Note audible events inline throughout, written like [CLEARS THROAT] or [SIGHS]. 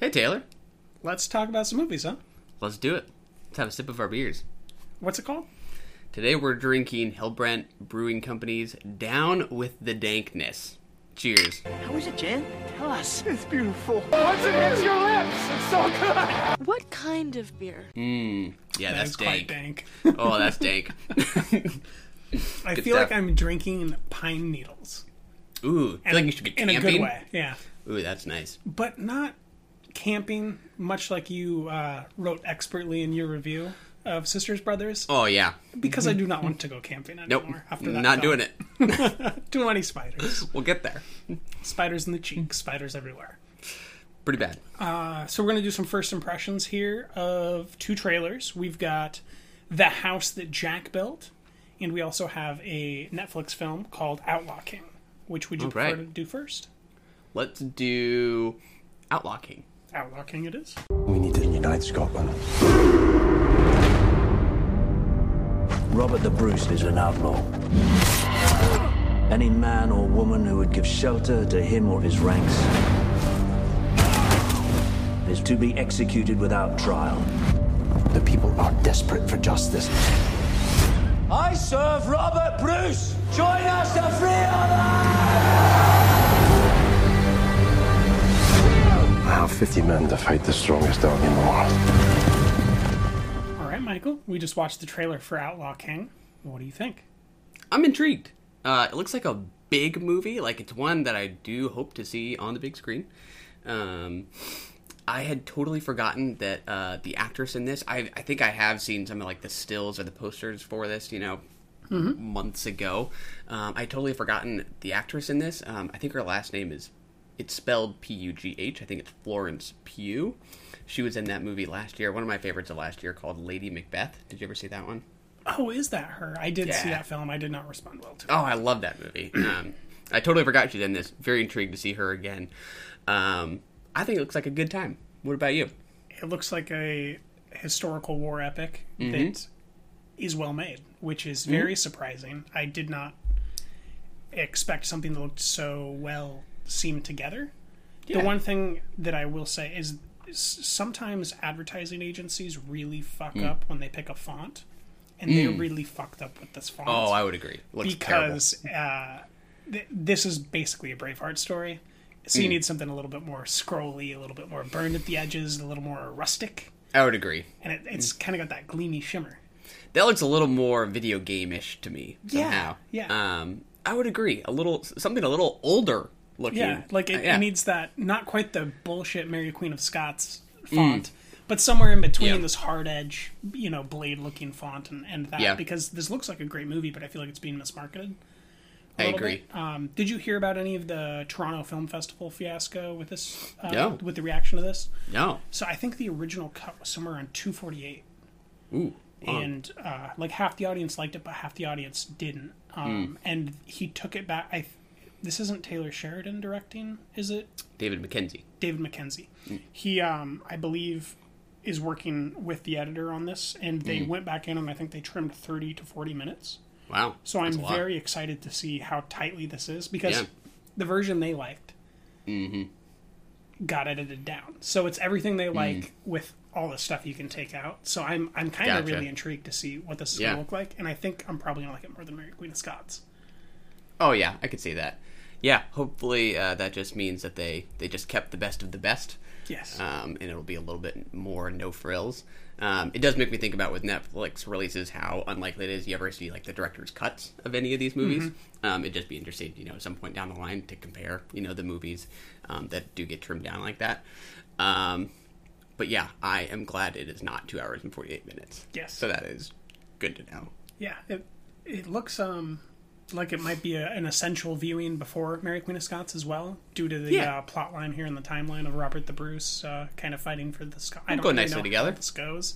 Hey, Taylor. Let's talk about some movies, huh? Let's do it. Let's have a sip of our beers. What's it called? Today we're drinking Hellbent Brewing Company's Down with the Dankness. Cheers. How is it, Jen? Tell us. It's beautiful. Once it hits your lips, it's so good. What kind of beer? Mmm. Yeah, that's That's quite dank. dank. [LAUGHS] Oh, that's dank. [LAUGHS] I feel stuff. like I'm drinking pine needles. Ooh, I feel like you should be camping. in a good way. Yeah, Ooh, that's nice. but not camping. Much like you uh, wrote expertly in your review of Sisters Brothers, Oh yeah. because I do not want to go camping anymore. Nope. After that, Not film. doing it. [LAUGHS] Too many spiders. We'll get there. Spiders in the cheek. Spiders everywhere. Pretty bad. So we're gonna do some first impressions here of two trailers. We've got the house that Jack built, and we also have a Netflix film called Outlaw King. Which would you All prefer right. to do first? Let's do Outlaw King. Outlaw King it is. We need to unite Scotland. Robert the Bruce is an outlaw. Any man or woman who would give shelter to him or his ranks is to be executed without trial. The people are desperate for justice. I serve Robert Bruce! Join us to free I have 50 men to fight the strongest dog in the world. All right, Michael. We just watched the trailer for Outlaw King. What do you think? I'm intrigued. Uh, it looks like a big movie. Like it's one that I do hope to see on the big screen. Um, I had totally forgotten that uh, the actress in this. I, I think I have seen some of like the stills or the posters for this. You know, months ago. Um, I totally forgotten the actress in this. Um, I think her last name is. It's spelled P U G H. I think it's Florence Pugh. She was in that movie last year. One of my favorites of last year called Lady Macbeth. Did you ever see that one? Oh, is that her? I did see that film. I did not respond well to it. Oh, I love that movie. [CLEARS THROAT] Um, I totally forgot she's in this. Very intrigued to see her again. Um, I think it looks like a good time. What about you? It looks like a historical war epic Mm-hmm. that is well made, which is very surprising. I did not expect something that looked so well seamed together. The one thing that I will say is sometimes advertising agencies really fuck Mm. up when they pick a font, and they really fucked up with this font. Oh, I would agree. Looks because uh, th- this is basically a Braveheart story. So Mm. you need something a little bit more scrolly, a little bit more burned at the edges, a little more rustic, I would agree. and it, Mm. it's kind of got that gleamy shimmer. That looks a little more video game-ish to me somehow. Yeah, yeah. Um, I would agree. A little something a little older looking. Yeah, like it, yeah. it needs that not quite the bullshit Mary Queen of Scots font, but somewhere in between Mm. Yeah. this hard edge, you know, blade looking font and, and that. Yeah. Because this looks like a great movie, but I feel like it's being mismarketed. I agree. Um, did you hear about any of the Toronto Film Festival fiasco with this? Uh, No. With the reaction to this? No. So I think the original cut was somewhere around 248. Ooh. wow. and uh, like half the audience liked it, but half the audience didn't. Um, And he took it back. I this isn't Taylor Sheridan directing, is it? David Mackenzie. David Mackenzie. He, um, I believe, is working with the editor on this, and they went back in and I think they trimmed thirty to forty minutes. Wow. So I'm very excited to see how tightly this is because Yeah. the version they liked Mm-hmm. got edited down. So it's everything Mm. they like with all the stuff you can take out. So I'm I'm kind of Gotcha. really intrigued to see what this is Yeah. going to look like, and I think I'm probably going to like it more than Mary Queen of Scots. Oh yeah, I could see that. Yeah, hopefully uh, that just means that they they just kept the best of the best. Yes. um, and it'll be a little bit more no frills. Um, it does make me think about with Netflix releases how unlikely it is you ever see like the director's cuts of any of these movies. Um, it'd just be interesting, you know, at some point down the line to compare, you know, the movies um, that do get trimmed down like that. Um, but yeah, I am glad it is not two hours and forty eight minutes. Yes. so that is good to know. Yeah. It it looks um like it might be a, an essential viewing before Mary Queen of Scots as well, due to the Yeah. uh, plot line here in the timeline of Robert the Bruce uh, kind of fighting for the Scot. I don't go really nicely know together. How this goes,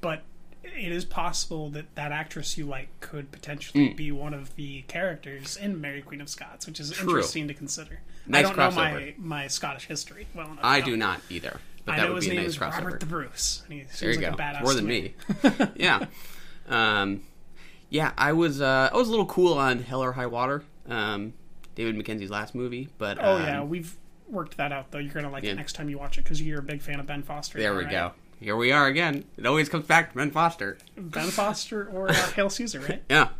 but it is possible that that actress you like could potentially be one of the characters in Mary Queen of Scots, which is. True. interesting to consider. Nice I don't know my, my Scottish history well enough. I do not either. But I that know would his be a name nice is crossover. Robert the Bruce, and he seems There you like go. a badass More than me. [LAUGHS] yeah. Um, yeah, I was uh, I was a little cool on Hell or High Water, um, David Mackenzie's last movie, but Oh um, yeah, we've worked that out though. You're gonna like yeah. it next time you watch it because you're a big fan of Ben Foster. there we right? go. Here we are again. It always comes back to Ben Foster. Ben Foster or uh, [LAUGHS] Hail Caesar, right? Yeah.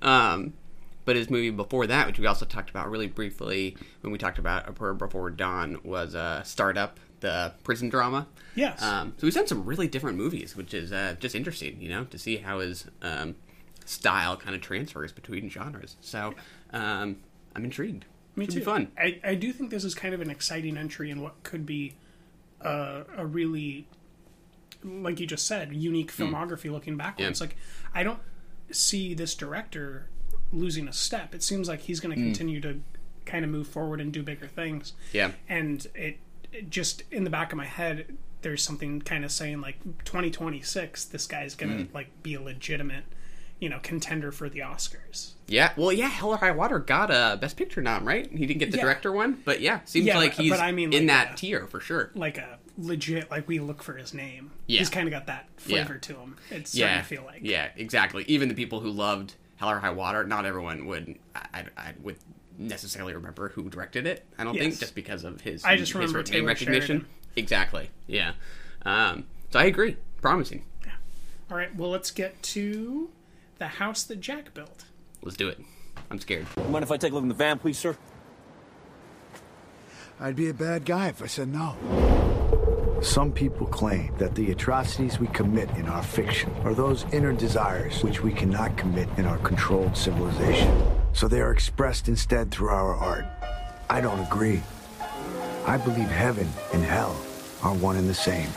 Um, but his movie before that, which we also talked about really briefly when we talked about A Prayer Before Dawn, was uh, Starred Up, the prison drama. Yes. Um, so he's done some really different movies, which is uh, just interesting, you know, to see how his um, style kind of transfers between genres. So um, I'm intrigued. Me Should too. fun. I, I do think this is kind of an exciting entry in what could be a, a really, like you just said, unique filmography looking backwards. Hmm. Yeah. Like, I don't see this director losing a step. It seems like he's going to continue to kind of move forward and do bigger things. Hmm. Yeah. And it, it just in the back of my head, there's something kind of saying like 2026, this guy's going to Hmm. like be a legitimate, you know, contender for the Oscars. Yeah, well, yeah, Hell or High Water got a Best Picture nom, right? He didn't get the Yeah. director one, but yeah, seems Yeah, like but- he's but I mean, in that uh, tier for sure. like a legit like we look for his name. Yeah. He's kind of got that flavor Yeah. to him. It's yeah, to feel like. yeah, exactly. Even the people who loved Hell or High Water, not everyone would I, I, I would necessarily remember who directed it. I don't think just because of his I just his remember name recognition. Sheridan. Exactly. Yeah. Um, so I agree. Promising. Yeah. All right, well let's get to the house that Jack built. Let's do it. I'm scared. Mind if I take a look in the van, please, sir? I'd be a bad guy if I said no. Some people claim that the atrocities we commit in our fiction are those inner desires which we cannot commit in our controlled civilization. So they are expressed instead through our art. I don't agree. I believe heaven and hell are one and the same.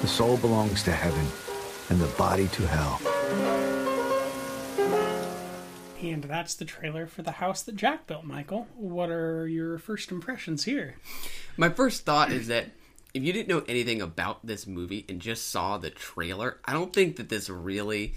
The soul belongs to heaven and the body to hell. And that's the trailer for the house that Jack built, Michael. What are your first impressions here? My first thought is that if you didn't know anything about this movie and just saw the trailer, I don't think that this really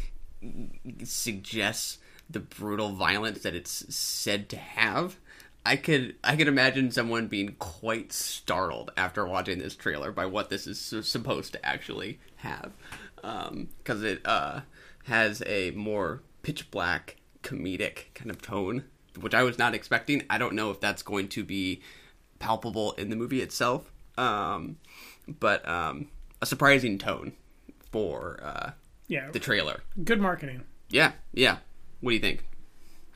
suggests the brutal violence that it's said to have. I could I could imagine someone being quite startled after watching this trailer by what this is supposed to actually have, because it uh, has a more pitch black comedic kind of tone, which I was not expecting. I don't know if that's going to be palpable in the movie itself, um, but um, a surprising tone for uh, Yeah, the trailer. good marketing. Yeah, yeah. What do you think?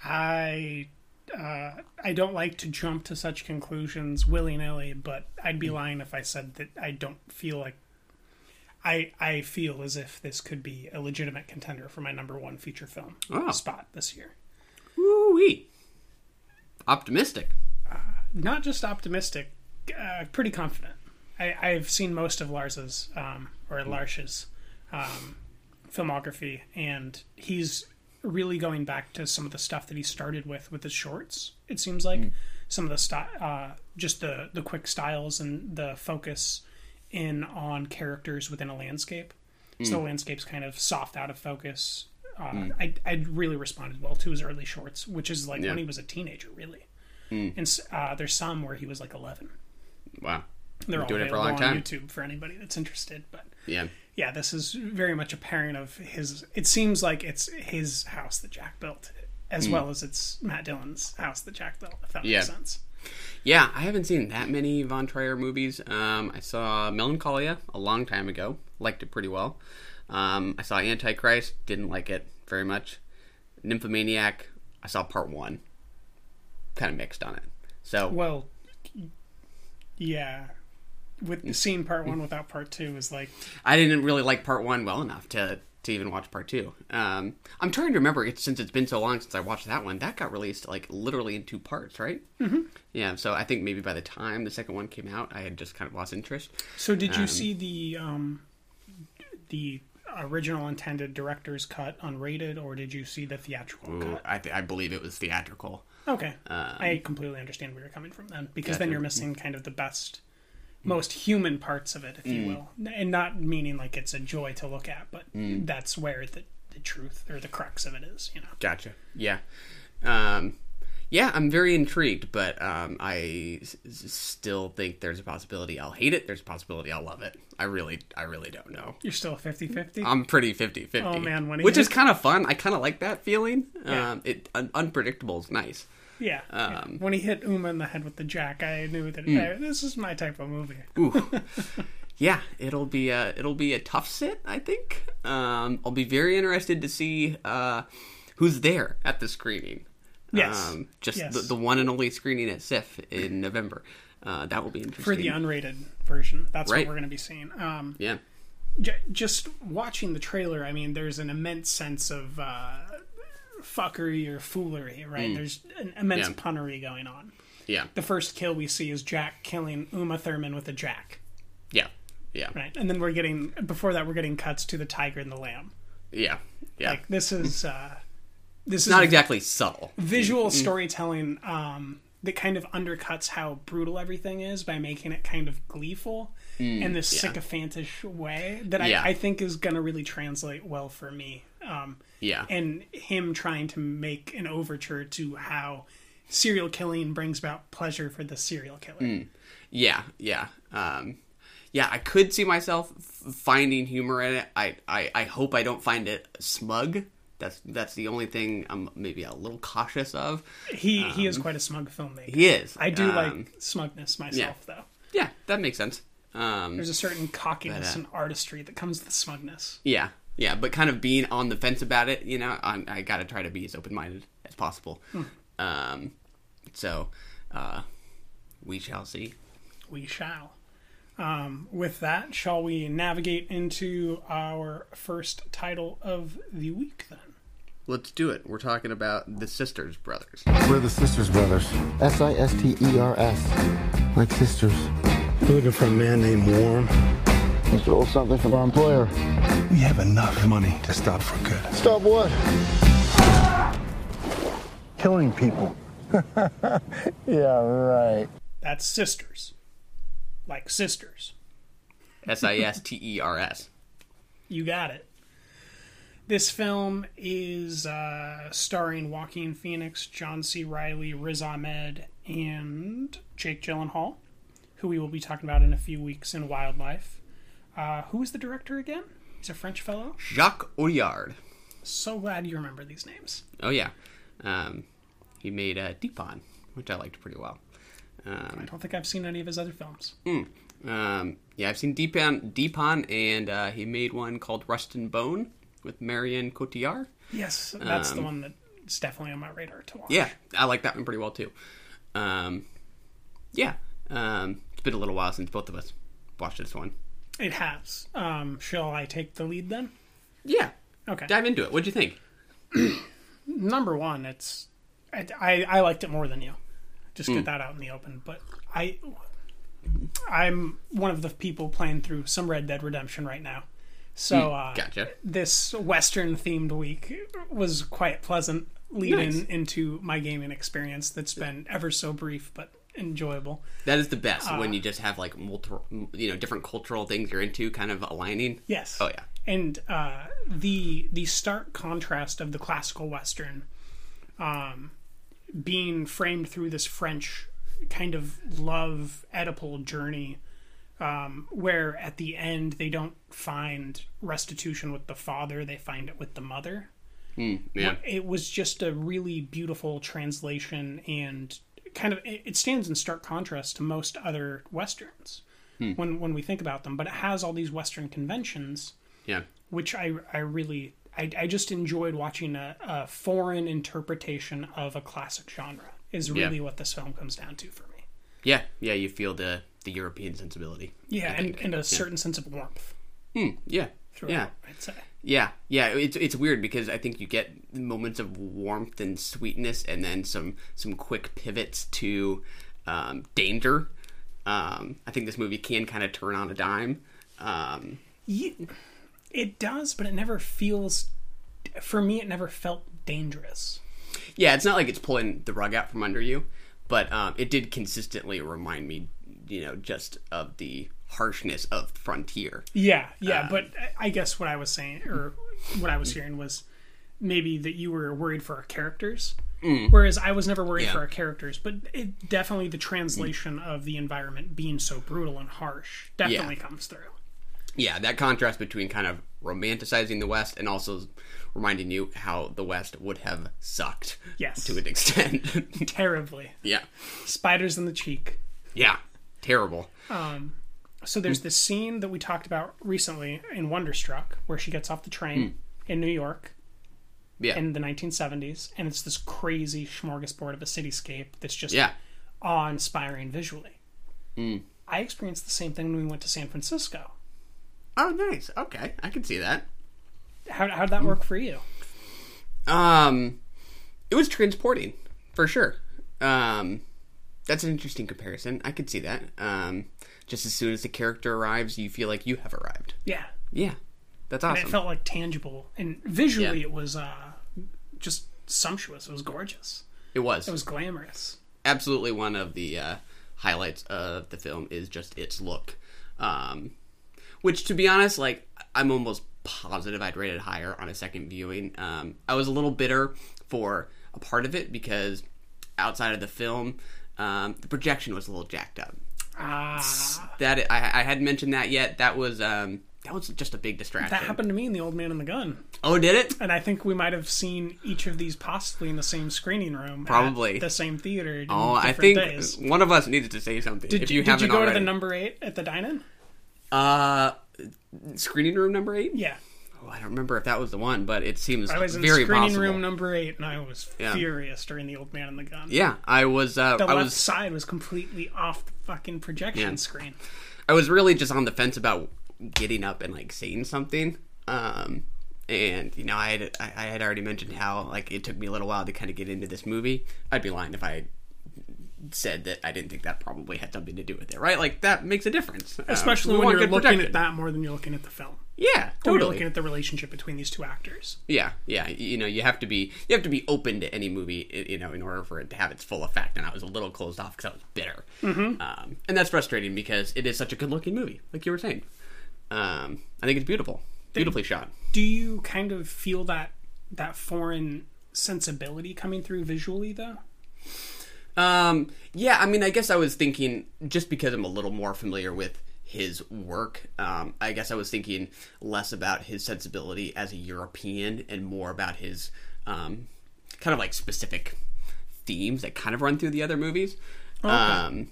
I uh, I don't like to jump to such conclusions willy nilly, but I'd be lying if I said that I don't feel like I I feel as if this could be a legitimate contender for my number one feature film Oh. spot this year. Woo-wee. Optimistic. Not just optimistic, uh, pretty confident. I, I've seen most of Lars's um, or Larsh's um, filmography, and he's really going back to some of the stuff that he started with with his shorts. It seems like some of the style, uh, just the the quick styles and the focus in on characters within a landscape. So the landscape's kind of soft, out of focus. Uh, I I really responded well to his early shorts, which is like Yeah. when he was a teenager, really. And uh, there's some where he was like 11. Wow. They're all Doing it for a long on time. YouTube for anybody that's interested. But Yeah. yeah, this is very much a pairing of his. It seems like it's his house that Jack built, as well as it's Matt Dillon's house that Jack built. If that Hmm. Yeah. makes sense. Yeah, I haven't seen that many Von Trier movies. Um, I saw Melancholia a long time ago. Liked it pretty well. Um, I saw Antichrist. Didn't like it very much. Nymphomaniac. I saw part one. Kind of mixed on it. So Well, yeah, with seeing part one without part two is like I didn't really like part one well enough to to even watch part two. Um, I'm trying to remember it since it's been so long since I watched that one. That got released like literally in two parts, right? Mm-hmm. Yeah. So I think maybe by the time the second one came out, I had just kind of lost interest. So did you Um, see the um the original intended director's cut unrated, or did you see the theatrical Ooh, cut? I, th- I believe it was theatrical. Okay, I completely understand where you're coming from then, because then you're missing kind of the best, most human parts of it, if you will, and not meaning like it's a joy to look at, but that's where the the truth or the crux of it is. You know. Gotcha. Yeah. Um, yeah, I'm very intrigued, but um, I s- still think there's a possibility I'll hate it. There's a possibility I'll love it. I really, I really don't know. You're still 50-50? I'm pretty 50-50. Oh, man, which is kind of fun. I kind of like that feeling. Yeah. Um, it un- unpredictable is nice. Yeah, yeah. um, When he hit Uma in the head with the jack, I knew that Hmm. hey, this is my type of movie. Ooh. [LAUGHS] yeah, it'll be a it'll be a tough sit. I think. Um, I'll be very interested to see uh, who's there at the screening. Yes. Um, just Yes. the, the one and only screening at SIFF in November. Uh, that will be interesting. For the unrated version, that's Right. what we're going to be seeing. Um, yeah. j- just watching the trailer, I mean, there's an immense sense of uh, fuckery or foolery, right? There's an immense Yeah. punnery going on. Yeah. The first kill we see is Jack killing Uma Thurman with a jack, Yeah. Yeah. right? And then we're getting before that we're getting cuts to the tiger and the lamb. Yeah. Yeah. Like this is uh, this is Not exactly subtle. visual storytelling um, that kind of undercuts how brutal everything is by making it kind of gleeful in this sycophantish way that I, Yeah. I think is going to really translate well for me. Um, Yeah. and him trying to make an overture to how serial killing brings about pleasure for the serial killer. Yeah, yeah, um, yeah. I could see myself f- finding humor in it. I, I, I hope I don't find it smug. That's that's the only thing I'm maybe a little cautious of. He he is quite a smug filmmaker. Um, He is. I do Um, like smugness myself, though. Yeah, that makes sense. Um, There's a certain cockiness But, uh, and artistry that comes with smugness. yeah, yeah, but kind of being on the fence about it. You know, I'm, I got to try to be as open minded as possible. Um, so, uh, we shall see. we shall. Um, with that, shall we navigate into our first title of the week then? Let's do it. We're talking about the Sisters Brothers. We're the Sisters Brothers. S I S T E R S. Like sisters. We're looking for a man named Warm. We stole something from our employer. We have enough money to stop for good. Stop what? Killing people. [LAUGHS] Yeah, right. That's sisters. Like sisters. S I S T E R S. You got it. This film is uh, starring Joaquin Phoenix, John C. Reilly, Riz Ahmed, and Jake Gyllenhaal, who we will be talking about in a few weeks in Wildlife. Uh, who is the director again? He's a French fellow. Jacques Audiard. So glad you remember these names. Oh yeah, um, he made uh, Dheepan, which I liked pretty well. I Um, don't think I've seen any of his other films. um, yeah, I've seen Dheepan, Dheepan, and uh, he made one called Rust and Bone with Marion Cotillard. Yes, that's the Um, one that's definitely on my radar to watch. Yeah, I like that one pretty well too. Um, yeah, um, it's been a little while since both of us watched this one. It has. Um, shall I take the lead then? Yeah, Okay. dive into it. What'd you think? [CLEARS THROAT] Number one, it's I, I, I liked it more than you. Just Hmm. get that out in the open. But I I'm one of the people playing through some Red Dead Redemption right now. So uh, Hmm. Gotcha. this Western themed week was quite pleasant leading Nice. into my gaming experience that's been ever so brief but enjoyable. That is the best Uh, when you just have like multiple, you know, different cultural things you're into, kind of aligning. Yes. Oh yeah. and uh, the the stark contrast of the classical western um, being framed through this French kind of love Oedipal journey, um, where at the end they don't find restitution with the father, they find it with the mother. Yeah. It was just a really beautiful translation and kind of it stands in stark contrast to most other westerns hmm. when when we think about them, but it has all these western conventions Yeah. which I I really I, I just enjoyed watching a, a foreign interpretation of a classic genre is Yeah. really what this film comes down to for me. Yeah. Yeah. You feel the the European sensibility. Yeah, and, and a Yeah. certain sense of warmth hmm. Yeah. Yeah. Yeah, yeah, it's it's weird because I think you get moments of warmth and sweetness, and then some some quick pivots to um, danger. Um, I think this movie can kind of turn on a dime. Um, Ye- It does, but it never feels. For me, it never felt dangerous. Yeah, it's not like it's pulling the rug out from under you, but um, it did consistently remind me, you know, just of the harshness of Frontier. Yeah, yeah, um, but I guess what I was saying, or what I was hearing, was maybe that you were worried for our characters, mm. whereas I was never worried Yeah. for our characters. But it definitely the translation of the environment being so brutal and harsh definitely comes through. Yeah, that contrast between kind of romanticizing the West and also reminding you how the West would have sucked Yes. to an extent. [LAUGHS] Terribly, yeah. spiders in the cheek. Yeah. Terrible. Um, So there's this scene that we talked about recently in Wonderstruck, where she gets off the train in New York Yeah. in the 1970s, and it's this crazy smorgasbord of a cityscape that's just yeah. awe-inspiring visually. I experienced the same thing when we went to San Francisco. Oh, nice. Okay. I can see that. How how'd that work for you? Um, it was transporting for sure. Um, that's an interesting comparison. I could see that. Um, just as soon as the character arrives, you feel like you have arrived. Yeah, Yeah, that's and awesome. it felt like tangible, and visually Yeah. it was uh, just sumptuous. It was gorgeous. it was. It was glamorous. absolutely one of the uh, highlights of the film is just its look. Um, which, to be honest, like I'm almost positive I'd rate it higher on a second viewing. Um, I was a little bitter for a part of it because outside of the film, um, the projection was a little jacked up. Ah, That I, I hadn't mentioned that yet. That was um, that was just a big distraction. that happened to me in The Old Man and the Gun, Oh, did it? and I think we might have seen each of these possibly in the same screening room, at Probably. the same theater. Oh, I think days. one of us needed to say something. Did if you, you, did you go already. to the number eight at the dine-in? uh, screening room number eight? Yeah, Oh, I don't remember if that was the one, but it seems I was in very screening possible. room number eight, and I was Yeah. furious during The Old Man and the Gun. yeah, I was. Uh, the I left was. side was completely off the fucking projection Yeah. screen. I was really just on the fence about getting up and like saying something. Um, and you know, I had I, had already mentioned how like it took me a little while to kind of get into this movie. I'd be lying if I said that I didn't think that probably had something to do with it, right? Like that makes a difference, Um, Especially we when you're looking protection. at that more than you're looking at the film. Yeah, totally. looking at the relationship between these two actors. Yeah, yeah. You know, you have to be you have to be open to any movie, you know, in order for it to have its full effect. And I was a little closed off because I was bitter, mm-hmm. um, and that's frustrating because it is such a good looking movie, like you were saying. Um, I think it's beautiful, beautifully shot. Do you kind of feel that that foreign sensibility coming through visually though? Um, yeah, I mean, I guess I was thinking just because I'm a little more familiar with his work. Um, I guess I was thinking less about his sensibility as a European and more about his um, kind of like specific themes that kind of run through the other movies. Um,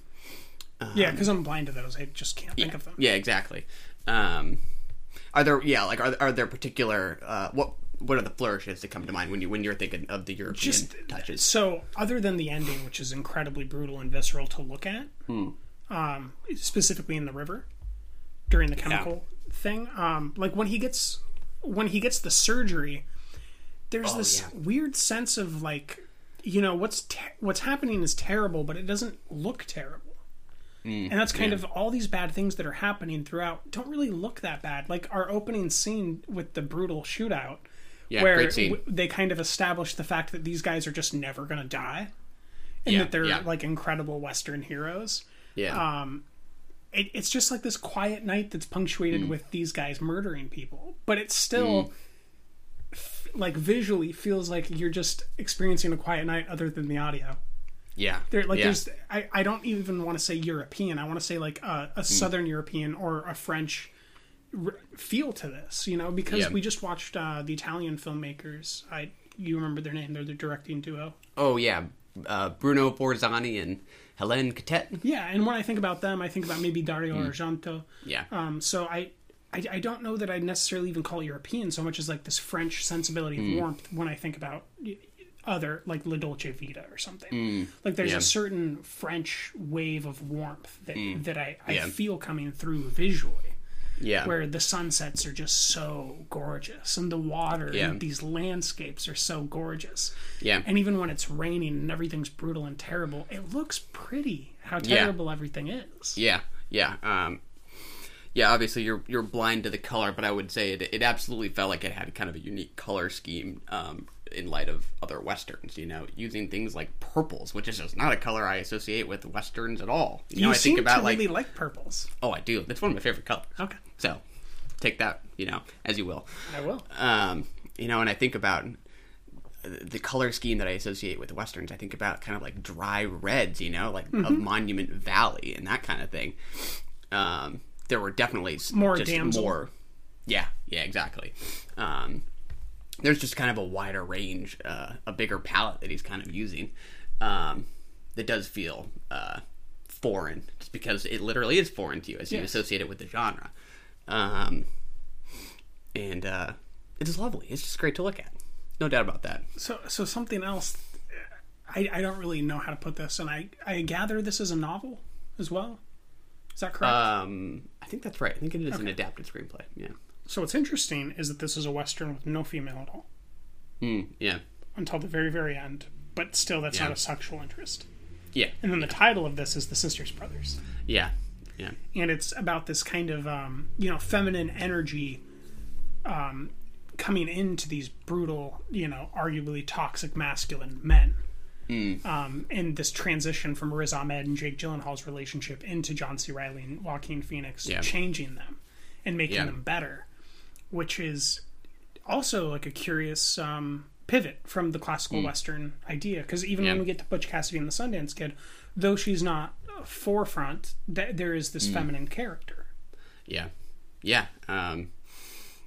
yeah, because I'm blind to those. I just can't think of them. yeah, exactly. Um, are there yeah like are are there particular uh, what what are the flourishes that come to mind when you when you're thinking of the European Just touches? So, other than the ending, which is incredibly brutal and visceral to look at, Hmm. Um, specifically in the river during the chemical thing, um, like when he gets when he gets the surgery, there's this Oh, yeah. weird sense of like, you know, what's te- what's happening is terrible, but it doesn't look terrible. Hmm. and that's kind of all these bad things that are happening throughout don't really look that bad. Like our opening scene with the brutal shootout, Yeah, where w- they kind of establish the fact that these guys are just never going to die, and Yeah, that they're yeah. like incredible Western heroes. Yeah, um, It, it's just like this quiet night that's punctuated with these guys murdering people, but it's still. f- Like visually feels like you're just experiencing a quiet night other than the audio. yeah, There, like, yeah. there's, I, I don't even want to say European. I want to say like a, a Southern European or a French r- feel to this, you know, because Yeah. we just watched uh, the Italian filmmakers. I, you remember their name? They're the directing duo. Oh yeah, uh, Bruno Forzani and Helene Cattet. Yeah, and when I think about them, I think about maybe Dario hmm. Argento. Yeah, Um, so I, I, I don't know that I'd necessarily even call it European so much as like this French sensibility of hmm. warmth when I think about other like La Dolce Vita or something. Hmm. Like there's Yeah. a certain French wave of warmth that that I, I Yeah. feel coming through visually. Yeah, Where the sunsets are just so gorgeous, and the water Yeah. and these landscapes are so gorgeous. yeah, And even when it's raining and everything's brutal and terrible, it looks pretty. How terrible everything is. yeah, yeah. Um, yeah, obviously you're you're blind to the color, but I would say it, it absolutely felt like it had kind of a unique color scheme um, in light of other westerns. You know, using things like purples, which is just not a color I associate with westerns at all. You, You, know, I seem think about like really like purples. oh, I do. That's one of my favorite colors. Okay. So take that, you know, as you will. I will. Um, you know, and I think about the color scheme that I associate with westerns. I think about kind of like dry reds, you know, like of Mhm. Monument Valley and that kind of thing. Um, there were definitely More just damsel. more. Yeah, yeah, exactly. Um, there's just kind of a wider range, uh, a bigger palette that he's kind of using. Um, that does feel uh, foreign, just because it literally is foreign to you as you associate it with the genre. Um, and uh, it is lovely. It's just great to look at. No doubt about that. So, so something else. I, I don't really know how to put this, and I, I gather this is a novel as well. Is that correct? Um, think that's right. I think it is an adapted screenplay. Yeah. so what's interesting is that this is a western with no female at all Mm, yeah. until the very very end, but still that's Yeah. not a sexual interest. Yeah. And then the title of this is The Sisters Brothers. Yeah. Yeah. and it's about this kind of um, you know feminine energy um, coming into these brutal, you know, arguably toxic masculine men. Mm. Um, and this transition from Riz Ahmed and Jake Gyllenhaal's relationship into John C. Reilly and Joaquin Phoenix, Yeah. changing them and making Yeah. them better, which is also like a curious um, pivot from the classical Mm. Western idea. Because even Yeah. when we get to Butch Cassidy and the Sundance Kid, though she's not forefront, th- there is this Mm. feminine character. Yeah, yeah. Um,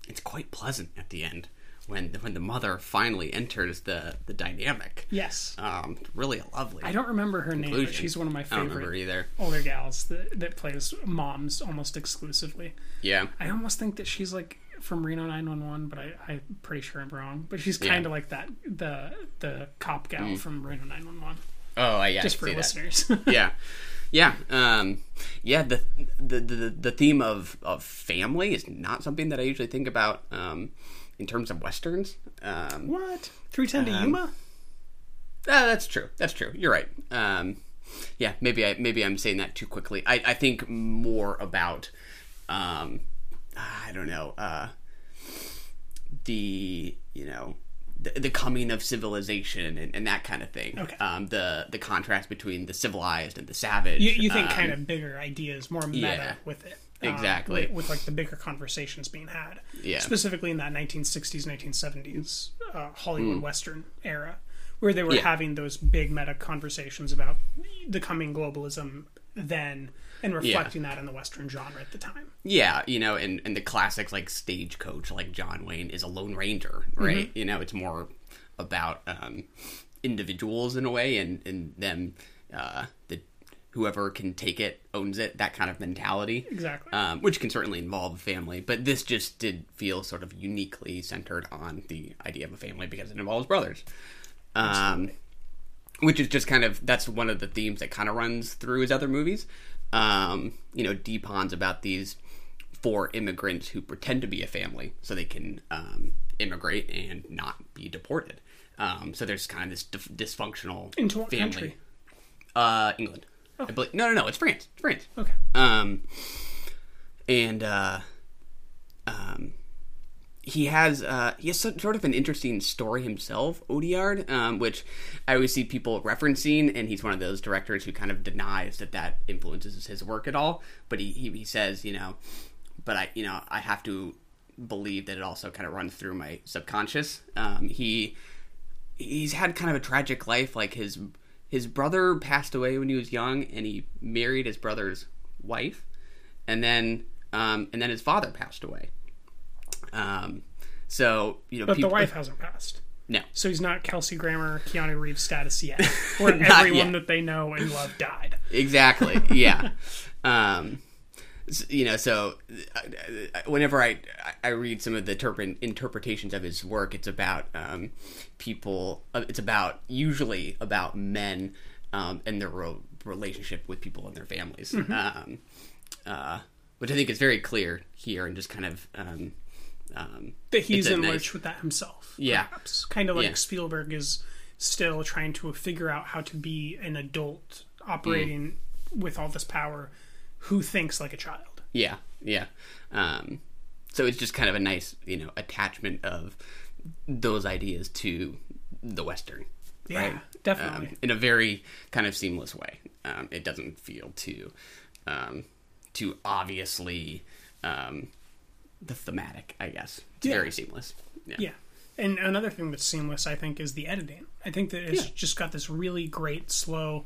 it's quite pleasant at the end when when the mother finally enters the the dynamic. Yes. Um, really lovely. I don't remember her name, but she's one of my I don't favorite either. older gals that, that plays moms almost exclusively. Yeah. I almost think that she's like from Reno 911, but I, I'm pretty sure I'm wrong. But she's kind of like that the the cop gal Mm. from Reno 911. Oh, yeah. I Just for listeners. [LAUGHS] yeah, yeah, um, yeah. The, the the the theme of of family is not something that I usually think about um, in terms of westerns. Um, what 310 to Um, Yuma? Ah, that's true. That's true. You're right. Um, yeah, maybe I maybe I'm saying that too quickly. I, I think more about um, I don't know uh, the you know the, the coming of civilization and, and that kind of thing. Okay. Um, the the contrast between the civilized and the savage. You, you think um, kind of bigger ideas, more meta yeah. with it. Um, Exactly. with, with, like the bigger conversations being had. Yeah. Specifically in that 1960s, 1970s uh, Hollywood Mm. Western era, where they were Yeah. having those big meta conversations about the coming globalism then and reflecting that in the Western genre at the time. Yeah, you know, and, and the classics like Stagecoach, like John Wayne, is a Lone Ranger, right? Mhm. You know, it's more about um, individuals in a way, and and them, uh, the whoever can take it owns it, that kind of mentality. Exactly. Um, which can certainly involve a family, but this just did feel sort of uniquely centered on the idea of a family because it involves brothers. Um, which is just kind of that's one of the themes that kind of runs through his other movies. Um, you know, Dheepan's about these four immigrants who pretend to be a family so they can um, immigrate and not be deported. Um, so there's kind of this dif- dysfunctional Into what family. country? Uh, England. I believe, no, no, no. It's France. It's France. Okay. Um, and uh, um, he has uh, he has so- sort of an interesting story himself, Audiard, um, which I always see people referencing, and he's one of those directors who kind of denies that that influences his work at all. But he he, he says, you know, but I you know I have to believe that it also kind of runs through my subconscious. Um, he he's had kind of a tragic life. Like his his brother passed away when he was young, and he married his brother's wife, and then um, and then his father passed away. Um, so you know, But people, the wife hasn't passed. No. So he's not Kelsey Grammer, Keanu Reeves status yet, [LAUGHS] where everyone yet. that they know and love died. exactly yeah [LAUGHS] um you know so uh, uh, whenever i i read some of the interpret, interpretations of his work it's about um people uh, it's about usually about men um and their ro- relationship with people and their families Mhm. um uh which i think is very clear here and just kind of um um That he's in nice- with that himself. Yeah. Perhaps. Kind of like Yeah. Spielberg is still trying to figure out how to be an adult operating Mm. with all this power who thinks like a child. Yeah, yeah. Um, so it's just kind of a nice, you know, attachment of those ideas to the western. Yeah, right? definitely. Um, in a very kind of seamless way. Um, it doesn't feel too, um, too obviously um, the thematic. I guess it's Yeah. very seamless. Yeah. Yeah. And another thing that's seamless, I think, is the editing. I think that it's Yeah. just got this really great slow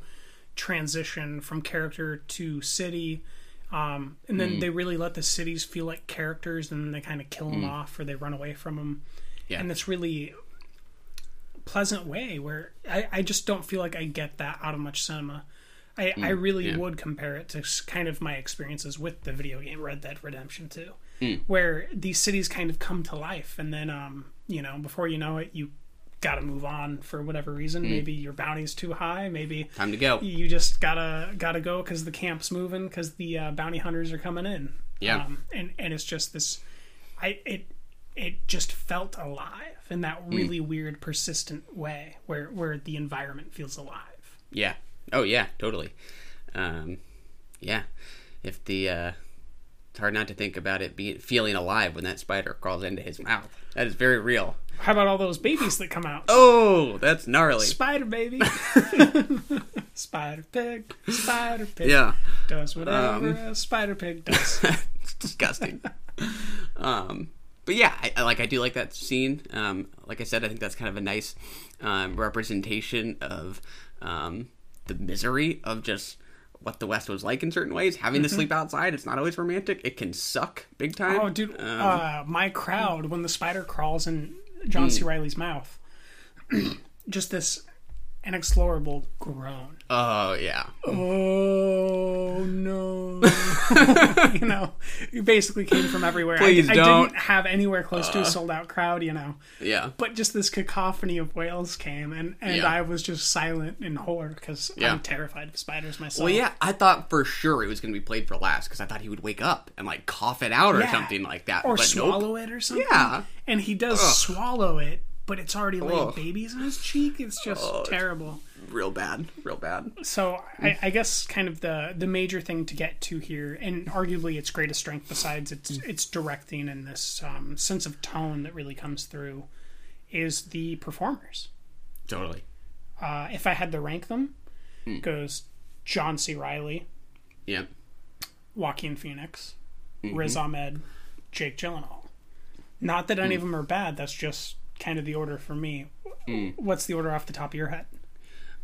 transition from character to city. Um, and then Mm. they really let the cities feel like characters and then they kind of kill them Mm. off or they run away from them. Yeah. And this really pleasant way where I, I just don't feel like I get that out of much cinema. I, I Mm, really yeah. would compare it to kind of my experiences with the video game Red Dead Redemption 2, Mm. where these cities kind of come to life, and then, um, you know, before you know it, you got to move on for whatever reason. Mm. Maybe your bounty's too high. Maybe Time to go. You just gotta gotta go because the camp's moving because the uh, bounty hunters are coming in. Yeah. um, and and it's just this, I it it just felt alive in that Mm. really weird, persistent way where where the environment feels alive. Yeah. Oh yeah, totally. Um, yeah. If the uh, it's hard not to think about it being feeling alive when that spider crawls into his mouth. That is very real. How about all those babies that come out? Oh, that's gnarly. Spider baby, [LAUGHS] spider pig, spider pig. Yeah. does whatever Um, a spider pig [LAUGHS] does. it's disgusting. um, but yeah, I, I like I do like that scene. Um, like I said, I think that's kind of a nice um, representation of um, the misery of just what the West was like in certain ways. Having to Mhm. sleep outside, it's not always romantic. It can suck big time. Oh, dude, Um, uh, my crowd when the spider crawls in John C. Mm. Reilly's mouth, [CLEARS THROAT] just this inexplorable groan. oh yeah. Oh no! [LAUGHS] you know, you basically came from everywhere. I- Please I, don't. didn't have anywhere close to Uh. a sold out crowd. You know. Yeah. But just this cacophony of wails came, and and Yeah. I was just silent in horror because Yeah. I'm terrified of spiders myself. Well, yeah, I thought for sure it was going to be played for last because I thought he would wake up and like cough it out or Yeah. something like that, or but swallow nope. it or something. Yeah. and he does Ugh. swallow it, but it's already laying babies in his cheek. It's just Oh, it's terrible. Real bad, real bad. So I, I guess kind of the the major thing to get to here, and arguably its greatest strength besides its its directing and this um, sense of tone that really comes through, is the performers. Totally. Uh, if I had to rank them, Hmm. goes John C. Reilly, Yep. Joaquin Phoenix, Mhm. Riz Ahmed, Jake Gyllenhaal. Not that any Hmm. of them are bad. That's just kind of the order for me. Hmm. What's the order off the top of your head?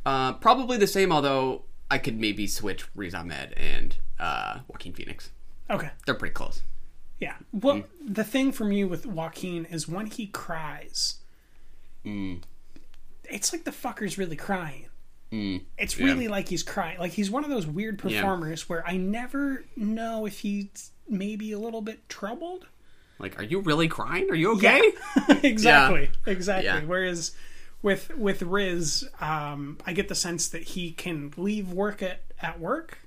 Uh, probably the same, although I could maybe switch Riz Ahmed and uh, Joaquin Phoenix. Okay. They're pretty close. Yeah. Well, Hmm. the thing for me with Joaquin is when he cries, Mm. it's like the fucker's really crying. Mm. It's Yeah. really like he's crying. Like he's one of those weird Yeah. performers where I never know if he's maybe a little bit troubled. Like, are you really crying? Are you okay? Yeah. [LAUGHS] exactly. Yeah. Exactly. Yeah. Whereas with with Riz, um, I get the sense that he can leave work at, at work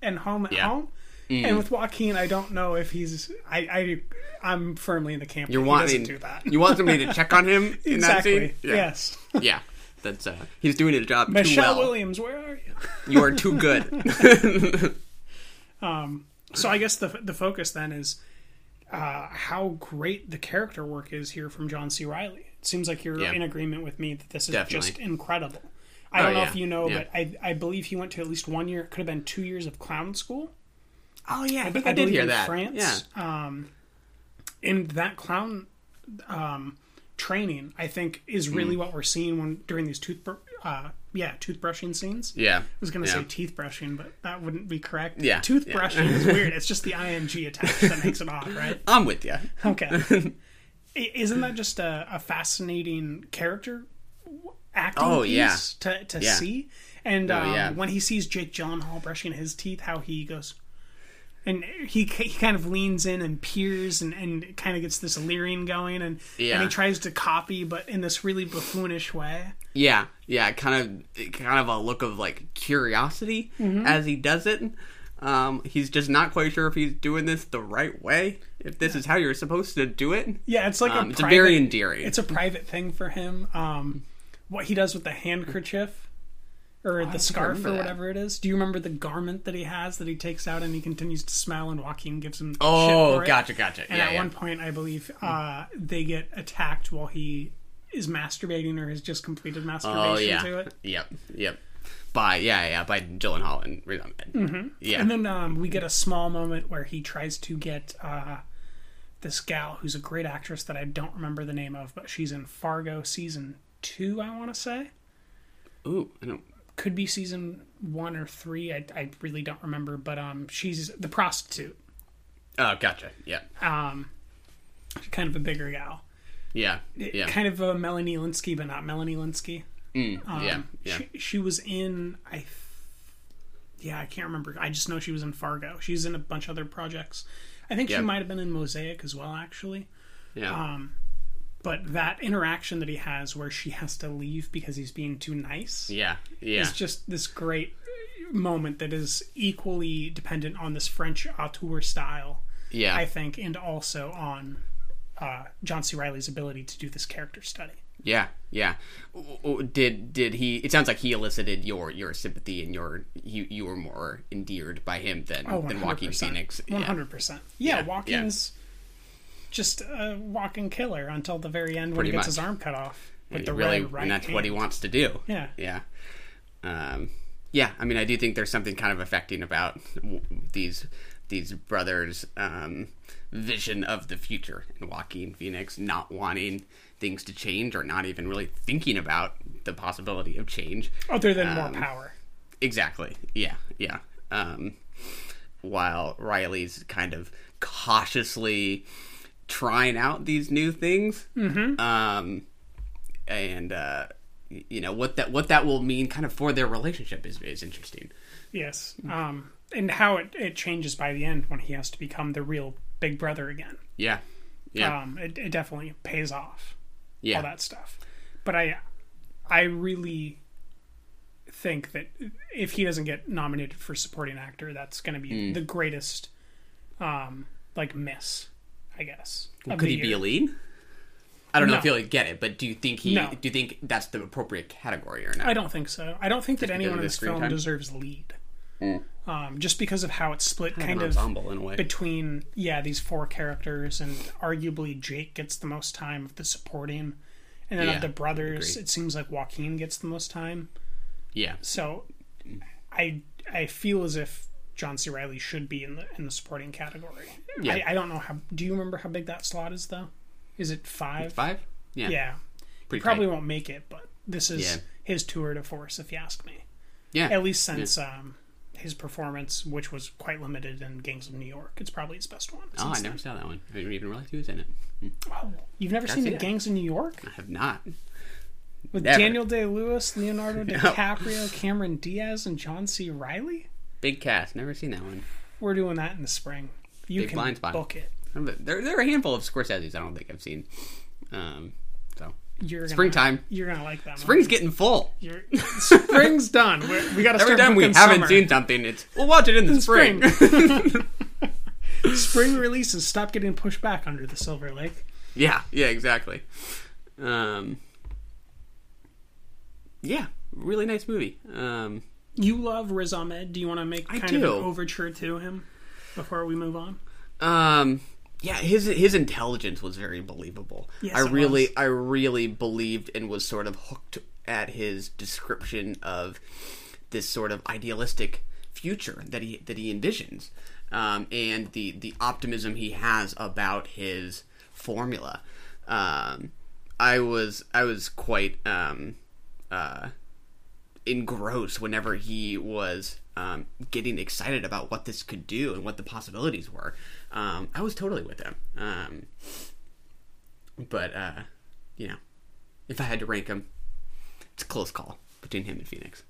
and home at home. Mm. And with Joaquin, I don't know if he's. I, I I'm firmly in the camp. You're wanting do that. you want somebody to check on him in exactly. that scene? Yes. [LAUGHS] yeah, that's uh, he's doing his job too Michelle well. Williams, where are you? You are too good. [LAUGHS] Um, so I guess the the focus then is uh, how great the character work is here from John C. Reilly. It seems like you're Yeah. in agreement with me that this is Definitely. just incredible. I Oh, don't know yeah. if you know, Yeah. but I I believe he went to at least one year. It could have been two years of clown school. Oh yeah, I b- think I did believe hear in that. France. Um, and that clown um, training, I think, is really Mm. what we're seeing when during these tooth, uh, yeah, toothbrushing scenes. Yeah. I was going to Yeah. say teeth brushing, but that wouldn't be correct. Yeah. toothbrushing Yeah. is [LAUGHS] weird. It's just the ing attached that makes it odd, right? [LAUGHS] I'm with you. Okay. [LAUGHS] Isn't that just a, a fascinating character acting Oh, piece yeah. to, to Yeah. see? And Oh, um, when he sees Jake Gyllenhaal brushing his teeth, how he goes, and he he kind of leans in and peers and, and kind of gets this leering going, and Yeah. and he tries to copy, but in this really buffoonish way. Yeah, yeah, kind of, kind of a look of like curiosity Mhm. as he does it. Um, he's just not quite sure if he's doing this the right way. If this is how you're supposed to do it. Yeah, it's like Um, a it's private, very endearing. It's a private thing for him. Um, what he does with the handkerchief or the scarf or whatever it is. Do you remember the garment that he has that he takes out and he continues to smile and Joaquin gives him Oh, shit for it? gotcha, gotcha. And Yeah, at yeah. one point, I believe uh, they get attacked while he is masturbating or has just completed masturbation Oh yeah. to it. Yep. Yep. By yeah yeah by Gyllenhaal and Riz Ahmed. Mm-hmm. Yeah. And then um, we get a small moment where he tries to get uh, this gal who's a great actress that I don't remember the name of, but she's in Fargo season two, I want to say. Ooh, I don't. Could be season one or three. I, I really don't remember, but um, she's the prostitute, Oh, gotcha. Yeah. um, kind of a bigger gal. Yeah. Yeah. Kind of a Melanie Lynskey, but not Melanie Lynskey. Mm, Um, yeah. Yeah. She, she was in I. th- Yeah, I can't remember. I just know she was in Fargo. She's in a bunch of other projects. I think Yeah. she might have been in Mosaic as well, actually. yeah. um, But that interaction that he has, where she has to leave because he's being too nice, yeah. Yeah. is just this great moment that is equally dependent on this French auteur style, yeah. I think, and also on uh, John C. Reilly's ability to do this character study. Yeah, yeah. Did did he? It sounds like he elicited your your sympathy and your you you were more endeared by him than Oh, than Joaquin 100%. Phoenix. One Yeah. hundred percent. Yeah, Yeah, Joaquin's just a walking killer until the very end when Pretty he gets much. his arm cut off with And the really, red right and that's what he wants to do. Yeah. yeah. Um, yeah, I mean, I do think there's something kind of affecting about w- these these brothers' um, vision of the future, and Joaquin Phoenix not wanting things to change or not even really thinking about the possibility of change. Other than more Um, power. Exactly. Yeah. Yeah. Um, while Reilly's kind of cautiously trying out these new things, mm-hmm. um, and uh, you know what that what that will mean, kind of for their relationship is is interesting. Yes. Um, and how it, it changes by the end when he has to become the real big brother again. Yeah. Yeah. Um, it, it definitely pays off. yeah. All that stuff. But I, I really think that if he doesn't get nominated for supporting actor, that's going to be Hmm. the greatest, um, like miss, I guess. of Could he be a lead? I don't know if he'll get it, but do you think he? No. Do you think that's the appropriate category or not? I don't think so. I don't think that because anyone of in this film time? deserves lead. Um, just because of how it's split, Kind kind of of ensemble in a way. between yeah these four characters, and arguably Jake gets the most time of the supporting, and then Yeah, of the brothers, it seems like Joaquin gets the most time. Yeah. So, I I feel as if John C. Reilly should be in the in the supporting category. Yeah. I, I don't know how. Do you remember how big that slot is though? Is it five? Five. Yeah. Yeah. Pretty he probably tight. won't make it, but this is Yeah. his tour de force, if you ask me. Yeah. At least since um, his performance, which was quite limited in Gangs of New York, it's probably his best one. Oh, I never then. saw that one. I didn't even realize he was in it. Oh, you've never seen the. Gangs of New York I have not. with Never. Daniel Day Lewis, Leonardo [LAUGHS] DiCaprio, Cameron Diaz, and John C. Reilly? Big cast. Never seen that one. We're doing that in the spring. You Big can blind spot. book it. There, there are a handful of Scorsese's I don't think I've seen. Um, so You're gonna, Springtime. You're gonna like that. spring's one. getting full. You're, spring's [LAUGHS] done. We're, we got to Every start time we haven't summer. seen something, it's we'll watch it in the spring. spring. [LAUGHS] spring releases stop getting pushed back under the Silver Lake. yeah, yeah, exactly. Um, yeah, really nice movie. Um, You love Riz Ahmed. Do you want to make kind of an overture to him before we move on? Um, yeah, his his intelligence was very believable. Yes, I really, was. I really believed and was sort of hooked at his description of this sort of idealistic future that he that he envisions, um, and the the optimism he has about his formula. Um, I was I was quite um, uh, engrossed whenever he was um, getting excited about what this could do and what the possibilities were. Um, I was totally with him. Um, but uh, you know, if I had to rank him, it's a close call between him and Phoenix.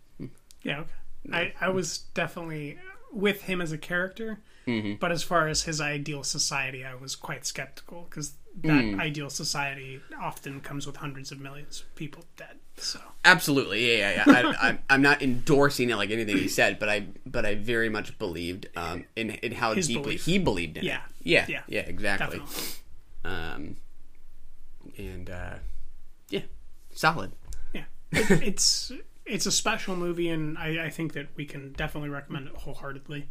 Yeah, okay. I, I was definitely with him as a character, Mm-hmm. but as far as his ideal society, I was quite skeptical because that Mm. ideal society often comes with hundreds of millions of people dead. So Absolutely, yeah, yeah. yeah. I, I, I'm not endorsing it like anything he said, but I, but I very much believed um, in in how His deeply belief. he believed in Yeah. it. Yeah, Yeah. yeah, exactly. definitely. Um, and uh, yeah, solid. Yeah, it, it's it's a special movie, and I, I think that we can definitely recommend it wholeheartedly.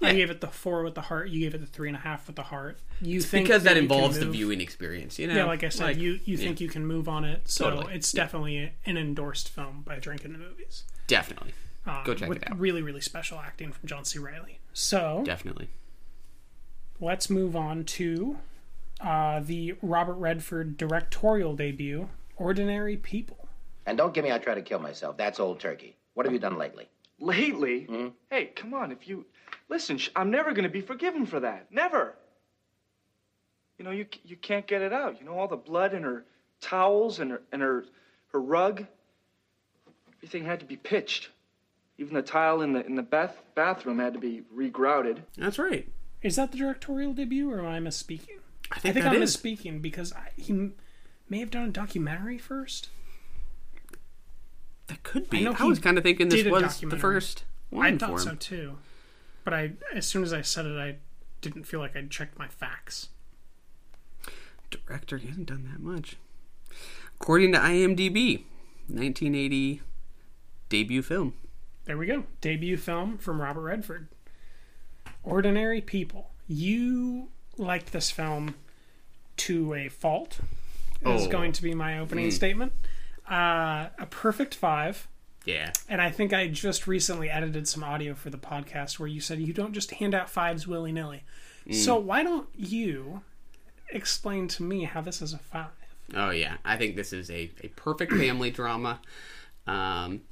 Yeah. I gave it the four with the heart. You gave it the three and a half with the heart. You It's think because that, you can involves the viewing experience, you know. Yeah, like I said, you you yeah, think you can move on it, so Totally. it's definitely an endorsed film by Drinking the Movies. definitely Um, go check with it out. Really, really special acting from John C. Reilly. So Definitely. let's move on to uh, the Robert Redford directorial debut, Ordinary People. And don't get me I try to kill myself. That's old turkey. What have you done lately? Lately? Hey, come on. If you listen, I'm never going to be forgiven for that. Never. You know, you you can't get it out. You know, all the blood in her towels and her and her her rug. Everything had to be pitched. Even the tile in the in the bath bathroom had to be regrouted. That's right. Is that the directorial debut, or am I misspeaking? I think, I that am is. misspeaking because I, he may have done a documentary first. That could be. know I, was kind of thinking this was the first one I for thought him. so too, but I as soon as I said it, I didn't feel like I'd checked my facts. Director, he hasn't done that much. According to IMDb, 1980 debut film. There we go. Debut film from Robert Redford. Ordinary People. You liked this film to a fault. Is Oh. going to be my opening Mm. statement. Uh, a perfect five. Yeah. And I think I just recently edited some audio for the podcast where you said you don't just hand out fives willy nilly. Mm. So why don't you explain to me how this is a five? Oh yeah, I think this is a, a perfect [CLEARS THROAT] family drama um,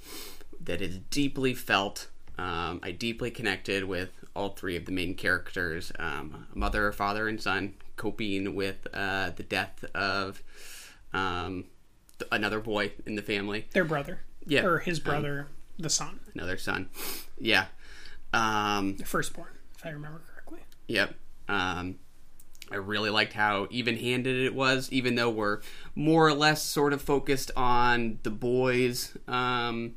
that is deeply felt. Um, I deeply connected with all three of the main characters: um, mother, father, and son, coping with uh, the death of um, th- another boy in the family. Their brother. Yeah, Or his um, brother, the son. another son. Yeah. Um, The firstborn, if I remember correctly. Yep. Um, I really liked how even handed it was, even though we're more or less sort of focused on the boy's um,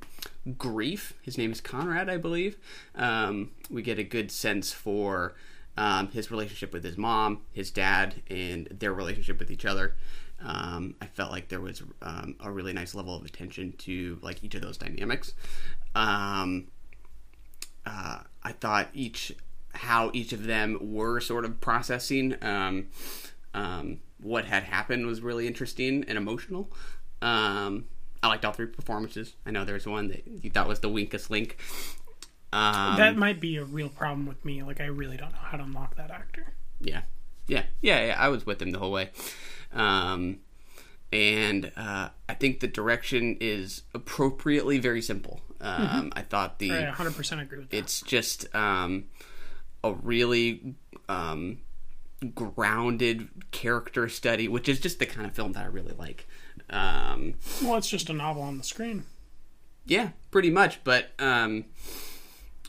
grief. His name is Conrad, I believe. Um, we get a good sense for um, his relationship with his mom, his dad, and their relationship with each other. Um, I felt like there was um, a really nice level of attention to like each of those dynamics. Um, uh, I thought each how each of them were sort of processing um, um, what had happened was really interesting and emotional. Um, I liked all three performances. I know there's one that you thought was the weakest link. Um, that might be a real problem with me. Like I really don't know how to unlock that actor. yeah, yeah, yeah, yeah. I was with him the whole way. Um, and uh, I think the direction is appropriately very simple. Um, Mhm. I thought the I 100% agree with that. it's just um, a really um, grounded character study, which is just the kind of film that I really like. Um, Well, it's just a novel on the screen. yeah, pretty much. But um,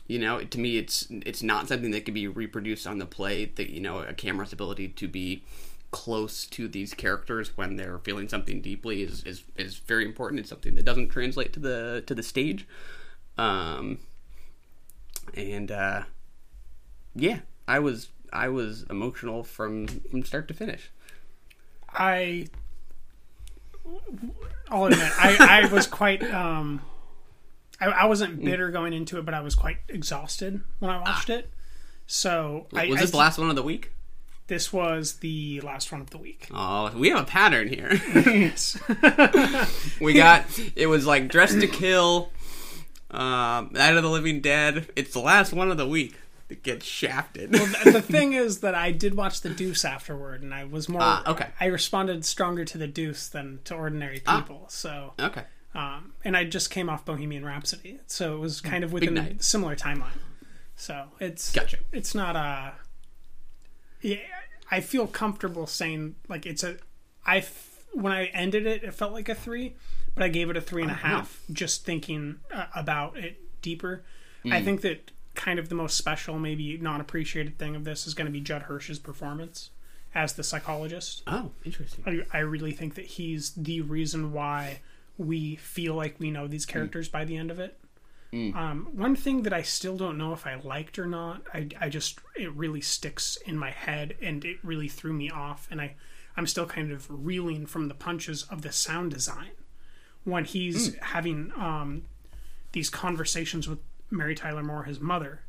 you know, to me, it's it's not something that could be reproduced on the play. That you know, a camera's ability to be close to these characters when they're feeling something deeply is is, is very important. It's something that doesn't translate to the to the stage. Um, and uh, yeah, I was I was emotional from from start to finish. I, I'll admit, I, I was [LAUGHS] quite. Um, I, I Mm. wasn't bitter going into it, but I was quite exhausted when I watched it. So was I this the last one of the week? This was the last one of the week. Oh, we have a pattern here. yes. [LAUGHS] we got it was like Dressed to Kill, um, Night of the Living Dead. It's the last one of the week that gets shafted. well, the, the thing is that I did watch the Deuce afterward, and I was more. Ah, okay. I responded stronger to the Deuce than to ordinary Ah. people. So okay. Um, and I just came off Bohemian Rhapsody, so it was kind of within a similar timeline. So it's Gotcha. It's not a. Yeah, I feel comfortable saying like it's a. I f- when I ended it, it felt like a three, but I gave it a three and a Oh, half. Just thinking uh, about it deeper, I Mm. think that kind of the most special, maybe non appreciated thing of this is going to be Judd Hirsch's performance as the psychologist. Oh, interesting. I, I really think that he's the reason why we feel like we know these characters by the end of it. Mm. Um, one thing that I still don't know if I liked or not, I, I just it really sticks in my head and it really threw me off, and I I'm still kind of reeling from the punches of the sound design. When he's having um, these conversations with Mary Tyler Moore, his mother,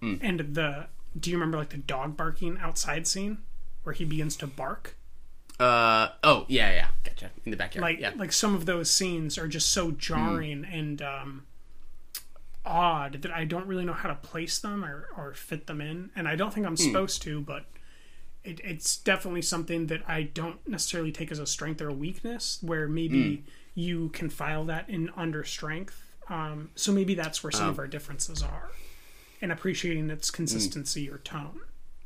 Hmm. and the do you remember like the dog barking outside scene where he begins to bark? Uh oh yeah yeah gotcha. In the backyard. Like yeah. like some of those scenes are just so jarring and um odd that I don't really know how to place them or, or fit them in and I don't think I'm supposed to but it, it's definitely something that I don't necessarily take as a strength or a weakness where maybe you can file that in under strength um, so maybe that's where some of our differences are and appreciating its consistency or tone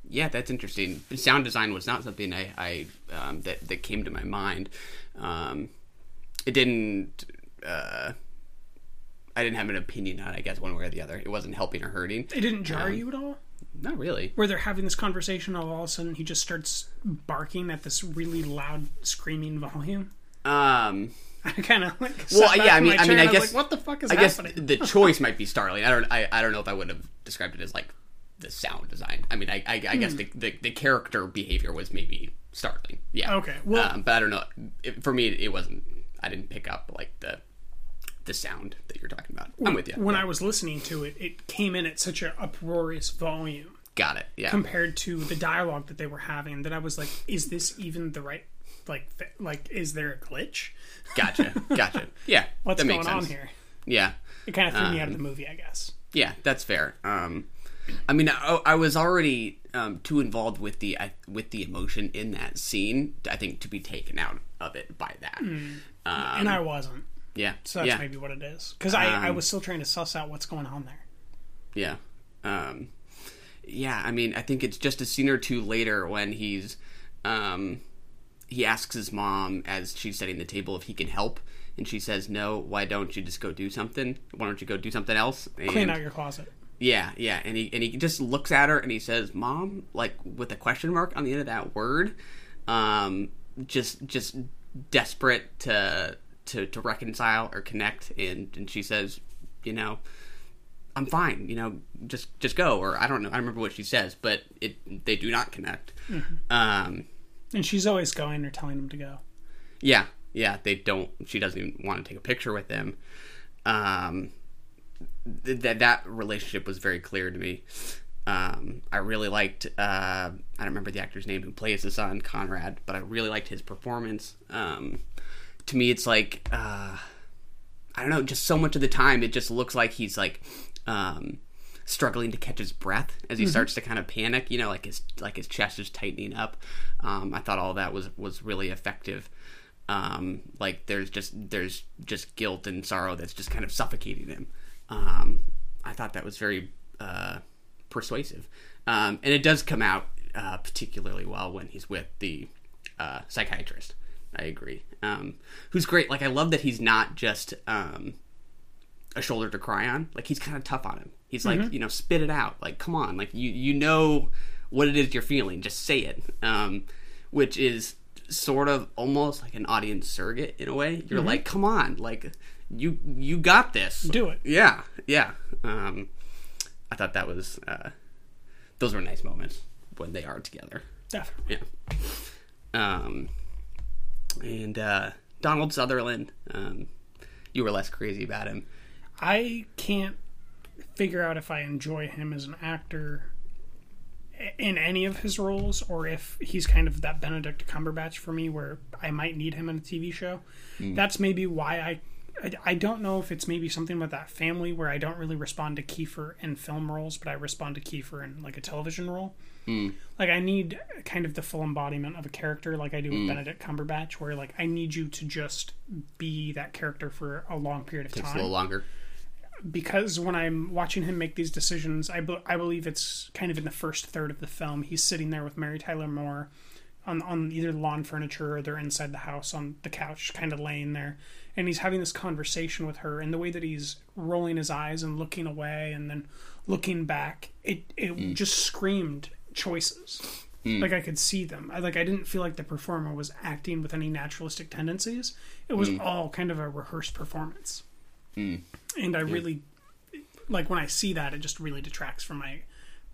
Yeah, that's interesting. Sound design was not something I, I um, that that came to my mind. Um, it didn't. Uh, I didn't have an opinion on. it, I guess one way or the other. It wasn't helping or hurting. it didn't jar Um, you at all Not really. where they're having this conversation all of a sudden he just starts barking at this really loud screaming volume Um, [LAUGHS] I kind of like well, yeah. I mean, I mean, I guess like, what the fuck is I guess the [LAUGHS] choice might be startling. I don't. I, I don't know if I would have described it as like the sound design. I mean, I, I, I guess the, the the character behavior was maybe startling. Yeah. Okay, well- um, but I don't know. It, for me, it wasn't. I didn't pick up like the the sound that you're talking about. I'm with you. when I was listening to it, it came in at such an uproarious volume Got it. Yeah. compared to the dialogue that they were having that I was like, is this even the right? Like, th- like, is there a glitch? Gotcha. [LAUGHS] Gotcha. Yeah. What's going on here? Yeah. It kind of threw me out of Um, the movie, I guess. Yeah, that's fair. Um, I mean, I, I was already um, too involved with the I, with the emotion in that scene. I think to be taken out of it by that. Um, and I wasn't, yeah, so that's yeah, maybe what it is. Because I, I Um, was still trying to suss out what's going on there. yeah, um, yeah. I mean, I think it's just a scene or two later when he's um, he asks his mom as she's setting the table if he can help, and she says no. Why don't you just go do something? Why don't you go do something else? Clean And- out your closet. Yeah, yeah, and he and he just looks at her and he says, "Mom," like with a question mark on the end of that word, um, just just desperate to to to reconcile or connect, and and she says, "You know, I'm fine. You know, just just go." Or I don't know. I don't remember what she says, but it they do not connect. Um, And she's always going or telling him to go. yeah, yeah, they don't. She doesn't even want to take a picture with him. Um, th- that that relationship was very clear to me. Um, I really liked. Uh, I don't remember the actor's name who plays the son, Conrad, but I really liked his performance. Um, to me, it's like uh, I don't know. Just so much of the time, it just looks like he's like um, struggling to catch his breath as he starts to kind of panic. You know, like his like his chest is tightening up. Um, I thought all that was was really effective. Um, like there's just there's just guilt and sorrow that's just kind of suffocating him. Um, I thought that was very uh, persuasive, um, and it does come out uh, particularly well when he's with the uh, psychiatrist. I agree. Um, who's great. Like I love that he's not just um, a shoulder to cry on. Like he's kind of tough on him. He's like, you know, spit it out. Like, come on. Like you you know what it is you're feeling. Just say it. Um, which is sort of almost like an audience surrogate in a way. You're like, come on. Like you you got this. Do it. Yeah. Yeah. Um, I thought that was uh, those were nice moments when they are together. Definitely. Yeah. Um, and uh, Donald Sutherland, um, you were less crazy about him. I can't figure out if I enjoy him as an actor in any of his roles or if he's kind of that Benedict Cumberbatch for me where I might need him in a TV show. That's maybe why I, I I don't know if it's maybe something with that family where I don't really respond to Kiefer in film roles, but I respond to Kiefer in like a television role. Hmm. Like I need kind of the full embodiment of a character like I do with hmm. Benedict Cumberbatch where like I need you to just be that character for a long period of Takes a time little longer. because when I'm watching him make these decisions, I, be- I believe it's kind of in the first third of the film. He's sitting there with Mary Tyler Moore on on either lawn furniture or they're inside the house on the couch, kind of laying there, and he's having this conversation with her. And the way that he's rolling his eyes and looking away and then looking back, it it hmm. just screamed choices. Hmm. Like I could see them. I like I didn't feel like the performer was acting with any naturalistic tendencies. It was hmm. all kind of a rehearsed performance hmm. and I really like when I see that it just really detracts from my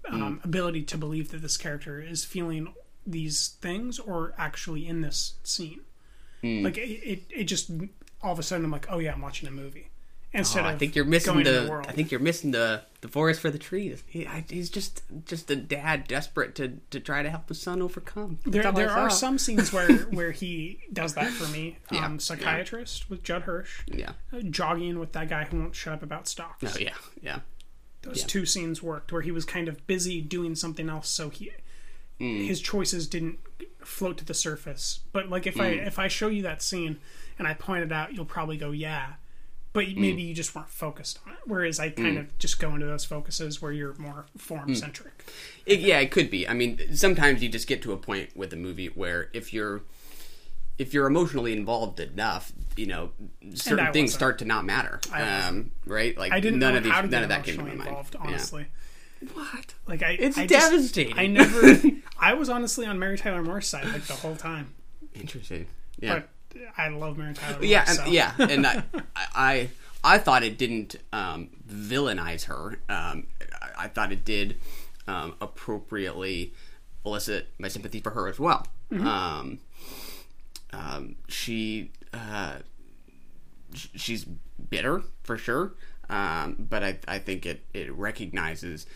um, ability to believe that this character is feeling these things or actually in this scene. Like it, it, it just all of a sudden I'm like, oh yeah, I'm watching a movie, instead Oh, of I think you're missing going to the. the world. I think you're missing the the forest for the trees. He, I, he's just just a dad desperate to to try to help his son overcome. That's There, there are some scenes where [LAUGHS] where he does that for me. [LAUGHS] Yeah, Um, psychiatrist with Judd Hirsch. Yeah. Uh, jogging with that guy who won't shut up about stocks. Oh yeah, yeah. Those yeah. two scenes worked where he was kind of busy doing something else, so he Mm. his choices didn't float to the surface. But like if I Mm. if I show you that scene and I point it out, you'll probably go yeah. But maybe you just weren't focused on it. Whereas I kind Mm. of just go into those focuses where you're more form centric. It, yeah, it could be. I mean, sometimes you just get to a point with a movie where if you're if you're emotionally involved enough, you know, certain things wasn't. start to not matter. Um, right? Like I didn't none know of these, how to none of that came to my mind. involved, Yeah. honestly. What? Like I, It's I just- devastating. I never. [LAUGHS] I was honestly on Mary Tyler Moore's side like the whole time. Interesting. Yeah. But I love Mary Tyler. Moore, yeah, and, so. yeah, and [LAUGHS] I, I, I thought it didn't um, villainize her. Um, I, I thought it did um, appropriately elicit my sympathy for her as well. Mhm. Um, um, she, uh, sh- she's bitter for sure, um, but I, I think it it recognizes.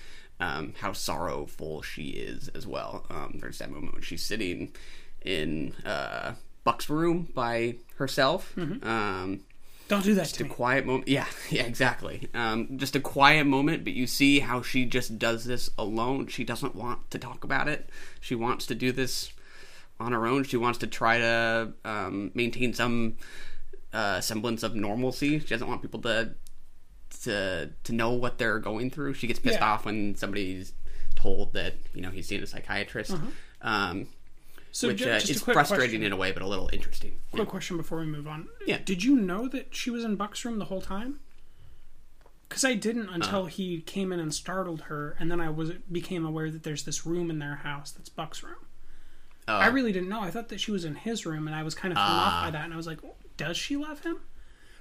Um, how sorrowful she is as well. Um, there's that moment when she's sitting in uh, Buck's room by herself. Mhm. Um, Don't do that just a me. quiet moment. Yeah, [LAUGHS] yeah, exactly. Um, just a quiet moment, but you see how she just does this alone. She doesn't want to talk about it. She wants to do this on her own. She wants to try to um, maintain some uh, semblance of normalcy. She doesn't want people to to to know what they're going through. She gets pissed Yeah. off when somebody's told that you know he's seeing a psychiatrist. Uh-huh. Um, So which ju- uh, just is frustrating question. in a way, but a little interesting. Quick question before we move on. Yeah. Did you know that she was in Buck's room the whole time? Because I didn't Uh. until he came in and startled her, and then I was became aware that there's this room in their house that's Buck's room. Oh. I really didn't know. I thought that she was in his room, and I was kind of thrown off Ah. by that. And I was like, does she love him?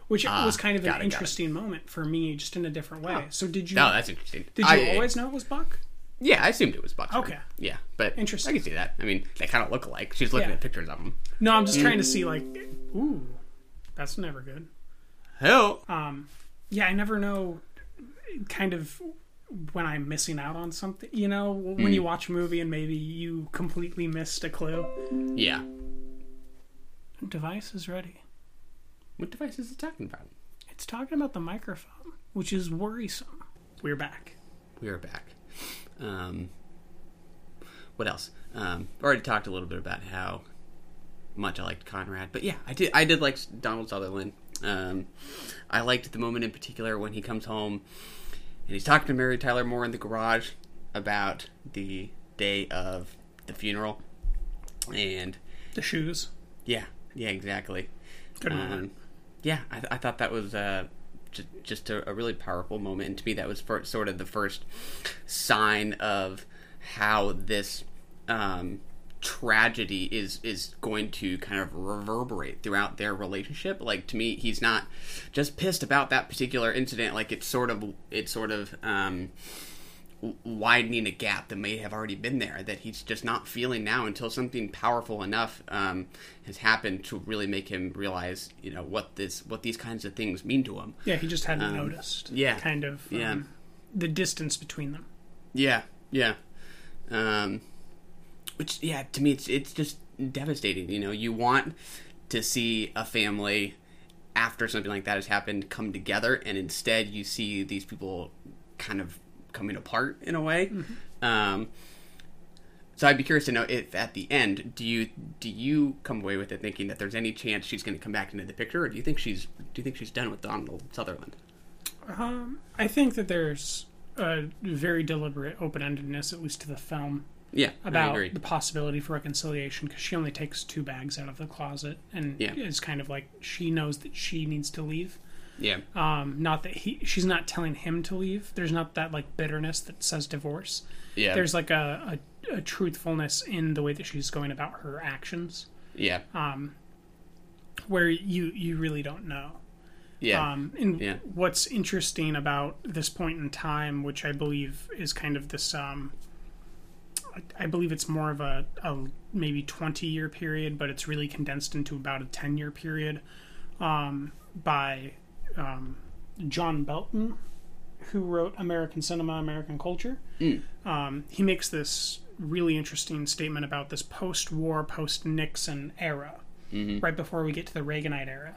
Which Ah, was kind of an it, interesting moment for me, just in a different way. So did you? No, that's interesting. Did you I- always know it was Buck? Yeah, I assumed it was Buck's. Okay. Yeah, but Interesting. I can see that. I mean, they kind of look alike. She's looking Yeah. at pictures of them. No, I'm just trying to see like, ooh, that's never good. Hell. Um, yeah, I never know, kind of when I'm missing out on something. You know, when Mm. you watch a movie and maybe you completely missed a clue. Yeah. Device is ready. What device is it talking about? It's talking about the microphone, which is worrisome. We're back. We are back. Um, what else? Um, already talked a little bit about how much I liked Conrad, but yeah, I did. I did like Donald Sutherland. Um, I liked the moment in particular when he comes home and he's talking to Mary Tyler Moore in the garage about the day of the funeral, and The shoes. yeah, yeah, exactly. Um, yeah, I, I thought that was uh, just, just a, a really powerful moment, and to me, that was for, sort of the first sign of how this um, tragedy is is going to kind of reverberate throughout their relationship. Like to me, he's not just pissed about that particular incident. Like it's sort of it's sort of um, widening a gap that may have already been there that he's just not feeling now until something powerful enough um, has happened to really make him realize you know what this what these kinds of things mean to him Yeah, he just hadn't Um, noticed. yeah Kind of. yeah Um, the distance between them. yeah yeah um which yeah to me it's it's just devastating you know you want to see a family after something like that has happened come together and instead you see these people kind of coming apart in a way um so I'd be curious to know if at the end, do you do you come away with it thinking that there's any chance she's going to come back into the picture, or do you think she's do you think she's done with Donald Sutherland? Um, I think that there's a very deliberate open endedness, at least to the film. Yeah, I about agree. the possibility for reconciliation because she only takes two bags out of the closet and Yeah. is kind of like she knows that she needs to leave. Yeah. Um, not that he, she's not telling him to leave. There's not that like bitterness that says divorce. Yeah. There's like a, a, a truthfulness in the way that she's going about her actions. Yeah. Um, where you you really don't know. Yeah. Um, and Yeah. what's interesting about this point in time, which I believe is kind of this, um, I- I believe it's more of a, a maybe 20 year period, but it's really condensed into about a 10 year period um, by um, John Belton, who wrote American Cinema, American Culture. Mm. Um, he makes this really interesting statement about this post-war, post-Nixon era, Mhm. right before we get to the Reaganite era.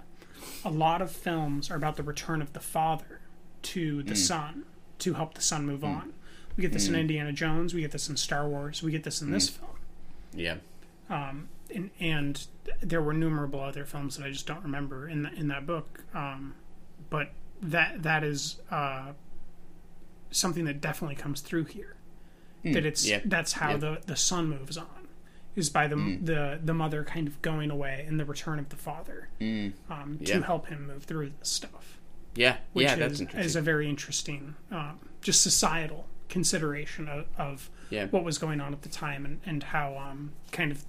A lot of films are about the return of the father to the Mm. son to help the son move on. We get this in Mm. Indiana Jones. We get this in Star Wars. We get this in this Mm. film. Yeah. Um, and, and there were numerable other films that I just don't remember in the, in that book. Um, but that that is uh, something that definitely comes through here. Mm, That it's yeah, that's how yeah. the the son moves on, is by the Mm. the the mother kind of going away and the return of the father Mm. um, Yeah. to help him move through this stuff. Yeah, which yeah, is, that's interesting. is a very interesting, um, just societal consideration of, of what was going on at the time and, and how um, kind of,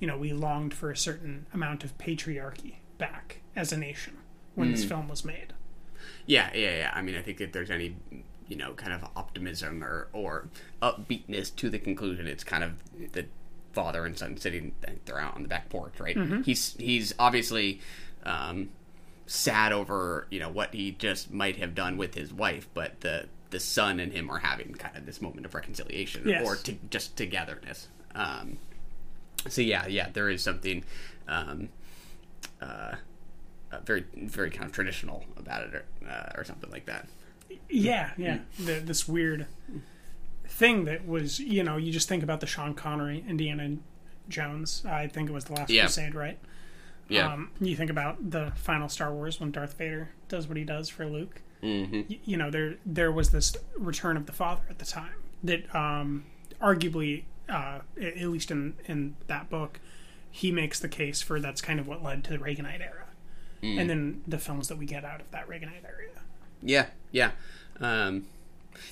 you know, we longed for a certain amount of patriarchy back as a nation when this Mm. film was made. Yeah, yeah, yeah. I mean, I think if there's any, you know, kind of optimism or or upbeatness to the conclusion, it's kind of the father and son sitting they're out on the back porch, right? Mhm. He's he's obviously um, sad over you know what he just might have done with his wife, but the the son and him are having kind of this moment of reconciliation Yes. or to, just togetherness. Um, so yeah, yeah, there is something. Um, uh, uh, very, very kind of traditional about it, or, uh, or something like that. Yeah, yeah. The, this weird thing that was, you know, you just think about the Sean Connery, Indiana Jones. I think it was the Last Yeah. Crusade, right? Yeah. Um, you think about the final Star Wars when Darth Vader does what he does for Luke. Mhm. Y- you know, there there was this return of the father at the time that, um, arguably, uh, at least in in that book, he makes the case for that's kind of what led to the Reaganite era, Mm. and then the films that we get out of that Reaganite area. Yeah, yeah, um,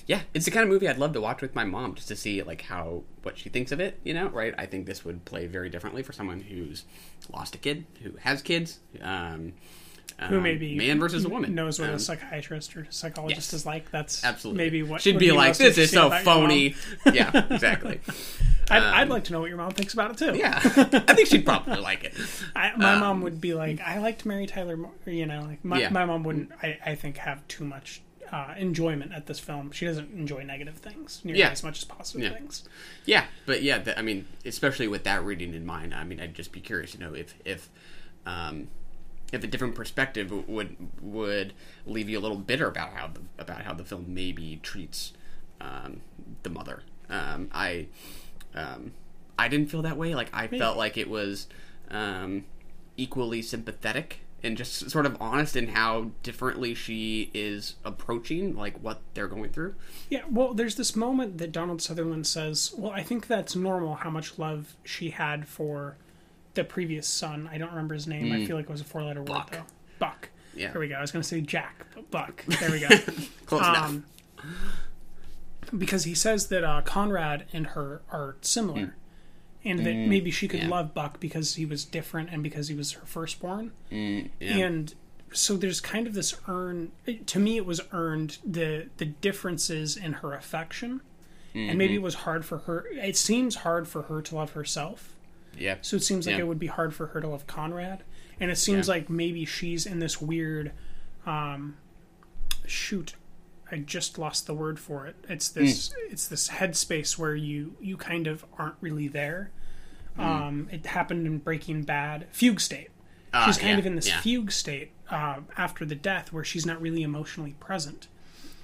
yeah. It's the kind of movie I'd love to watch with my mom just to see like how what she thinks of it. You know, right? I think this would play very differently for someone who's lost a kid, who has kids, um, who um, maybe man versus a woman knows what Um, a psychiatrist or psychologist yes. is like. That's Absolutely. maybe what She'd be like, "This is so about your mom." phony." [LAUGHS] Yeah, exactly. [LAUGHS] I'd, Um, I'd like to know what your mom thinks about it too. Yeah, [LAUGHS] I think she'd probably like it. I, my Um, mom would be like, I liked Mary Tyler. Moore," You know, like my, Yeah. my mom wouldn't. I, I think have too much uh, enjoyment at this film. She doesn't enjoy negative things nearly Yeah. as much as positive Yeah. things. Yeah, but yeah, th- I mean, especially with that reading in mind, I mean, I'd just be curious to know if if um, if a different perspective would would leave you a little bitter about how the, about how the film maybe treats um, the mother. Um, I um, I didn't feel that way. Like I Maybe. felt like it was um, equally sympathetic and just sort of honest in how differently she is approaching like what they're going through. Yeah, well, there's this moment that Donald Sutherland says, "Well, I think that's normal. How much love she had for the previous son. I don't remember his name. I Mm. feel like it was a four-letter word though. Buck. Yeah. There we go. I was going to say Jack, but Buck. [LAUGHS] There we go. [LAUGHS] Close enough. Because he says that uh, Conrad and her are similar, and that Mm, maybe she could yeah. love Buck because he was different and because he was her firstborn. Mm, yeah. And so there's kind of this earn. To me, it was earned the the differences in her affection, and maybe Mhm. it was hard for her. It seems hard for her to love herself. Yeah. So it seems like Yeah. it would be hard for her to love Conrad, and it seems Yeah. like maybe she's in this weird, um, shoot, I just lost the word for it. It's this Hmm. it's this headspace where you you kind of aren't really there. Hmm. Um, it happened in Breaking Bad, fugue state. Ah, she's kind yeah, of in this fugue state uh, after the death where she's not really emotionally present.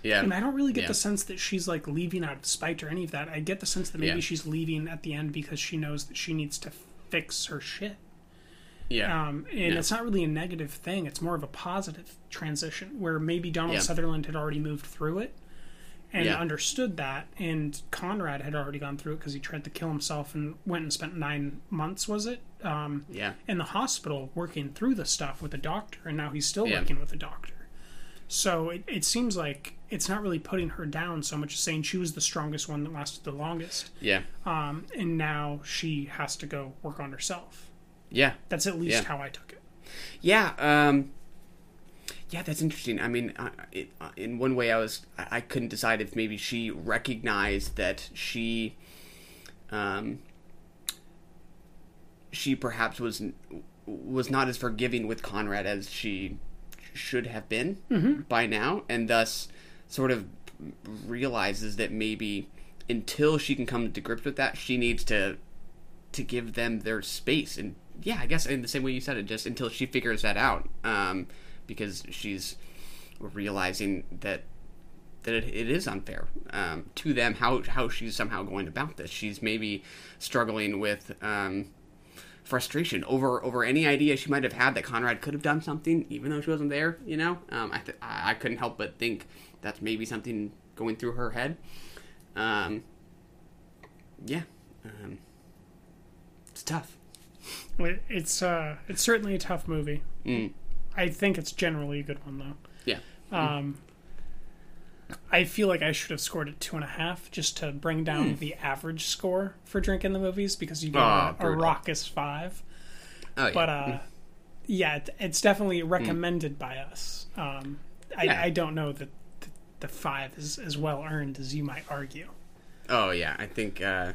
Yeah. And I don't really get Yeah. the sense that she's like leaving out of spite or any of that. I get the sense that maybe Yeah. she's leaving at the end because she knows that she needs to fix her shit. Yeah. Um, and Yeah. it's not really a negative thing. It's more of a positive transition where maybe Donald. Sutherland had already moved through it and understood that, and Conrad had already gone through it because he tried to kill himself and went and spent nine months, was it? Um, Yeah. In the hospital working through the stuff with a doctor, and now he's still working with a doctor. So it, it seems like it's not really putting her down so much as saying she was the strongest one that lasted the longest. Yeah. Um, and now she has to go work on herself. Yeah. That's at least Yeah. how I took it. Yeah, um, yeah, that's interesting. I mean, it, uh, in one way, I was I, I couldn't decide if maybe she recognized that she, um, she perhaps was was not as forgiving with Conrad as she should have been Mhm. by now, and thus sort of realizes that maybe until she can come to grips with that, she needs to to give them their space. And yeah, I guess in the same way you said it, just until she figures that out, um, because she's realizing that that it, it is unfair um, to them how how she's somehow going about this. She's maybe struggling with um, frustration over over any idea she might have had that Conrad could have done something, even though she wasn't there. You know, um, I th- I couldn't help but think that's maybe something going through her head. Um, yeah, um, it's tough. It's uh, it's certainly a tough movie. Mm. I think it's generally a good one though. Yeah. Um, I feel like I should have scored it two and a half just to bring down Mm. the average score for drinking the movies because you get Ah, a, a raucous five. Oh, yeah. But uh, Mm. yeah, it, it's definitely recommended by us. Um, I, Yeah. I don't know that the, the five is as well earned as you might argue. Oh yeah, I think. Uh,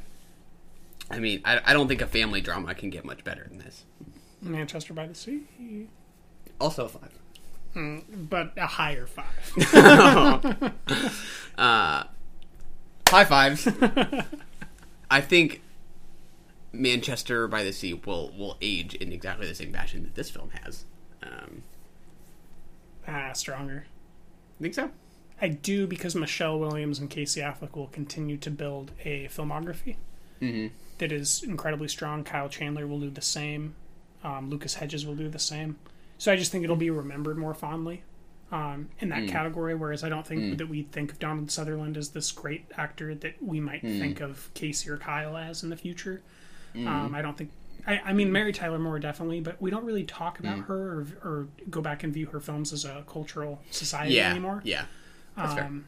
I mean, I, I don't think a family drama can get much better than this. Manchester by the Sea, Also a five. Mm, but a higher five. [LAUGHS] uh, high fives. [LAUGHS] I think Manchester by the Sea will will age in exactly the same fashion that this film has. Um, ah, stronger. think so? I do because Michelle Williams and Casey Affleck will continue to build a filmography Mhm. that is incredibly strong. Kyle Chandler will do the same. Um, Lucas Hedges will do the same. So I just think it'll be remembered more fondly um, in that Mm. category. Whereas I don't think Mm. that we think of Donald Sutherland as this great actor that we might Mm. think of Casey or Kyle as in the future. Mm. Um, I don't think. I, I mean, Mary Tyler Moore definitely, but we don't really talk about Mm. her or, or go back and view her films as a cultural society Yeah, anymore. yeah. That's fair. Um,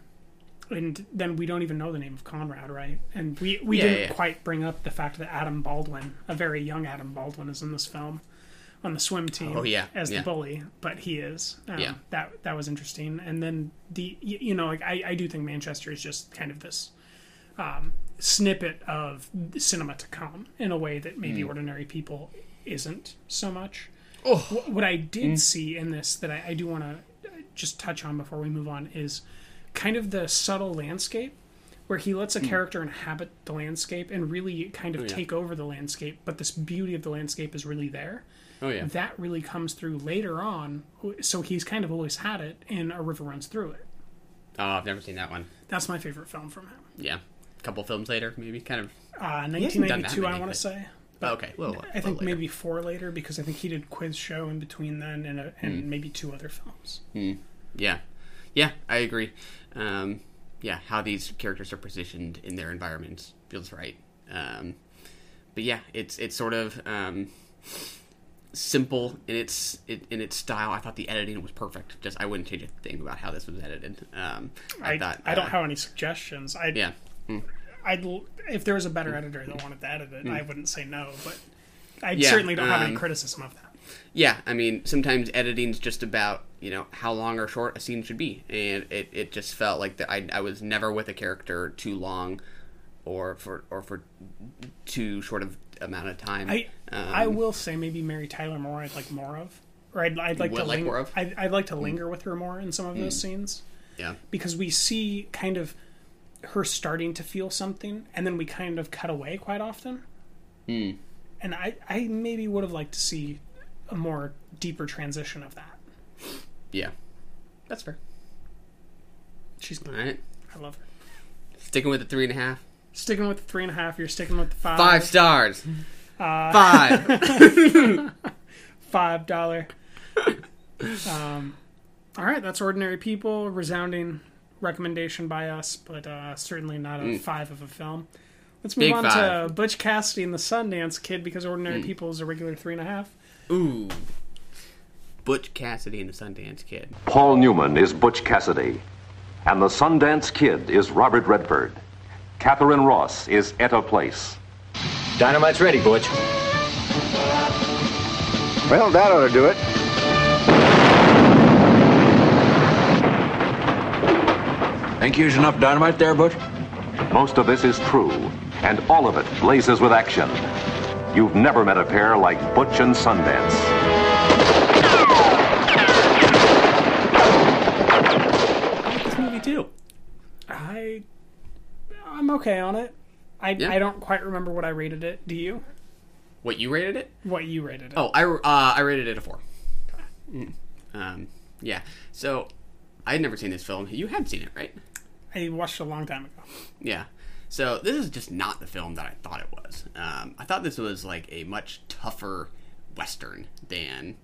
and then we don't even know the name of Conrad, right? And we we Yeah, didn't yeah. quite bring up the fact that Adam Baldwin, a very young Adam Baldwin, is in this film on the swim team. Oh, yeah, as yeah. the bully, but he is. Um, Yeah. that that was interesting. And then the you know like I I do think Manchester is just kind of this um, snippet of cinema to come in a way that maybe Mm. ordinary people isn't so much. Oh. Wh- What I did Mm. see in this that I, I do want to just touch on before we move on is kind of the subtle landscape where he lets a Mm. character inhabit the landscape and really kind of Oh, yeah. take over the landscape, but this beauty of the landscape is really there. Oh, yeah. That really comes through later on. So he's kind of always had it in A River Runs Through It. Oh, I've never seen that one. That's my favorite film from him. Yeah, a couple films later, maybe kind of. Uh, He hasn't done that 1992, I want but- to say. Oh, okay, little- I think maybe four later because I think he did Quiz Show in between then and, a, and Hmm. maybe two other films. Mm. Yeah, yeah, I agree. Um, yeah, how these characters are positioned in their environments feels right. Um, but yeah, it's it's sort of um, simple in its it, in its style. I thought the editing was perfect. Just I wouldn't change a thing about how this was edited. Um, I, I, thought I don't uh, have any suggestions. I Yeah. Mm. I'd if there was a better editor that wanted to edit it, Mm. I wouldn't say no. But I Yeah, certainly don't have any um, criticism of that. Yeah, I mean, sometimes editing's just about you know how long or short a scene should be, and it, it just felt like that I, I was never with a character too long, or for or for too short of amount of time. I Um, I will say maybe Mary Tyler Moore I'd like more of, or I'd, I'd like to like linger. more of? I'd, I'd like to Mm. linger with her more in some of those Mm. scenes. Yeah. because we see kind of her starting to feel something, and then we kind of cut away quite often. Mm. And I I maybe would have liked to see a more deeper transition of that. Yeah, that's fair. She's all right. I love her. Sticking with the three and a half. Sticking with the three and a half, you're sticking with the five. Five stars. Uh, Five. [LAUGHS] Five dollar. Um, all right, that's ordinary people. Resounding recommendation by us, but uh, certainly not a Mm. five of a film. Let's move Big on five. to Butch Cassidy and the Sundance Kid because Ordinary Mm. People is a regular three and a half. Ooh. Butch Cassidy and the Sundance Kid. Paul Newman is Butch Cassidy, and the Sundance Kid is Robert Redford. Katharine Ross is Etta Place. Dynamite's ready, Butch. Well, that ought to do it. Think you enough dynamite there, Butch? Most of this is true, and all of it blazes with action. You've never met a pair like Butch and Sundance. What's this movie too. I I'm okay on it. I Yeah. I don't quite remember what I rated it. Do you? What you rated it? What you rated it? Oh, I uh, I rated it a four. Mm. Um, yeah. So I had never seen this film. You had seen it, right? I watched it a long time ago. Yeah. So this is just not the film that I thought it was. Um, I thought this was like a much tougher western than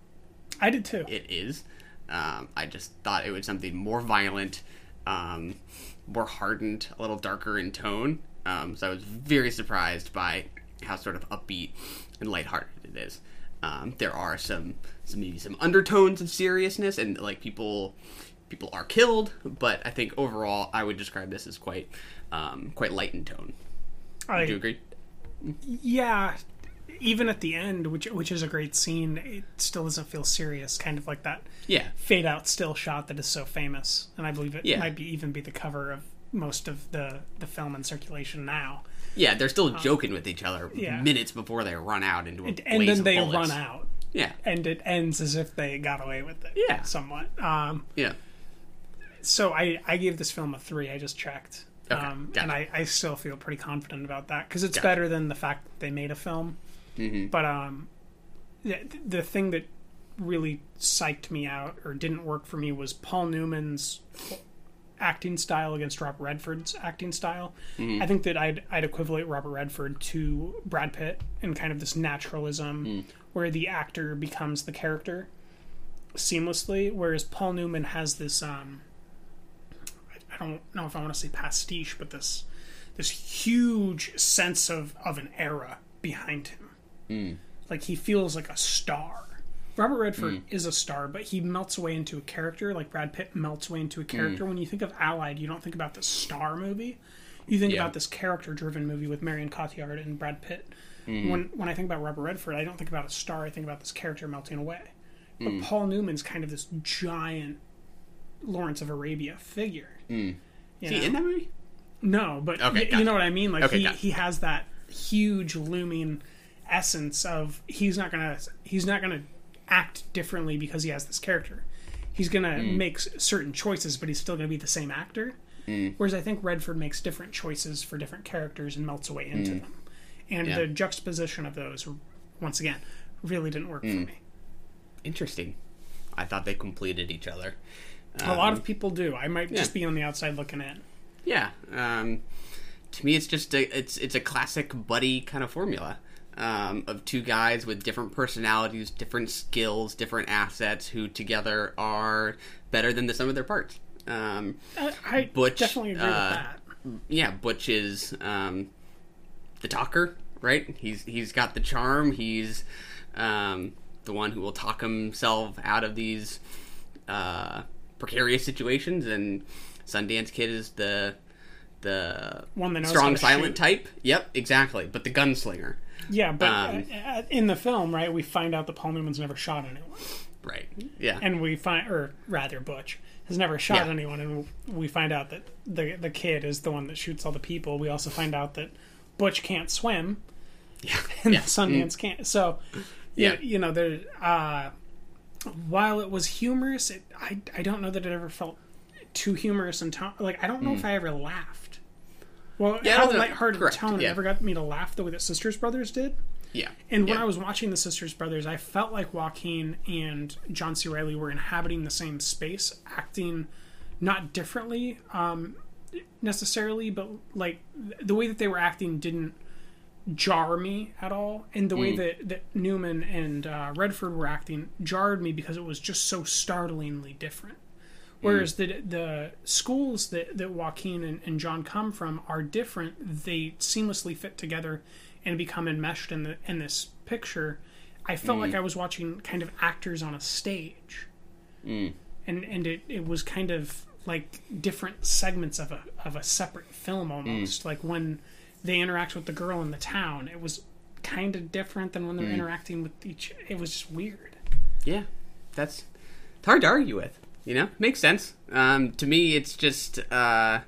I did too. it is. Um, I just thought it was something more violent, um, more hardened, a little darker in tone. Um, so I was very surprised by how sort of upbeat and lighthearted it is. Um, there are some, some maybe some undertones of seriousness, and like people people are killed, but I think overall I would describe this as quite um, quite light in tone. I, Would you agree? Yeah, even at the end, which which is a great scene, it still doesn't feel serious. Kind of like that Yeah. fade out still shot that is so famous, and I believe it Yeah. might be even be the cover of most of the the film in circulation now. Yeah, they're still joking with each other Um, yeah. minutes before they run out into a And, and then they bullets. run out. Yeah. and it ends as if they got away with it. Yeah. somewhat. Um, Yeah. so I I gave this film a three. I just checked. Okay, Um, gotcha. and I, I still feel pretty confident about that because it's Gotcha. better than the fact that they made a film. Mhm. But um, the, the thing that really psyched me out or didn't work for me was Paul Newman's acting style against Robert Redford's acting style. Mhm. I think that I'd I'd equivalent Robert Redford to Brad Pitt in kind of this naturalism Mm. where the actor becomes the character seamlessly, whereas Paul Newman has this um I- I don't know if I want to say pastiche, but this this huge sense of of an era behind him. Mm. Like he feels like a star. Robert Redford Mm. is a star, but he melts away into a character like Brad Pitt melts away into a character. Mm. When you think of Allied, you don't think about the star movie. You think Yeah. about this character-driven movie with Marion Cotillard and Brad Pitt. Mhm. When when I think about Robert Redford, I don't think about a star. I think about this character melting away. But Mm. Paul Newman's kind of this giant Lawrence of Arabia figure. Mm. Is he know? in that movie? No, but Okay, y- you know what I mean. Like Okay, he, gotcha. he has that huge looming essence of he's not gonna he's not gonna act differently because he has this character. He's gonna Mm. make certain choices, but he's still gonna be the same actor. Mm. Whereas I think Redford makes different choices for different characters and melts away into Mm. them. And Yeah. the juxtaposition of those, once again, really didn't work for Mm. me. Interesting. I thought they completed each other. a lot Um, of people do. I might yeah. just be on the outside looking in. Yeah. Um, to me, it's just a it's it's a classic buddy kind of formula um, of two guys with different personalities, different skills, different assets, who together are better than the sum of their parts. Um, I, I Butch definitely agree uh, with that. Yeah, Butch is um, the talker, right? He's he's got the charm. He's um, the one who will talk himself out of these uh, precarious situations, and Sundance Kid is the the One that strong, silent shoot. type. Yep, exactly. But the gunslinger, Yeah, but Um, uh, uh, in the film, right, we find out that Paul Newman's never shot anyone. right? Yeah, And we find, or rather, Butch has never shot Yeah. anyone, and we find out that the the kid is the one that shoots all the people. We also find out that Butch can't swim, yeah, [LAUGHS] and yeah. Sundance Mm. can't. So, Yeah. yeah, you know, there. Uh, while it was humorous, it, I I don't know that it ever felt too humorous and tone. Like I don't know Mm. if I ever laughed. Well, Yeah, how lighthearted Correct, tone yeah. never got me to laugh the way that Sisters Brothers did. yeah. And when yeah. I was watching the Sisters Brothers, I felt like Joaquin and John C. Reilly were inhabiting the same space, acting not differently um, necessarily, but like the way that they were acting didn't jar me at all, and the way Mm. that, that Newman and uh, Redford were acting jarred me because it was just so startlingly different. Whereas the the schools that, that Joaquin and, and John come from are different. They seamlessly fit together and become enmeshed in the in this picture. I felt Mm. like I was watching kind of actors on a stage, Mm. and and it, it was kind of like different segments of a of a separate film almost. Like when they interact with the girl in the town, it was kind of different than when they're Mm. interacting with each. It was just weird. Yeah, that's it's hard to argue with. You know, makes sense. Um, to me, it's just uh,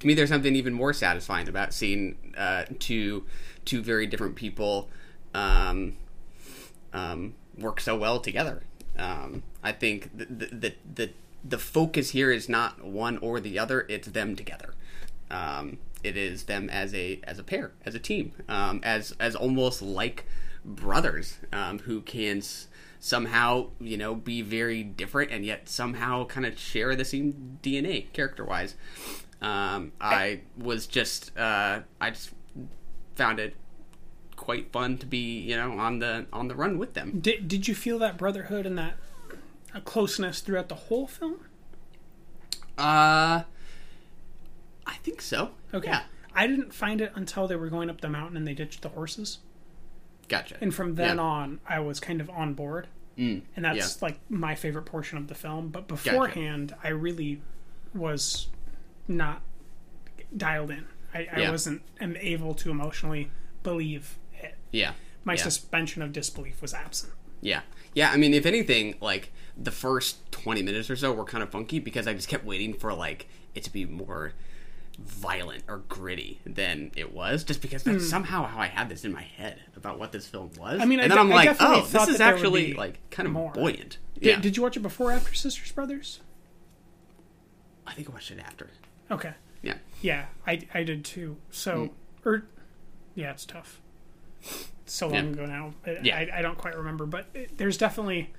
to me, there's something even more satisfying about seeing uh, two two very different people um, um, work so well together. Um, I think the, the the the focus here is not one or the other; it's them together. Um, it is them as a as a pair, as a team, um, as as almost like brothers who can somehow you know be very different and yet somehow kind of share the same DNA character wise. Um, I was just uh, I just found it quite fun to be you know on the on the run with them. Did Did you feel that brotherhood and that uh, closeness throughout the whole film? Uh, I think so. Okay. Yeah. I didn't find it until they were going up the mountain and they ditched the horses. Gotcha. And from then Yeah. on, I was kind of on board. Mm, And that's yeah. like my favorite portion of the film. But beforehand, I really was not dialed in. I, I Yeah. wasn't am able to emotionally believe it. Yeah. My suspension of disbelief was absent. Yeah. Yeah, I mean, if anything, like the first 20 minutes or so were kind of funky because I just kept waiting for like it to be more violent or gritty than it was just because that's Hmm. somehow how I had this in my head about what this film was. I mean, I and then de- I'm I like, oh, this is that there would actually like kind of more. buoyant. Did, Yeah. did you watch it before or after Sisters Brothers? I think I watched it after. Okay. Yeah. Yeah, I, I did too. So, or yeah, it's tough. It's so long Yeah. ago now. I, Yeah. I, I don't quite remember, but it, there's definitely.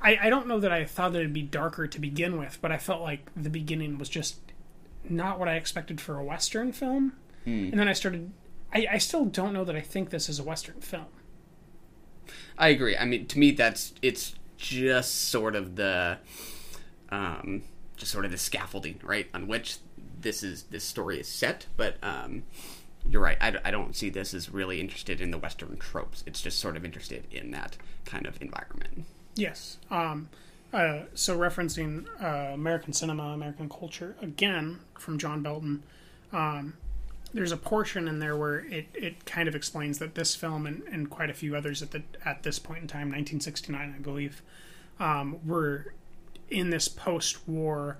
I, I don't know that I thought that it'd be darker to begin with, but I felt like the beginning was just not what I expected for a Western film. Hmm. And then I started. I, I still don't know that I think this is a Western film. I agree. I mean, to me, that's it's just sort of the, um, just sort of the scaffolding, right, on which this is this story is set. But um, you're right. I don't see this as really interested in the Western tropes. It's just sort of interested in that kind of environment. Yes. Um, uh, so referencing uh, American cinema, American culture again from John Belton. Um, there's a portion in there where it, it kind of explains that this film and, and quite a few others at the at this point in time, 1969, I believe, um, were in this post-war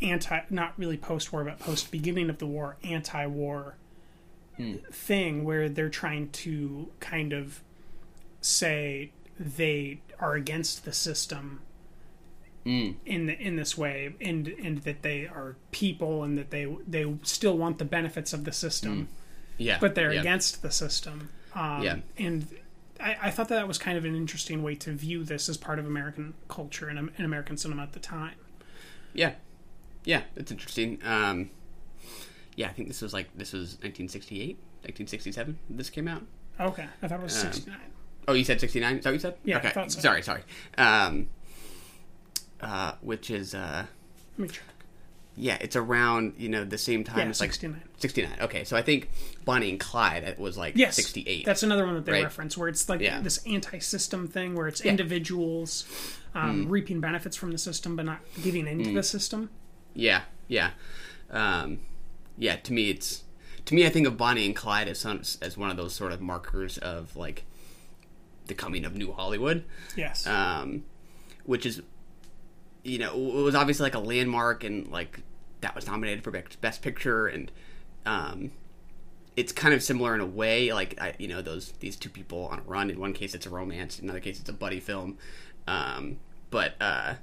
anti not really post-war but post beginning of the war anti-war thing where they're trying to kind of say they are against the system Mm. in the, in this way and and that they are people and that they they still want the benefits of the system Yeah, but they're yeah. against the system um, Yeah. and I, I thought that, that was kind of an interesting way to view this as part of American culture and, and American cinema at the time Yeah, yeah, it's interesting. Um, yeah, I think this was like this was 1968, 1967. This came out. okay I thought it was Um, 69 Oh, you said 69? Is that what you said? Yeah, I Okay. so. Sorry, sorry. Um, uh, which is, uh, Let me check. yeah, it's around, you know, the same time Yeah, as like 69. 69. Okay, so I think Bonnie and Clyde it was like Yes, 68. That's another one that they right? reference, where it's like Yeah. this anti-system thing, where it's Yeah. individuals um, Mm. reaping benefits from the system, but not giving into Mm. the system. Yeah, yeah, um, yeah. To me, it's to me. I think of Bonnie and Clyde as some, as one of those sort of markers of like the coming of New Hollywood. Yes. Um, which is, you know, it was obviously like a landmark and like that was nominated for Best Picture and um, it's kind of similar in a way. Like I, you know, those these two people on a run. In one case, it's a romance. In another case, it's a buddy film. Um, but uh,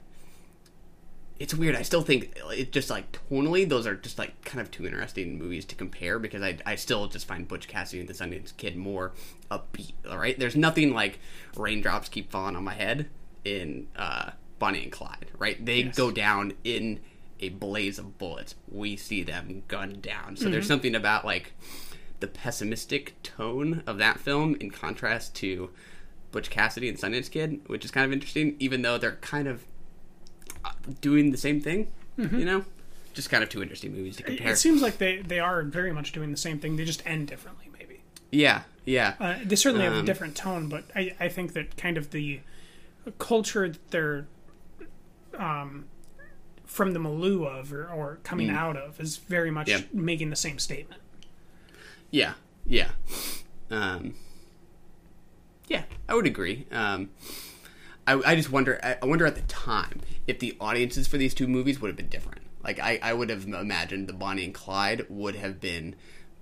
it's weird. I still think it just like tonally, those are just like kind of two interesting movies to compare because I, I still just find Butch Cassidy and the Sundance Kid more upbeat. All right, there's nothing like raindrops keep falling on my head in uh, Bonnie and Clyde. Right, they Yes. go down in a blaze of bullets. We see them gunned down. So there's Mhm. something about like the pessimistic tone of that film in contrast to Butch Cassidy and Sundance Kid, which is kind of interesting, even though they're kind of uh, doing the same thing. Mhm. You know, just kind of two interesting movies to compare. it seems like they, they are very much doing the same thing. They just end differently, maybe. yeah, yeah. Uh, they certainly have a Um, different tone, but I, I think that kind of the culture that they're um, from the milieu of or, or coming Mm. out of is very much Yeah. making the same statement. Yeah, yeah, um, yeah. I would agree. Um, I, I just wonder. I I wonder at the time if the audiences for these two movies would have been different. Like I, I would have imagined the Bonnie and Clyde would have been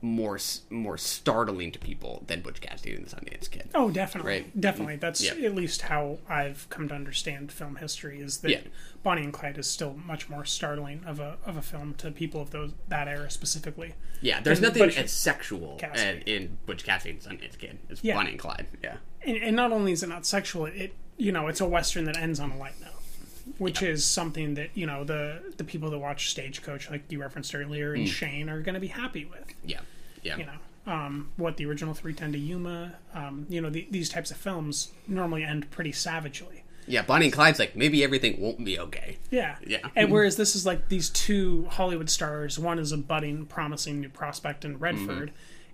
more more startling to people than Butch Cassidy and the Sundance Kid. Oh, definitely, Right. definitely. That's Yeah. at least how I've come to understand film history. Is that Yeah. Bonnie and Clyde is still much more startling of a of a film to people of those that era specifically. Yeah, there's than nothing Butch as sexual in, in Butch Cassidy and the Sundance Kid as Yeah. Bonnie and Clyde. Yeah. and, and not only is it not sexual, it you know it's a western that ends on a light note, which is something that you know the the people that watch Stagecoach, like you referenced earlier, and Mm. Shane are going to be happy with. Yeah. Yeah. You know, um, what the original Three Ten to Yuma, um, you know, the, these types of films normally end pretty savagely. Yeah, Bonnie and Clyde's like maybe everything won't be okay. Yeah. Yeah. And whereas this is like these two Hollywood stars, one is a budding, promising new prospect in Redford,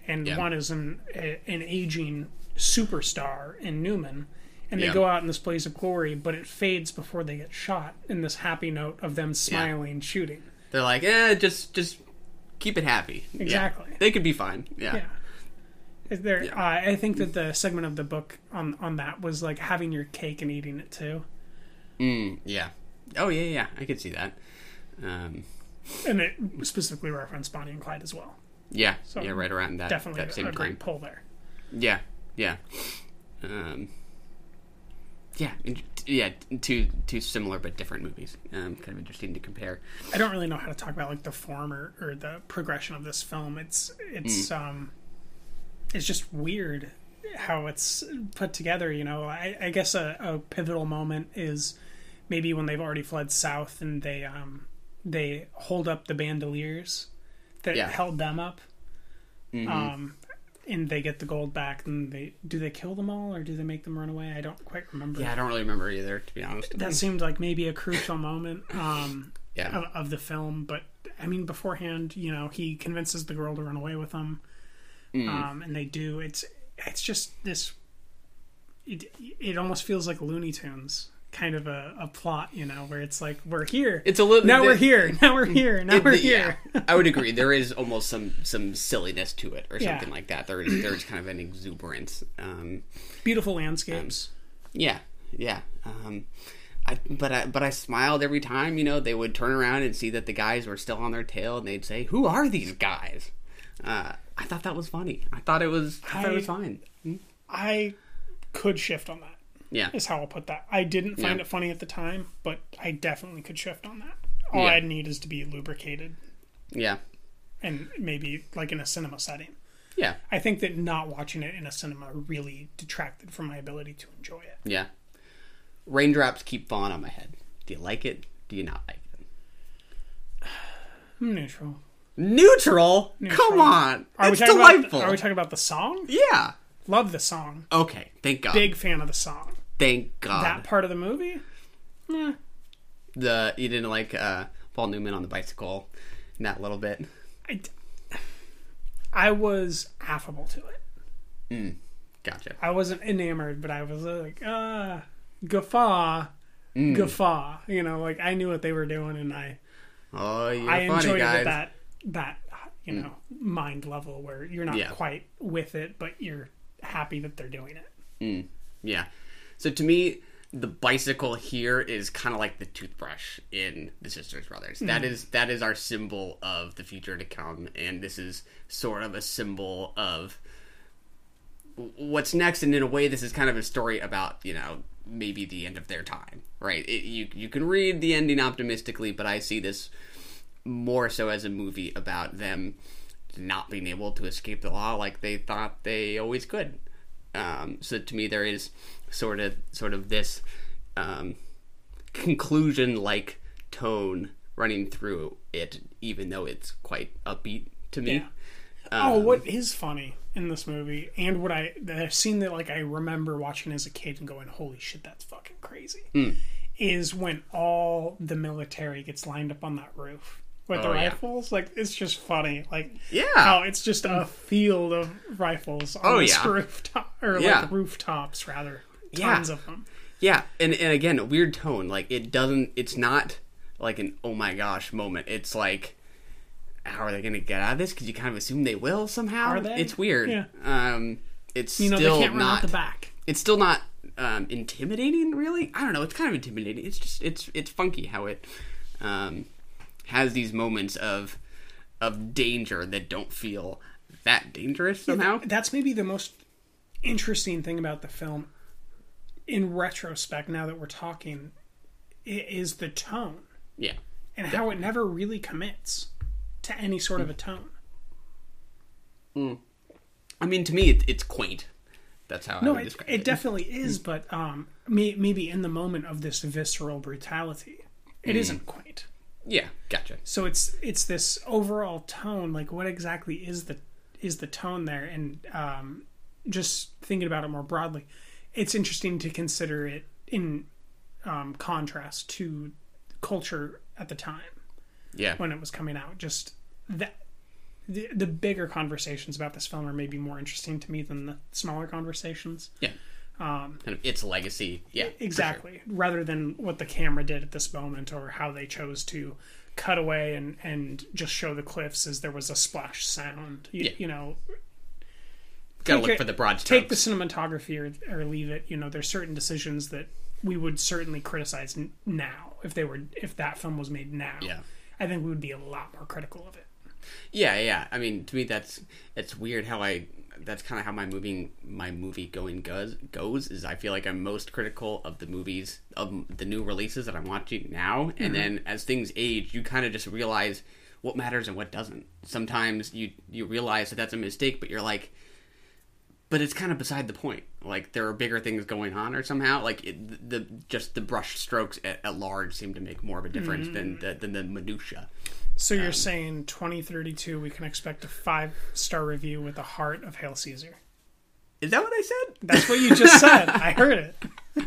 and Yeah. one is an a, an aging superstar in Newman. And they Yeah. go out in this blaze of glory, but it fades before they get shot in this happy note of them smiling, shooting. They're like, eh, just just keep it happy. Yeah. Exactly. They could be fine. Yeah. Yeah. Is there? Uh, I think that the segment of the book on on that was like having your cake and eating it too, Mm, yeah. Oh yeah, yeah. I could see that. Um, and it specifically referenced Bonnie and Clyde as well. yeah. So yeah. Right around that. definitely that same a time. great pull there. Yeah, yeah, um, yeah, yeah. Two two similar but different movies. Um, kind of interesting to compare. I don't really know how to talk about like the form or, or the progression of this film. It's it's Mm. um it's just weird how it's put together. You know, I, I guess a, a pivotal moment is maybe when they've already fled south and they um they hold up the bandoliers that Yeah. held them up. Mhm. Um, and they get the gold back. And they do they kill them all or do they make them run away? I don't quite remember. Yeah, I don't really remember either, to be honest. That seemed like maybe a crucial moment um, [LAUGHS] Yeah. of, of the film. But I mean, beforehand, you know, he convinces the girl to run away with him, Mm. um, and they do. It's it's just this. It it almost feels like Looney Tunes kind of a, a plot, you know, where it's like we're here. It's a little. now the- we're here. [LAUGHS] Now we're here. Now we're here. yeah, I would [LAUGHS] agree. There is almost some some silliness to it, or Yeah. something like that. There is there's kind of an exuberance. Um, Beautiful landscapes. yeah, yeah. Um, I, but I but I smiled every time. You know, they would turn around and see that the guys were still on their tail, and they'd say, "Who are these guys?" Uh, I thought that was funny. I thought it was. I, thought it was fine. Hmm? I could shift on that. Yeah. is how I'll put that. I didn't find Yeah. it funny at the time, but I definitely could shift on that. All Yeah. I'd need is to be lubricated Yeah. and maybe like in a cinema setting. Yeah. I think that not watching it in a cinema really detracted from my ability to enjoy it. Yeah. Raindrops keep falling on my head. Do you like it? Do you not like it? I'm [SIGHS] neutral. Neutral? Neutral. Come on. Are it's we delightful. About, are we talking about the song? yeah. Love the song. Okay. Thank God. Big fan of the song. Thank God. That part of the movie? Eh, the you didn't like uh, Paul Newman on the bicycle in that little bit. I, I was affable to it. Mm. Gotcha. I wasn't enamored, but I was like, ah, guffaw, Mm. guffaw. You know, like I knew what they were doing, and I, Oh, you're I funny, enjoyed guys. it at that that you know mind level where you're not Yeah. quite with it, but you're happy that they're doing it. Mm, yeah. So to me, the bicycle here is kind of like the toothbrush in the Sisters Brothers. That Mhm. is that is our symbol of the future to come, and this is sort of a symbol of what's next. And in a way, this is kind of a story about you know maybe the end of their time, right? It, you you can read the ending optimistically, but I see this more so as a movie about them not being able to escape the law like they thought they always could. Um, so to me, there is sort of sort of this um, conclusion like tone running through it, even though it's quite upbeat to me. Yeah. oh, Um, what is funny in this movie, and what I the scene that like I remember watching as a kid and going, "Holy shit, that's fucking crazy," Mm. is when all the military gets lined up on that roof with the Oh, yeah. rifles. Like it's just funny, like Yeah. how it's just a field of rifles on Oh, this yeah. rooftop or Yeah. like rooftops rather, Yeah. tons of them. Yeah, and and again, a weird tone. Like it doesn't. It's not like an oh my gosh moment. It's like how are they going to get out of this? Because you kind of assume they will somehow. Are they? It's weird. Yeah. Um, it's You know, they still can't run out not the back. It's still not um, intimidating, really. I don't know. It's kind of intimidating. It's just it's it's funky how it um, has these moments of of danger that don't feel that dangerous somehow. That's maybe the most interesting thing about the film in retrospect now that we're talking i- is the tone Yeah. and how it never really commits to any sort of a tone. I mean, to me, it, it's quaint. That's how I No, would it, describe it definitely is, but um, may, maybe in the moment of this visceral brutality, it Mm. isn't quaint. Yeah, gotcha. So it's it's this overall tone. Like, what exactly is the is the tone there? And um, just thinking about it more broadly, it's interesting to consider it in um, contrast to culture at the time Yeah. when it was coming out. Just that the the bigger conversations about this film are maybe more interesting to me than the smaller conversations. Yeah. Um, Kind of its legacy. Yeah. for sure. exactly rather than what the camera did at this moment or how they chose to cut away and and just show the cliffs as there was a splash sound you, Yeah. you know Gotta look for the broad take the cinematography or, or leave it you know there's certain decisions that we would certainly criticize n- now if they were if that film was made now Yeah. i think we would be a lot more critical of it Yeah, yeah. I mean, to me, that's it's weird how I. That's kind of how my moving my movie going goes. Goes is I feel like I'm most critical of the movies of the new releases that I'm watching now, and Mhm. then as things age, you kind of just realize what matters and what doesn't. Sometimes you you realize that that's a mistake, but you're like, but it's kind of beside the point. Like there are bigger things going on, or somehow like it, the just the brush strokes at, at large seem to make more of a difference than Mm. the, than the minutia. So you're saying 2032 we can expect a five star review with the heart of hail caesar Is that what I said? that's what you just said [LAUGHS] i heard it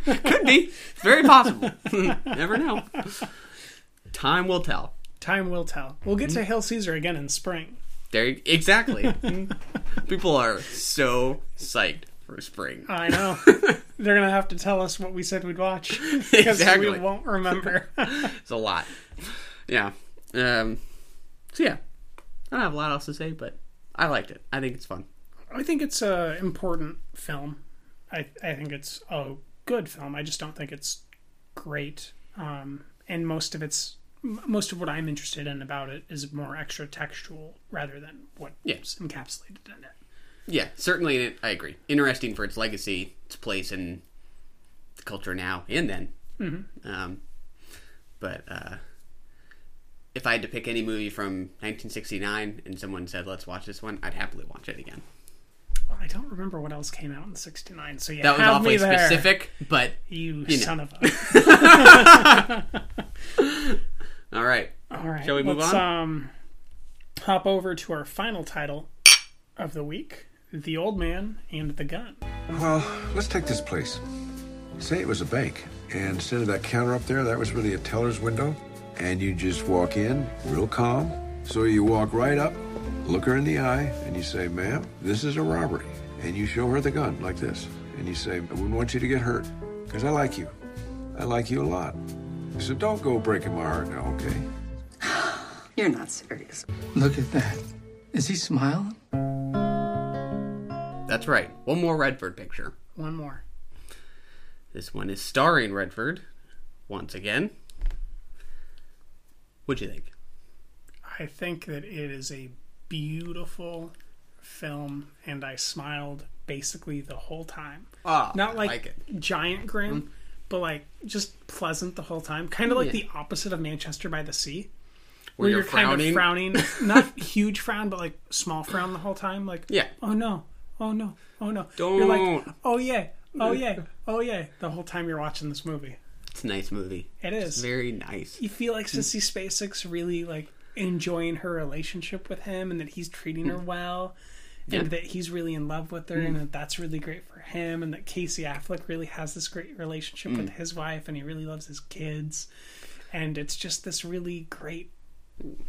Could be. It's very possible. [LAUGHS] Never know. Time will tell. Time will tell. We'll get to mm-hmm. Hail Caesar again in spring. There, exactly. [LAUGHS] Mm-hmm. People are so psyched for spring. I know. They're gonna have to tell us what we said we'd watch because Exactly. we won't remember. It's a lot. Yeah. Um, so yeah, I don't have a lot else to say, but I liked it. I think it's fun. I think it's a important film. I I think it's a good film. I just don't think it's great. Um, and most of its most of what I'm interested in about it is more extra textual rather than what's Yeah. encapsulated in it. Yeah, certainly. I agree. Interesting for its legacy, its place in the culture now and then. Mhm. Um, but uh, if I had to pick any movie from 1969 and someone said, "Let's watch this one," I'd happily watch it again. Well, I don't remember what else came out in '69. So yeah, that was have awfully me there. specific, but You, you know. son of a. [LAUGHS] All right. All right. Shall we move let's, on? Um, hop over to our final title of the week: "The Old Man and the Gun." Well, let's take this place. Say it was a bank, and instead of that counter up there, that was really a teller's window, and you just walk in, real calm. So you walk right up, look her in the eye, and you say, "Ma'am, this is a robbery," and you show her the gun like this, and you say, "I wouldn't want you to get hurt, because I like you. I like you a lot. So don't go breaking my heart now, okay?" [SIGHS] You're not serious. Look at that. Is he smiling? That's right. One more Redford picture. One more. This one is starring Redford once again. What'd you think? I think that it is a beautiful film, and I smiled basically the whole time. Ah, Not like, like it. giant grin, but like just pleasant the whole time. Kind of like Yeah. the opposite of Manchester by the Sea. Where you're kind of frowning. frowning, [LAUGHS] not huge frown, but like small frown the whole time. Like, Yeah. oh no, oh no, oh no. Don't. You're like, oh yeah, oh yeah, oh yeah. The whole time you're watching this movie, It's a nice movie. It It's very nice. you feel like Sissy Spacek's really like enjoying her relationship with him, and that he's treating her well, and Yeah. that he's really in love with her, Mm. and that that's really great for him, and that Casey Affleck really has this great relationship with Mm. his wife, and he really loves his kids, and it's just this really great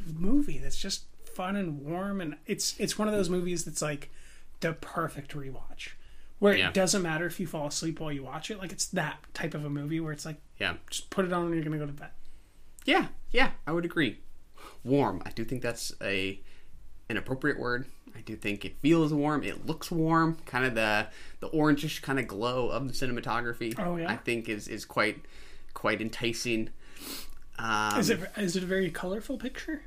movie that's just fun and warm, and it's it's one of those movies that's like the perfect rewatch. Where Yeah. it doesn't matter if you fall asleep while you watch it, like it's that type of a movie where it's like, Yeah. just put it on and you're gonna go to bed. Yeah, yeah, I would agree. Warm. I do think that's a an appropriate word. I do think it feels warm. It looks warm. Kind of the the orangish kind of glow of the cinematography. Oh, yeah? I think is is quite quite enticing. Um, is it is it a very colorful picture?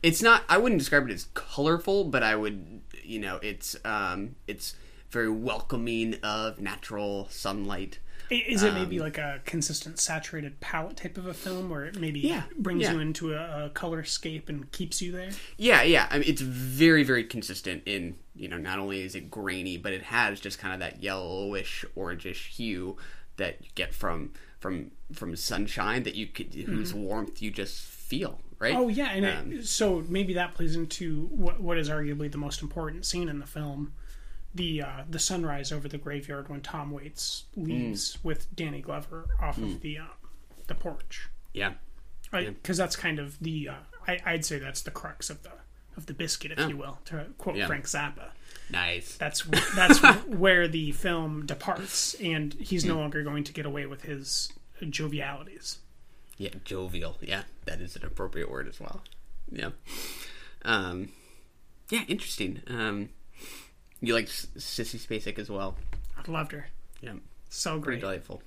It's not. I wouldn't describe it as colorful, but I would. You know, it's um, it's very welcoming of natural sunlight. Is it maybe Um, like a consistent saturated palette type of a film where it maybe Yeah, brings yeah. you into a, a color scape and keeps you there? Yeah, yeah. I mean, it's very, very consistent in you know. Not only is it grainy, but it has just kind of that yellowish, orangish hue that you get from from from sunshine that you could whose Mhm. warmth you just feel. Right. Oh yeah, and Um, it, so maybe that plays into what what is arguably the most important scene in the film, the uh, the sunrise over the graveyard when Tom Waits leaves with Danny Glover off Mm. of the uh, the porch. Yeah. because that's kind of the uh, I, I'd say that's the crux of the of the biscuit, if Oh. you will, to quote Yeah. Frank Zappa. Nice. That's that's [LAUGHS] where the film departs, and he's no Mm. longer going to get away with his jovialities. Yeah, jovial. Yeah, that is an appropriate word as well. Yeah. Um, yeah, interesting. Um, you like S- Sissy Spacek as well. I loved her. Yeah, so pretty great. delightful.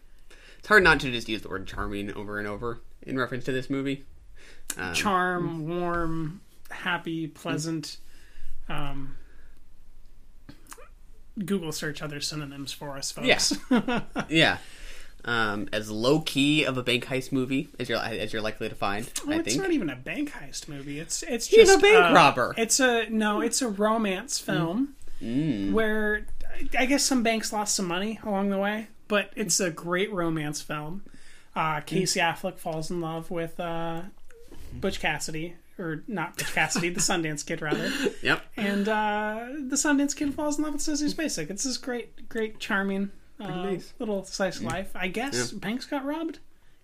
It's hard not to just use the word charming over and over in reference to this movie. Um, Charm, warm, happy, pleasant. Um, Google search other synonyms for us, folks. Yeah. [LAUGHS] yeah. Um, as low key of a bank heist movie as you're as you're likely to find, Oh, I it's think. not even a bank heist movie. It's it's He's a bank uh, robber. It's a no. It's a romance film Mm. where I guess some banks lost some money along the way, but it's a great romance film. Uh, Casey Affleck falls in love with uh, Butch Cassidy, or not Butch Cassidy, the Sundance Kid rather. [LAUGHS] Yep. And uh, the Sundance Kid falls in love with Sissy Spacek. It's this great, great, charming uh, nice. little slice of Mm. life. I guess Yeah. banks got robbed.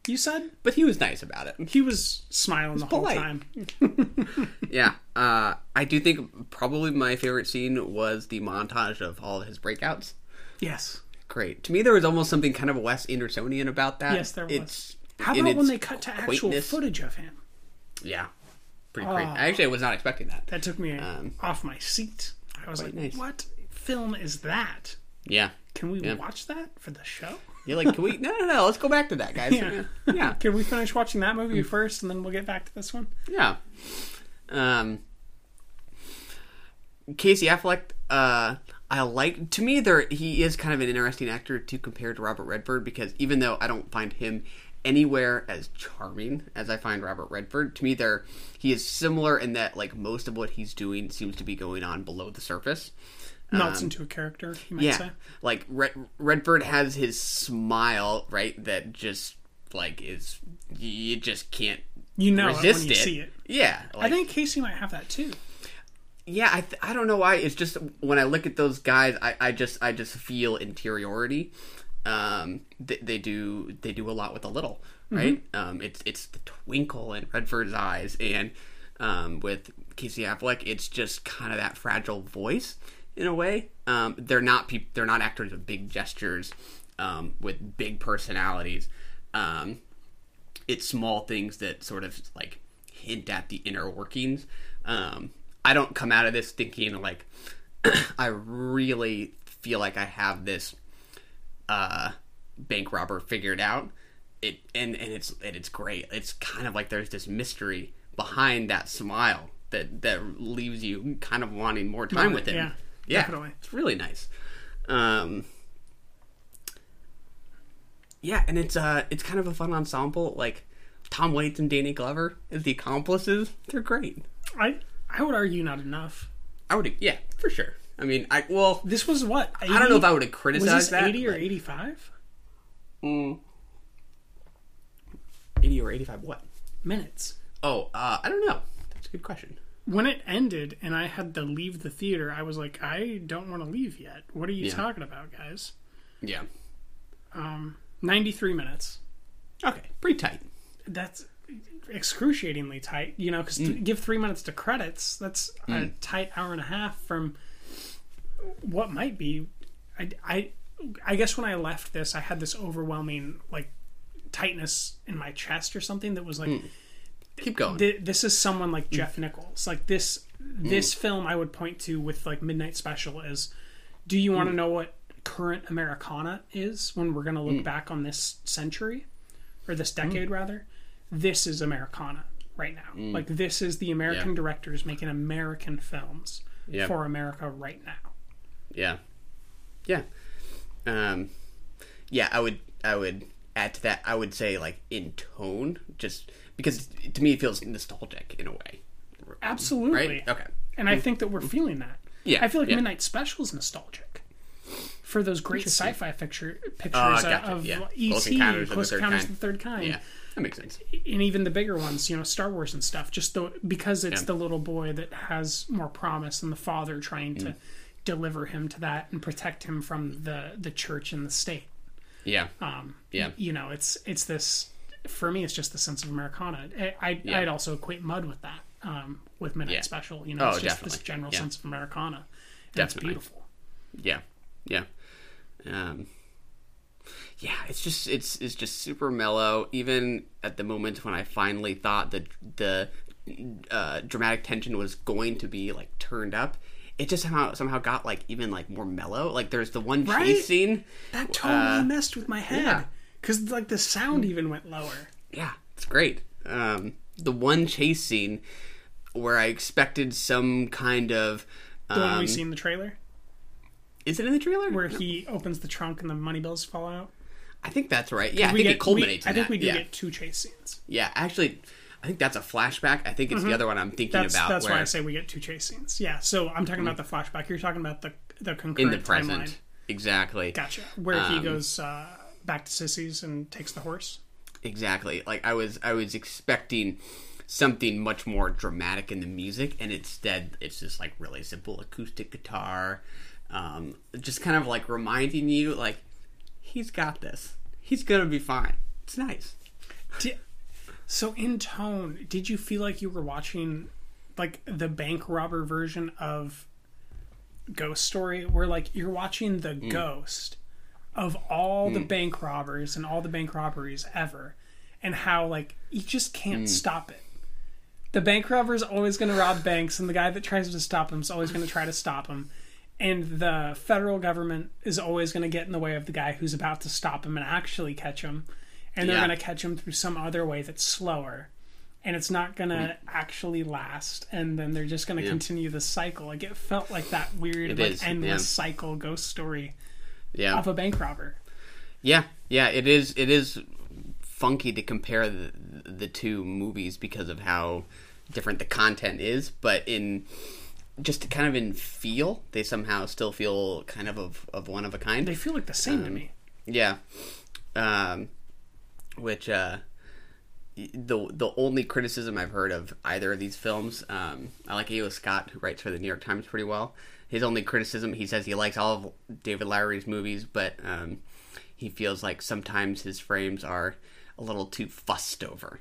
You said, but he was nice about it. He was smiling the whole time. [LAUGHS] [LAUGHS] yeah, uh, I do think probably my favorite scene was the montage of all of his breakouts. Yes. Great. To me, there was almost something kind of Wes Andersonian about that. Yes, there was. It's, How about when they cut to actual footage of him? Yeah, pretty great. Oh. Actually, I was not expecting that. That took me Um, off my seat. I was like, nice. "What film is that? Yeah. Can we Yeah. watch that for the show?" You're like, can we? No, no, no. Let's go back to that, guys. Yeah. yeah. [LAUGHS] Can we finish watching that movie first, and then we'll get back to this one? Yeah. Um, Casey Affleck, uh, I like. To me, there he is kind of an interesting actor to compare to Robert Redford because even though I don't find him anywhere as charming as I find Robert Redford, to me, there he is similar in that like most of what he's doing seems to be going on below the surface. Melts Um, into a character, you might yeah, say. like Red, Redford has his smile, right? That just like is you just can't You know it resist you see it. Yeah, I think Casey might have that too. yeah, I, th- I don't know why. It's just when I look at those guys, I, I just I just feel interiority. Um, they, they do they do a lot with a little, right? Um, it's it's the twinkle in Redford's eyes, and um, with Casey Affleck, it's just kind of that fragile voice in a way. Um, they're not peop- they're not actors with big gestures, um, with big personalities. Um, it's small things that sort of like hint at the inner workings. Um, I don't come out of this thinking like [CLEARS THROAT] I really feel like I have this uh, bank robber figured out. It and and it's and it's great. It's kind of like there's this mystery behind that smile that that leaves you kind of wanting more time with him. Yeah, yeah, definitely. it's really nice. Um, yeah, and it's uh it's kind of a fun ensemble. Like Tom Waits and Danny Glover as the accomplices. They're great. I I would argue not enough. I would yeah for sure. I mean I well This was what? I don't know if I would have criticized was this that, eighty or but- eighty-five Mm. eighty or eighty five what minutes? Oh, uh, I don't know. That's a good question. When it ended and I had to leave the theater, I was like, I don't want to leave yet. What are you Yeah. talking about, guys? Yeah. Um, ninety-three minutes. Okay, pretty tight. That's excruciatingly tight. You know, because Mm. give three minutes to credits. That's a Mm. tight hour and a half from what might be. I, I, I guess when I left this, I had this overwhelming like tightness in my chest or something that was like. Mm. Keep going. Th- this is someone like Jeff Nichols. Like this, this film I would point to with like Midnight Special is. Do you want to Mm. know what current Americana is when we're going to look Mm. back on this century or this decade rather? This is Americana right now. Mm. Like this is the American Yeah. directors making American films Yeah. for America right now. Yeah. Yeah. Um yeah, I would I would add to that I would say like in tone just because to me it feels nostalgic in a way. Absolutely. Right? Okay. And I think that we're feeling that. Yeah, I feel like yeah. Midnight Special is nostalgic for those great sci-fi picture pictures Oh, uh, gotcha, of yeah. ET, Close Encounters of the Third Encounters Kind. of the Third Kind. Yeah. That makes sense. and even the bigger ones, you know, Star Wars and stuff. Just the because it's Yeah. the little boy that has more promise, and the father trying to Mm. deliver him to that and protect him from the the church and the state. Yeah. Um, Yeah. You know, it's it's this for me. It's just the sense of Americana. I, I Yeah. I'd also equate Mud with that. Um, with Midnight Yeah. Special, you know, Oh, it's just this general Yeah. sense of Americana. Definitely. It's beautiful. Yeah, yeah, um, yeah. It's just it's it's just super mellow. Even at the moment when I finally thought that the uh, dramatic tension was going to be like turned up, it just somehow somehow got like even like more mellow. Like there's the one Right? chase scene That totally uh, messed with my head yeah. because like the sound even went lower. Yeah, it's great. Um, the one chase scene where I expected some kind of The one um, we see in the trailer. Is it in the trailer? Where he opens the trunk and the money bills fall out? I think that's right. Yeah, I think get- it culminates. we- I in think that. we do yeah. get two chase scenes. Yeah, actually, I think that's a flashback. I think it's Mhm. the other one I'm thinking that's, about. That's where why I say we get two chase scenes. Yeah, so I'm talking about the flashback. You're talking about the the concurrent in the present, timeline. exactly. Gotcha. Where he Um, goes uh, back to Sissy's and takes the horse. Exactly. Like I was, I was expecting something much more dramatic in the music, and instead, it's just like really simple acoustic guitar, um, just kind of like reminding you, like he's got this. He's gonna be fine. It's nice. So in tone, did you feel like you were watching like the bank robber version of Ghost Story, where like you're watching the Mm. ghost of all the Mm. bank robbers and all the bank robberies ever, and how like you just can't Mm. stop it. The bank robber is always going to rob banks, and the guy that tries to stop him is always going to try to stop him. And the federal government is always going to get in the way of the guy who's about to stop him and actually catch him. And they're Yeah. going to catch him through some other way that's slower. And it's not going to actually last. And then they're just going to Mm. Yeah. continue the cycle. Like it felt like that weird, It like is, endless yeah. cycle ghost story Yeah. of a bank robber. Yeah, yeah, it is. It is funky to compare the the two movies because of how different the content is, but in just kind of in feel, they somehow still feel kind of of, of one of a kind. They feel like the same to Um, me. Yeah, um, which uh, the the only criticism I've heard of either of these films, um, I like A.O. Scott, who writes for the New York Times pretty well. His only criticism, he says he likes all of David Lowery's movies, but um, he feels like sometimes his frames are a little too fussed over.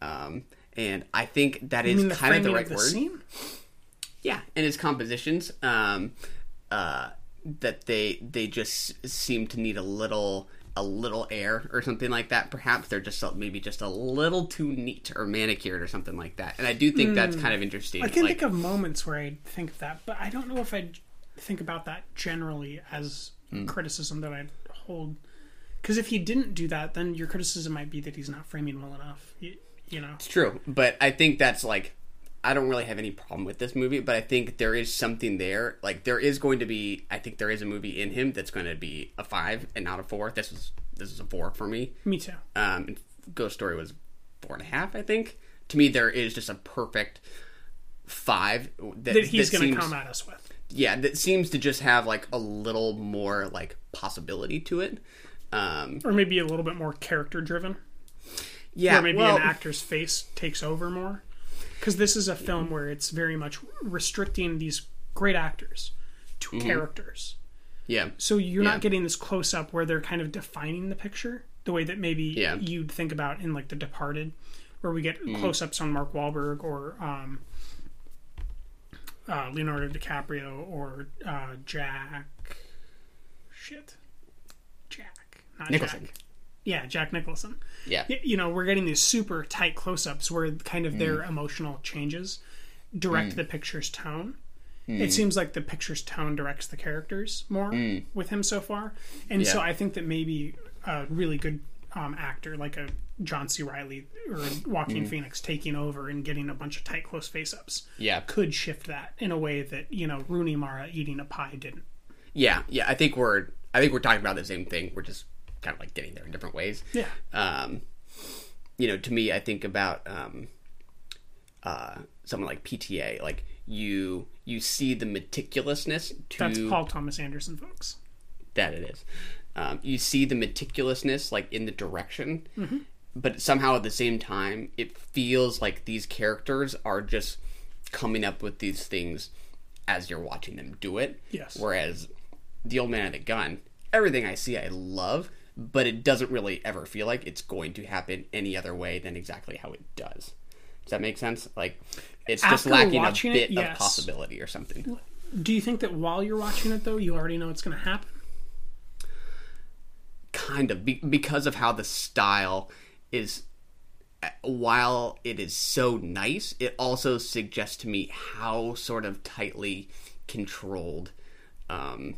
Um, and I think that You is kind of the right of the word. scene? Yeah, and his compositions, um, uh, that they they just seem to need a little a little air or something like that. Perhaps they're just maybe just a little too neat or manicured or something like that. And I do think that's Hmm. kind of interesting. I can like, think of moments where I think of that, but I don't know if I'd think about that generally as Hmm. criticism that I'd hold. Because if he didn't do that, then your criticism might be that he's not framing well enough. You, you know, It's true, but I think that's like I don't really have any problem with this movie, but I think there is something there. Like there is going to be, I think there is a movie in him that's going to be a five and not a four. This was this is a four for me. Me too. Um, Ghost Story was four and a half, I think. To me, there is just a perfect five that, that he's going to come at us with. Yeah, that seems to just have like a little more like possibility to it. Um, Or maybe a little bit more character driven. Yeah, Where maybe well- an actor's face takes over more. Because this is a film where it's very much restricting these great actors to Mhm. characters. yeah. So you're Yeah. not getting this close up where they're kind of defining the picture the way that maybe Yeah. you'd think about in like The Departed, where we get Mhm. close ups on Mark Wahlberg or um, uh, Leonardo DiCaprio or uh, Jack. Shit. Jack. Not Nicholson. Jack. Yeah, Jack Nicholson. Yeah. You know, we're getting these super tight close ups where kind of their Mm. emotional changes direct Mm. the picture's tone. Mm. It seems like the picture's tone directs the characters more Mm. with him so far. And so I think that maybe a really good um, actor like a John C. Reilly or a Joaquin Mm. Phoenix taking over and getting a bunch of tight, close face ups. Yeah. could shift that in a way that you know Rooney Mara eating a pie didn't. Yeah, yeah. I think we're I think we're talking about the same thing. We're just kind of like getting there in different ways. Yeah. Um, you know, to me, I think about um, uh, someone like PTA. Like you, you see the meticulousness to That's Paul Thomas Anderson, folks. that it is. Um, you see the meticulousness like in the direction, Mhm. but somehow at the same time, it feels like these characters are just coming up with these things as you're watching them do it. Yes. Whereas the old man at the gun, everything I see, I love, but it doesn't really ever feel like it's going to happen any other way than exactly how it does. Does that make sense? Like it's just lacking a bit it, of possibility or something. Do you think that while you're watching it though, you already know it's going to happen? kind of be- because of how the style is uh, while it is so nice it also suggests to me how sort of tightly controlled um,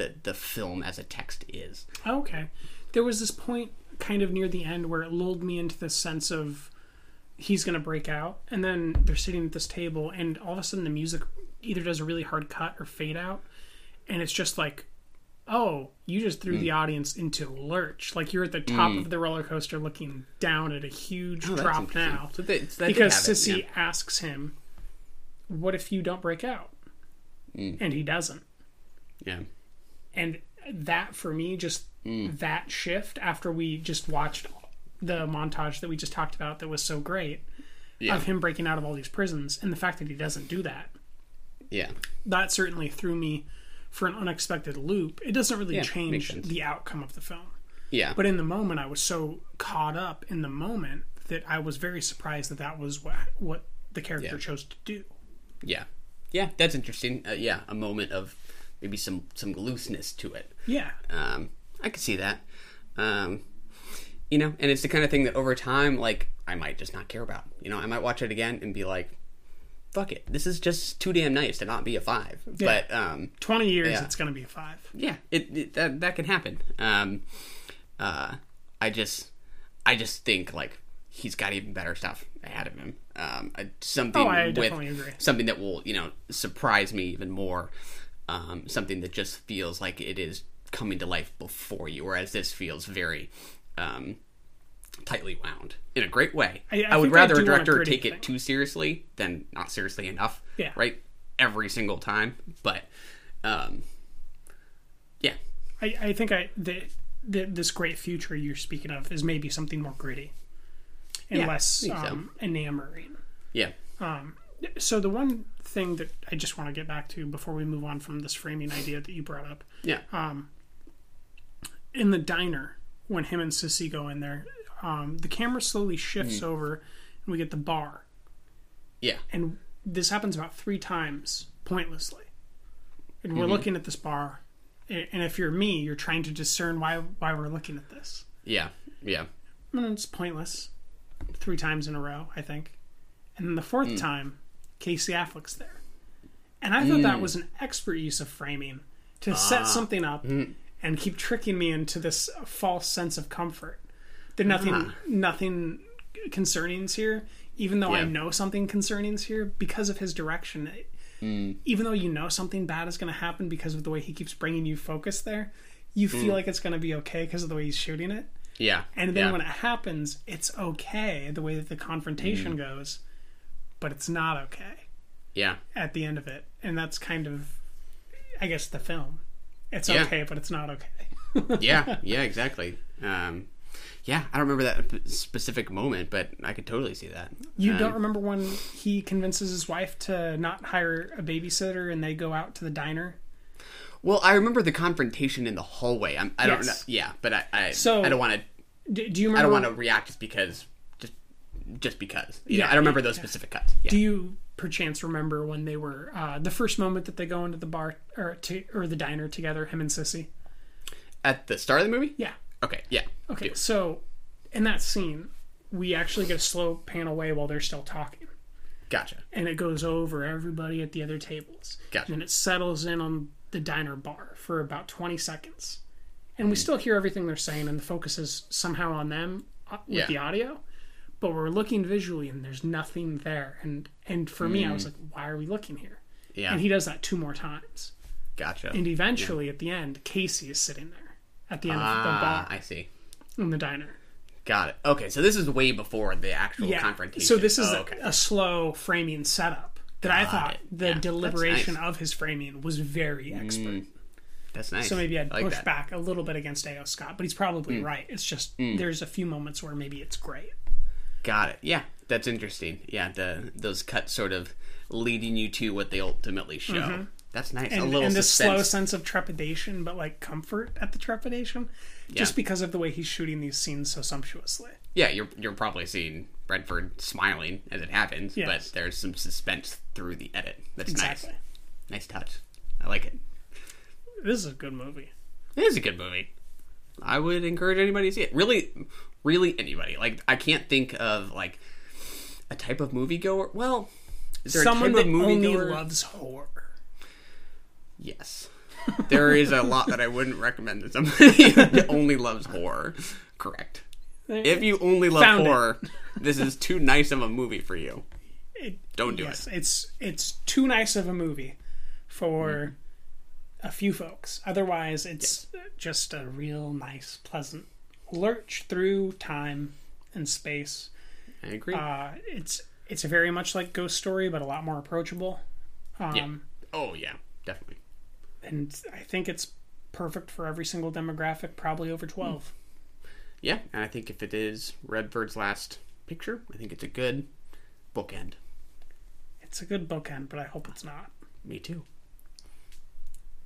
the the film as a text is Okay. There was this point kind of near the end where it lulled me into this sense of he's going to break out. And then they're sitting at this table, and all of a sudden the music either does a really hard cut or fade out. And it's just like, oh, you just threw Mm. the audience into lurch. Like you're at the top Mm. of the roller coaster looking down at a huge Oh, drop now. So they- so because Sissy yeah. asks him, what if you don't break out? Mm. And he doesn't yeah and that for me just Mm. that shift after we just watched the montage that we just talked about that was so great Yeah. of him breaking out of all these prisons and the fact that he doesn't do that yeah that certainly threw me for an unexpected loop it doesn't really Yeah, change the outcome of the film Yeah. but in the moment i was so caught up in the moment that i was very surprised that that was what what the character Yeah. chose to do yeah yeah that's interesting uh, yeah a moment of maybe some some looseness to it yeah Um, I could see that. Um, you know, and it's the kind of thing that over time, like, I might just not care about. You know, I might watch it again and be like, fuck it. This is just too damn nice to not be a five. Yeah. But, um, 20 years yeah. it's going to be a five yeah, it, it that, that can happen. Um, uh, I just, I just think, like, he's got even better stuff ahead of him. Um, something Oh, I with agree. something that will, you know, surprise me even more. Um, something that just feels like it is coming to life before you, whereas this feels very um, tightly wound in a great way. I- I would rather do a a director take thing. it too seriously than not seriously enough. Yeah. Right. Every single time, but um, yeah, I, I think I the, the this great future you're speaking of is maybe something more gritty and Yeah, less I think so. um, enamoring. yeah, Um, so the one thing that I just want to get back to before we move on from this framing idea that you brought up, yeah. um, in the diner when him and Sissy go in there, um, the camera slowly shifts Mhm. over and we get the bar, Yeah. and this happens about three times pointlessly. And we're Mhm. looking at this bar, and if you're me, you're trying to discern why why we're looking at this. Yeah. Yeah. And it's pointless. Three times in a row, I think. And then the fourth Mm. time, Casey Affleck's there. And I thought that Mm. was an expert use of framing to set Ah. something up Mm. and keep tricking me into this false sense of comfort. That nothing Ah. nothing concerning's here, even though I know something concerning's here because of his direction. Mm. Even though you know something bad is going to happen because of the way he keeps bringing you focus there, you feel Mm. like it's going to be okay because of the way he's shooting it. Yeah. And then yeah. when it happens, it's okay the way that the confrontation Mm. goes, but it's not okay yeah. at the end of it. And that's kind of, I guess, the film. It's Yeah. okay, but it's not okay. [LAUGHS] yeah, [LAUGHS] yeah, exactly. Um, yeah, I don't remember that specific moment, but I could totally see that. You Um, don't remember when he convinces his wife to not hire a babysitter and they go out to the diner? Well, I remember the confrontation in the hallway. I'm, I don't know. Yeah, but I, I, So, I don't want to. Do, you I don't want to react just because, just, because. You know, Yeah, I don't remember yeah, those yeah. specific cuts. Yeah. Do you perchance remember when they were uh, the first moment that they go into the bar or to or the diner together, him and Sissy? At the start of the movie? Yeah. Okay. Yeah. Okay, Do. so in that scene, we actually get a slow pan away while they're still talking. Gotcha. And it goes over everybody at the other tables. Gotcha. And it settles in on the diner bar for about 20 seconds. and we still hear everything they're saying, and the focus is somehow on them uh, with Yeah. the audio. But we're looking visually, and there's nothing there. And and for me, I was Mm. like, why are we looking here? Yeah. And he does that two more times. Gotcha. And eventually, at the end, Casey is sitting there at the end of the Ah, bar I see. in the diner. Got it. Okay, so this is way before the actual yeah. confrontation. So this is Oh, a, okay. a slow framing setup that I thought it. the Yeah, deliberation nice. of his framing was very expert. Mm, that's nice. So maybe I'd I like push that. back a little bit against A.O. Scott, but he's probably Mm. right. It's just Mm. there's a few moments where maybe it's great. Got it. Yeah, that's interesting. Yeah, the those cuts sort of leading you to what they ultimately show. Mhm. That's nice. And, a little and this slow sense of trepidation, but like comfort at the trepidation, just Yeah. because of the way he's shooting these scenes so sumptuously. Yeah, you're you're probably seeing Redford smiling as it happens, Yes. but there's some suspense through the edit. That's Exactly. nice. Nice touch. I like it. This is a good movie. It is a good movie. I would encourage anybody to see it. Really, really anybody. Like I can't think of like a type of moviegoer. Well, is there Someone a that type of only loves horror. Yes. There is a lot that I wouldn't recommend to somebody [LAUGHS] who only loves horror. Correct. If you only love horror, this is too nice of a movie for you. It, Don't do yes, it. It's it's too nice of a movie for Mm-hmm. a few folks. Otherwise, it's just a real nice, pleasant lurch through time and space. I agree. Uh, it's it's very much like Ghost Story, but a lot more approachable. Um, yeah. Oh yeah, definitely. and I think it's perfect for every single demographic, probably over twelve. Yeah, and I think if it is Redford's last picture, I think it's a good bookend. It's a good bookend, but I hope it's not. Me too.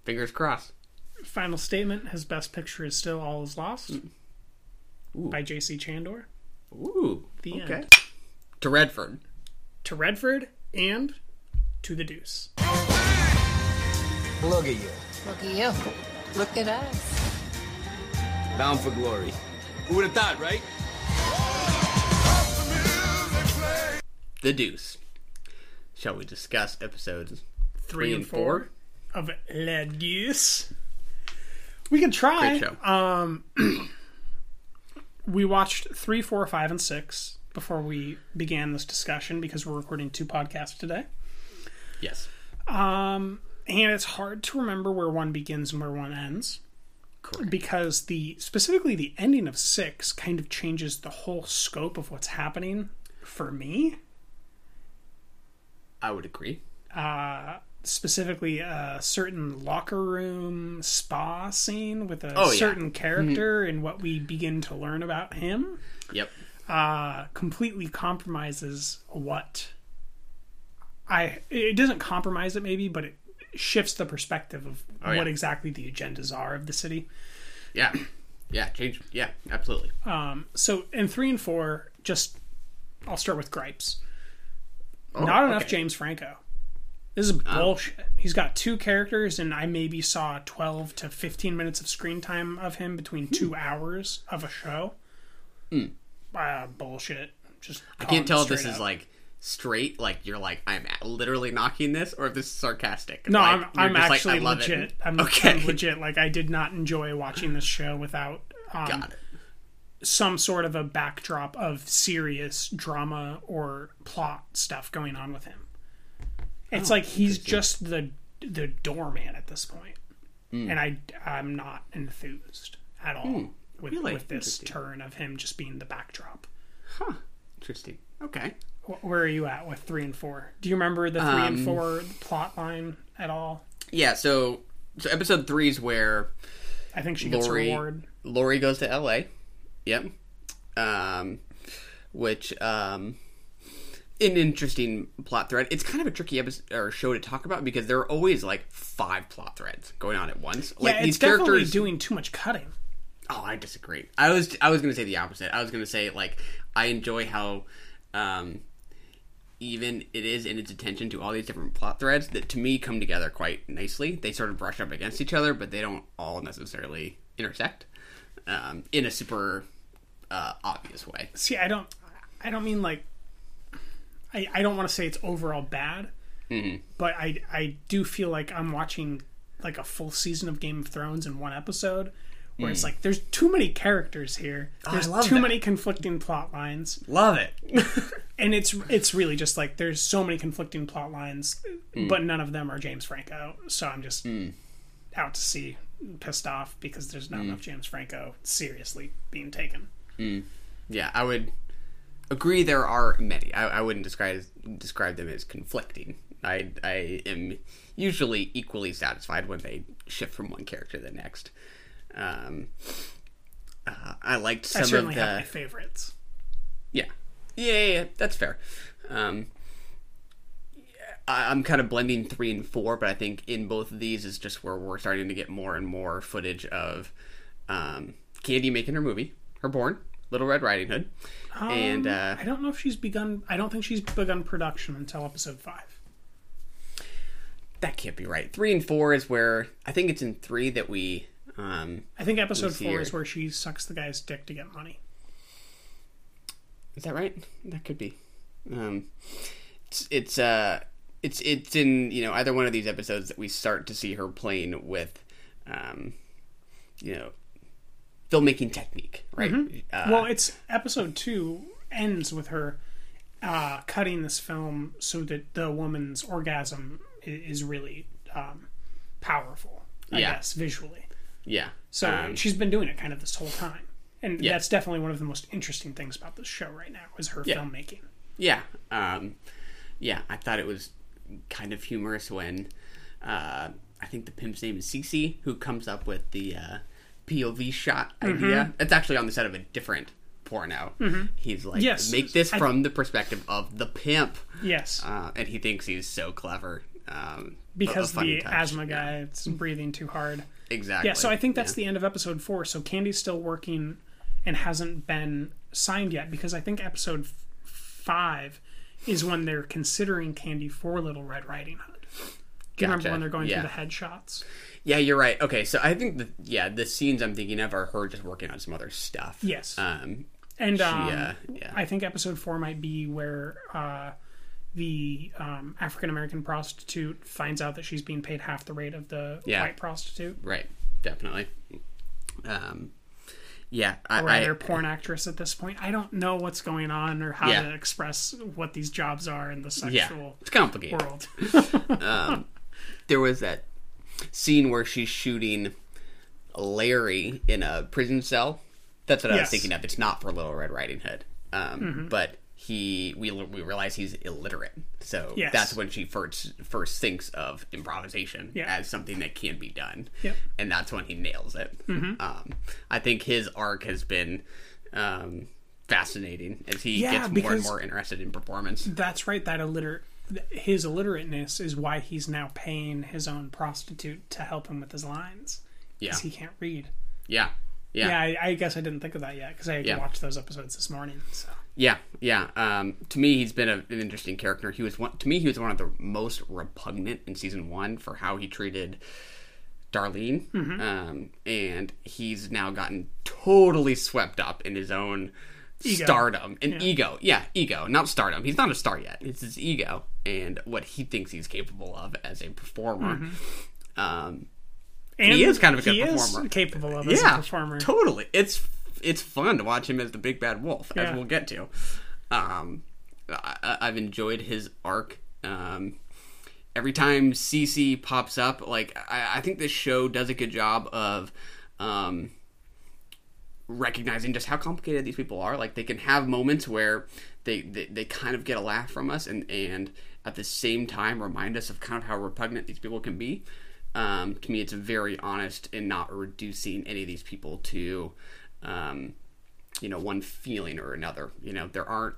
Fingers crossed. Final statement: His best picture is still "All Is Lost" Ooh. by J.C. Chandor. Ooh. The okay. end. To Redford. To Redford and to the Deuce. Look at you. Look at you. Look at us. Bound for glory. Who would have thought, right? The Deuce. Shall we discuss episodes Three, and four, of Le Deuce. We can try. Great show. Um, [CLEARS THROAT] we watched three, four, five, and six before we began this discussion because we're recording two podcasts today. Yes. Um, and it's hard to remember where one begins and where one ends. Because the specifically the ending of six kind of changes the whole scope of what's happening for me. I would agree. Uh, specifically, a certain locker room spa scene with a Oh, yeah. certain character and what we begin to learn about him Yep. uh, completely compromises what I. It doesn't compromise it, maybe, but it shifts the perspective of Oh, yeah. what exactly the agendas are of the city. Yeah. Yeah. Change. Yeah. Absolutely. Um, so in three and four, just I'll start with gripes. Oh, Not enough okay. James Franco. This is bullshit. He's got two characters, and I maybe saw twelve to fifteen minutes of screen time of him between two hours of a show. Hmm. Uh, bullshit. Just I can't tell if this is like straight, like you're like I'm literally knocking this, or if this is sarcastic. No, Like, I'm I'm like, actually it. legit. I'm, okay. I'm legit. Like I did not enjoy watching this show without um, some sort of a backdrop of serious drama or plot stuff going on with him. It's like he's just the the doorman at this point, Mm. and I I'm not enthused at all Hmm, with really? with this Interesting. turn of him just being the backdrop. Huh. Interesting. Okay. Wh- Where are you at with three and four? Do you remember the three and Um, four plot line at all? Yeah. So, so episode three is where I think she gets a reward. Lori goes to L.A. Yep. Um, which um, an interesting plot thread. It's kind of a tricky episode or show to talk about because there are always like five plot threads going on at once. Like yeah, these it's definitely characters doing too much cutting. Oh, I disagree. I was I was going to say the opposite. I was going to say like I enjoy how um even it is in its attention to all these different plot threads that to me come together quite nicely. They sort of brush up against each other, but they don't all necessarily intersect um, in a super uh, obvious way. See, I don't, I don't mean like, I, I don't want to say it's overall bad, Mhm. but I, I do feel like I'm watching like a full season of Game of Thrones in one episode, where it's Mm. like there's too many characters here. Oh, I There's love too that. many conflicting plot lines. Love it. [LAUGHS] and it's it's really just like there's so many conflicting plot lines, Mm. but none of them are James Franco. So I'm just Mm. out to sea, pissed off because there's not Mm. enough James Franco seriously being taken. Mm. Yeah, I would agree. There are many. I, I wouldn't describe describe them as conflicting. I I am usually equally satisfied when they shift from one character to the next. Um, uh, I liked I some certainly of the have my favorites. yeah. yeah, yeah, yeah, that's fair. Um, I, I'm kind of blending three and four, but I think in both of these is just where we're starting to get more and more footage of um, Candy making her movie, her born Little Red Riding Hood, and Um, uh, I don't know if she's begun. I don't think she's begun production until episode five. that can't be right. Three and four is where I think it's in three that we. Um, I think episode four her- is where she sucks the guy's dick to get money. Is that right? That could be. Um, it's it's uh it's it's in you know either one of these episodes that we start to see her playing with, um, you know, filmmaking technique, right? Mhm. Uh, well, it's episode two ends with her uh, cutting this film so that the woman's orgasm i- is really um, powerful. I Yeah. guess visually. yeah. So Um, she's been doing it kind of this whole time, and Yeah. that's definitely one of the most interesting things about this show right now is her Yeah. filmmaking. Yeah. Um, yeah, I thought it was kind of humorous when uh, I think the pimp's name is Cece, who comes up with the uh, POV shot idea. Mhm. It's actually on the set of a different porno. Mhm. He's like, Yes, make this I- from the perspective of the pimp. Yes. Uh, and he thinks he's so clever. Um, a- a because funny the touch. asthma guy is breathing too hard. Exactly. Yeah, so I think that's Yeah. the end of episode four. So Candy's still working and hasn't been signed yet because I think episode f- five is when they're considering Candy for Little Red Riding Hood. Do you remember Gotcha. when they're going Yeah. through the headshots? Yeah, you're right. Okay, so I think the yeah the scenes I'm thinking of are her just working on some other stuff. Yes. Um, And she, um, uh, yeah. I think episode four might be where uh, the um, African American prostitute finds out that she's being paid half the rate of the Yeah. white prostitute. Right. Definitely. Um, yeah. I, or I, rather porn actress at this point. I don't know what's going on or how Yeah. to express what these jobs are in the yeah, sexual it's complicated. world. [LAUGHS] um, there was that scene where she's shooting Larry in a prison cell. That's what I was thinking of. It's not for Little Red Riding Hood, um, Mhm. but he we we realize he's illiterate. So Yes. that's when she first first thinks of improvisation Yeah. as something that can be done. Yep. and that's when he nails it. Mhm. Um, I think his arc has been um, fascinating as he Yeah, gets more and more interested in performance. That's right. That illiterate, his illiterateness is why he's now paying his own prostitute to help him with his lines. Yeah. because he can't read. Yeah, yeah. I, I guess I didn't think of that yet because I Yeah. watched those episodes this morning. So Yeah, yeah. Um, to me, he's been a, an interesting character. He was one. To me, he was one of the most repugnant in season one for how he treated Darlene, Mhm. um, and he's now gotten totally swept up in his own Ego. stardom and Yeah. ego. Yeah, ego, not stardom. He's not a star yet. It's his ego and what he thinks he's capable of as a performer. Mhm. Um, and he is kind of a good he is performer. capable of as yeah, a performer. Totally. It's it's fun to watch him as the big bad wolf, as we'll get to. Um, I, I've enjoyed his arc. Um, every time CC pops up, like I, I think this show does a good job of um, recognizing just how complicated these people are. Like they can have moments where they, they, they kind of get a laugh from us, and and at the same time remind us of kind of how repugnant these people can be. Um, to me, it's very honest in not reducing any of these people to, um, you know, one feeling or another. You know, there aren't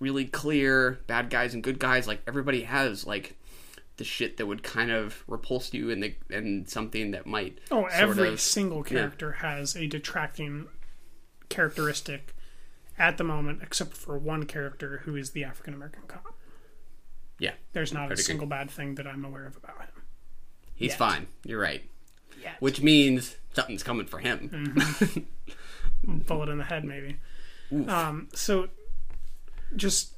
really clear bad guys and good guys. Like everybody has like the shit that would kind of repulse you and the and something that might. Oh, every of- single yeah. character has a detracting characteristic at the moment, except for one character who is the African American cop. Yeah, There's not a agree. single bad thing that I'm aware of about him. He's Yet. fine. You're right. Yet. Which means something's coming for him. Mhm. [LAUGHS] Bullet in the head, maybe. Oof. Um, so, just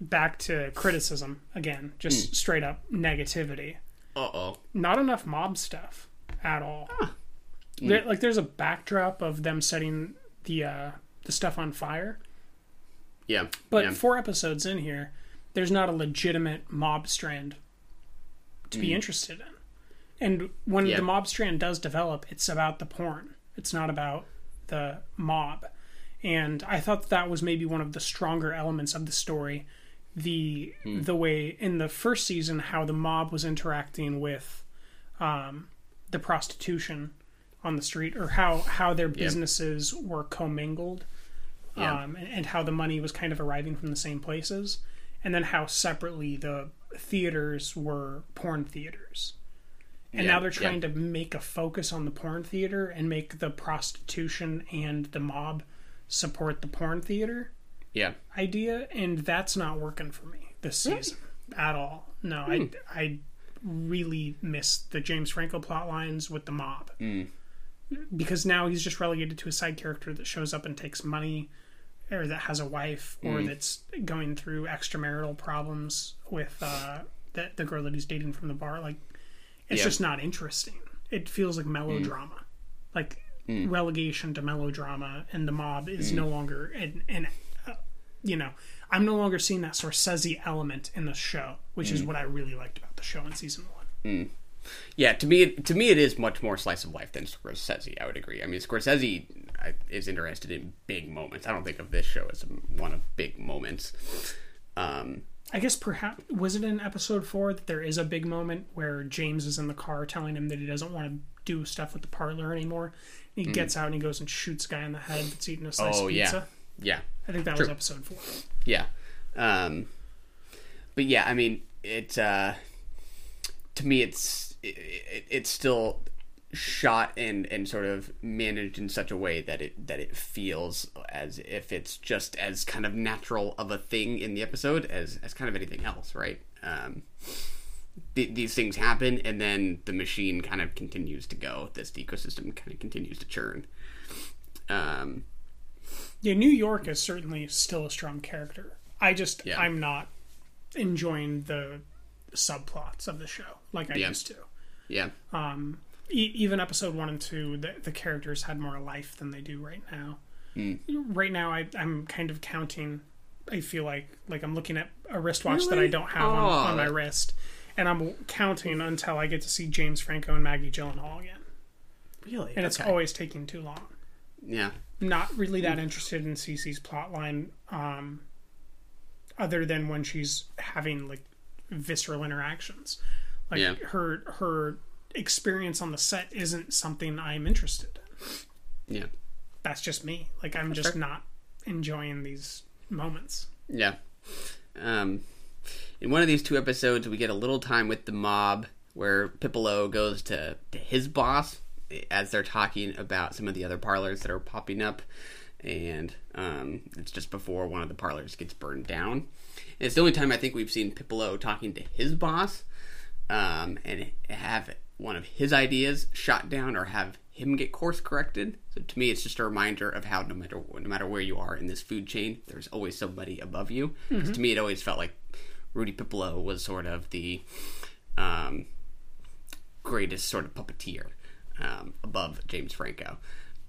back to criticism again, just Mm. straight up negativity. Uh oh. Not enough mob stuff at all. There, like there's a backdrop of them setting the uh, the stuff on fire, Yeah. but yeah. four episodes in here, there's not a legitimate mob strand to be Mm. interested in. And when Yeah. the mob strand does develop, it's about the porn. It's not about the mob. And I thought that was maybe one of the stronger elements of the story. The Hmm. the way in the first season how the mob was interacting with um, the prostitution on the street, or how how their businesses were commingled, um, and, and how the money was kind of arriving from the same places, and then how separately the theaters were porn theaters. And Yeah, now they're yeah. trying to make a focus on the porn theater and make the prostitution and the mob support the porn theater Yeah. idea, and that's not working for me this season at all. No, Hmm. I I really miss the James Franco plot lines with the mob Mm. because now he's just relegated to a side character that shows up and takes money or that has a wife or Mm. that's going through extramarital problems with uh the, the girl that he's dating from the bar like it's Yeah. just not interesting it feels like melodrama like Mm. relegation to melodrama and the mob is Mm. no longer and and uh, you know i'm no longer seeing that Scorsese element in the show which is Mm. what i really liked about the show in season one Mm. Yeah, to me, to me, it is much more slice of life than Scorsese. I would agree. I mean, Scorsese is interested in big moments. I don't think of this show as one of big moments. Um, I guess perhaps was it in episode four that there is a big moment where James is in the car telling him that he doesn't want to do stuff with the parlor anymore. He Mm. gets out and he goes and shoots a guy in the head that's eating a slice oh of yeah, pizza. yeah. I think that was episode four. Yeah. Um, but yeah, I mean, it uh, to me, it's it, it, it's still shot and and sort of managed in such a way that it that it feels as if it's just as kind of natural of a thing in the episode as as kind of anything else, right? Um, th- these things happen, and then the machine kind of continues to go. This ecosystem kind of continues to churn. Um, Yeah, New York is certainly still a strong character. I just Yeah. I'm not enjoying the subplots of the show like I Yeah. used to. yeah. Um, e- even episode one and two, the, the characters had more life than they do right now. Mm. Right now, I, I'm kind of counting. I feel like like I'm looking at a wristwatch that I don't have on, Oh, on my wrist, and I'm counting until I get to see James Franco and Maggie Gyllenhaal again. Really? And it's always taking too long. Yeah. Not really that interested in Cece's plotline, um, other than when she's having like visceral interactions. Like Yeah. her her experience on the set isn't something I'm interested in. Yeah. That's just me. Like I'm That's just fair. not enjoying these moments. Yeah. Um, in one of these two episodes, we get a little time with the mob where Pipilo goes to, to his boss as they're talking about some of the other parlors that are popping up. And um, it's just before one of the parlors gets burned down. And it's the only time I think we've seen Pipilo talking to his boss um, and have one of his ideas shot down or have him get course corrected. So to me, it's just a reminder of how no matter no matter where you are in this food chain, there's always somebody above you. Mhm. to me, it always felt like Rudy Pipilo was sort of the um, greatest sort of puppeteer um, above James Franco.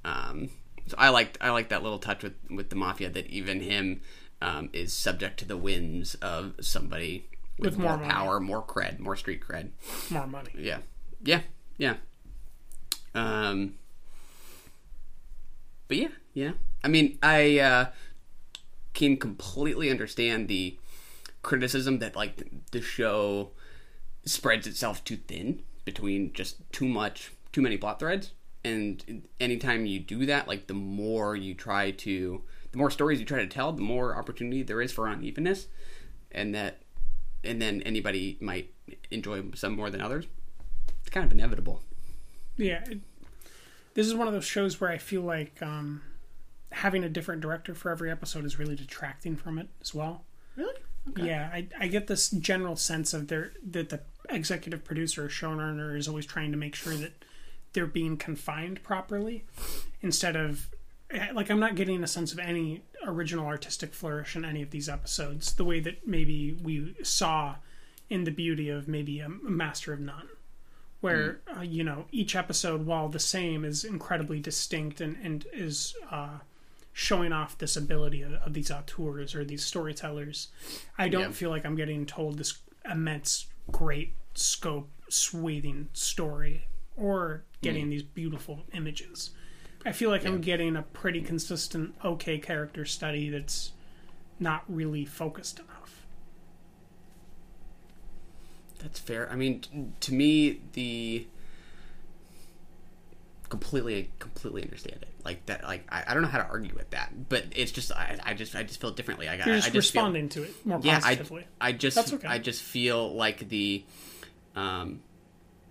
Um, so I liked I liked that little touch with with the mafia that even him um, is subject to the whims of somebody with, With more more, money. power, more cred, more street cred. More money. Yeah, yeah, yeah. Um, but yeah, yeah. I mean, I uh, can completely understand the criticism that like the show spreads itself too thin between just too much, too many plot threads. And anytime you do that, like the more you try to, the more stories you try to tell, the more opportunity there is for unevenness, and that, and then anybody might enjoy some more than others. It's kind of inevitable. Yeah, it, this is one of those shows where I feel like um, having a different director for every episode is really detracting from it as well. Really? Yeah, I, I get this general sense of their that the executive producer or showrunner is always trying to make sure that they're being confined properly instead of eh, like I'm not getting a sense of any original artistic flourish in any of these episodes the way that maybe we saw in the beauty of maybe a Master of None where uh, you know each episode, while the same, is incredibly distinct and and is uh, showing off this ability of, of these auteurs or these storytellers. I don't Yeah. feel like I'm getting told this immense, great scope, swathing story or getting Mm. these beautiful images. I feel like I'm getting a pretty consistent, okay character study that's not really focused enough. That's fair. I mean, t- to me, the completely, completely understand it. Like that. Like I, I don't know how to argue with that, but it's just I, I just, I just feel differently. I, You're I, just I just feel- responding to it more yeah, positively. I, I just, That's okay. I just feel like the, um,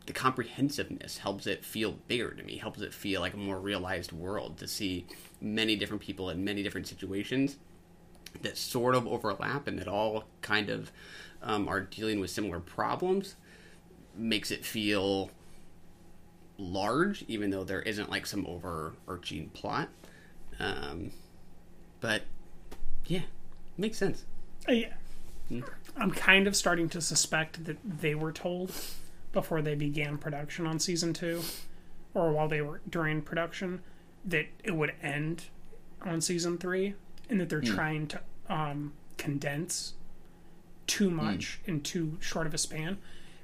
the comprehensiveness helps it feel bigger to me. Helps it feel like a more realized world to see many different people in many different situations that sort of overlap and that all kind of um, are dealing with similar problems makes it feel large, even though there isn't like some overarching plot. Um, but yeah, makes sense. I, I'm kind of starting to suspect that they were told before they began production on season two, or while they were during production, that it would end on season three, and that they're Hmm. trying to um, condense too much in too short of a span.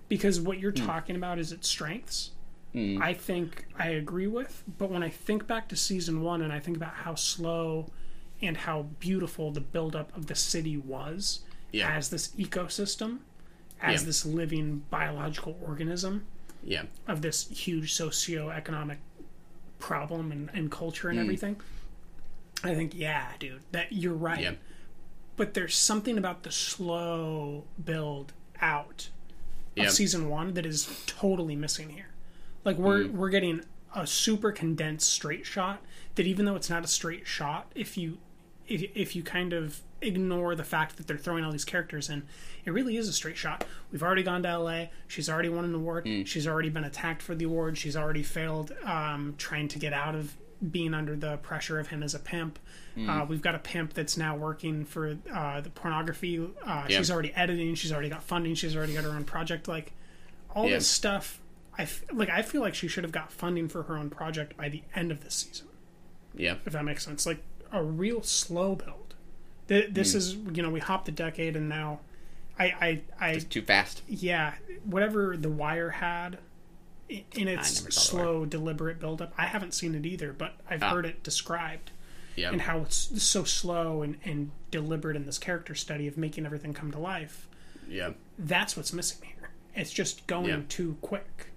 Because what you're Hmm. talking about is its strengths. Mm. I think I agree with, but when I think back to season one and I think about how slow and how beautiful the buildup of the city was Yeah. as this ecosystem, as Yeah. this living biological organism Yeah. of this huge socioeconomic problem and, and culture and Mm. everything. I think, yeah, dude, that you're right. Yeah. But there's something about the slow build out of Yeah. season one that is totally missing here. Like we're Mm. we're getting a super condensed straight shot that even though it's not a straight shot, if you if, if you kind of ignore the fact that they're throwing all these characters in, it really is a straight shot. We've already gone to LA. She's already won an award. She's already been attacked for the award. She's already failed um, trying to get out of being under the pressure of him as a pimp. Mm. Uh, we've got a pimp that's now working for uh, the pornography. Uh, Yeah. She's already editing. She's already got funding. She's already got her own project. Like all Yeah. this stuff. I f- like. I feel like she should have got funding for her own project by the end of this season Yeah. if that makes sense. Like a real slow build. Th- This Mm. is you know we hopped a decade and now, I I I Just too fast. yeah whatever the Wire had in its never saw The slow deliberate buildup. I haven't seen it either, but I've Ah. heard it described. Yeah. And how it's so slow and, and deliberate in this character study of making everything come to life. Yeah. That's what's missing here. It's just going Yeah. too quick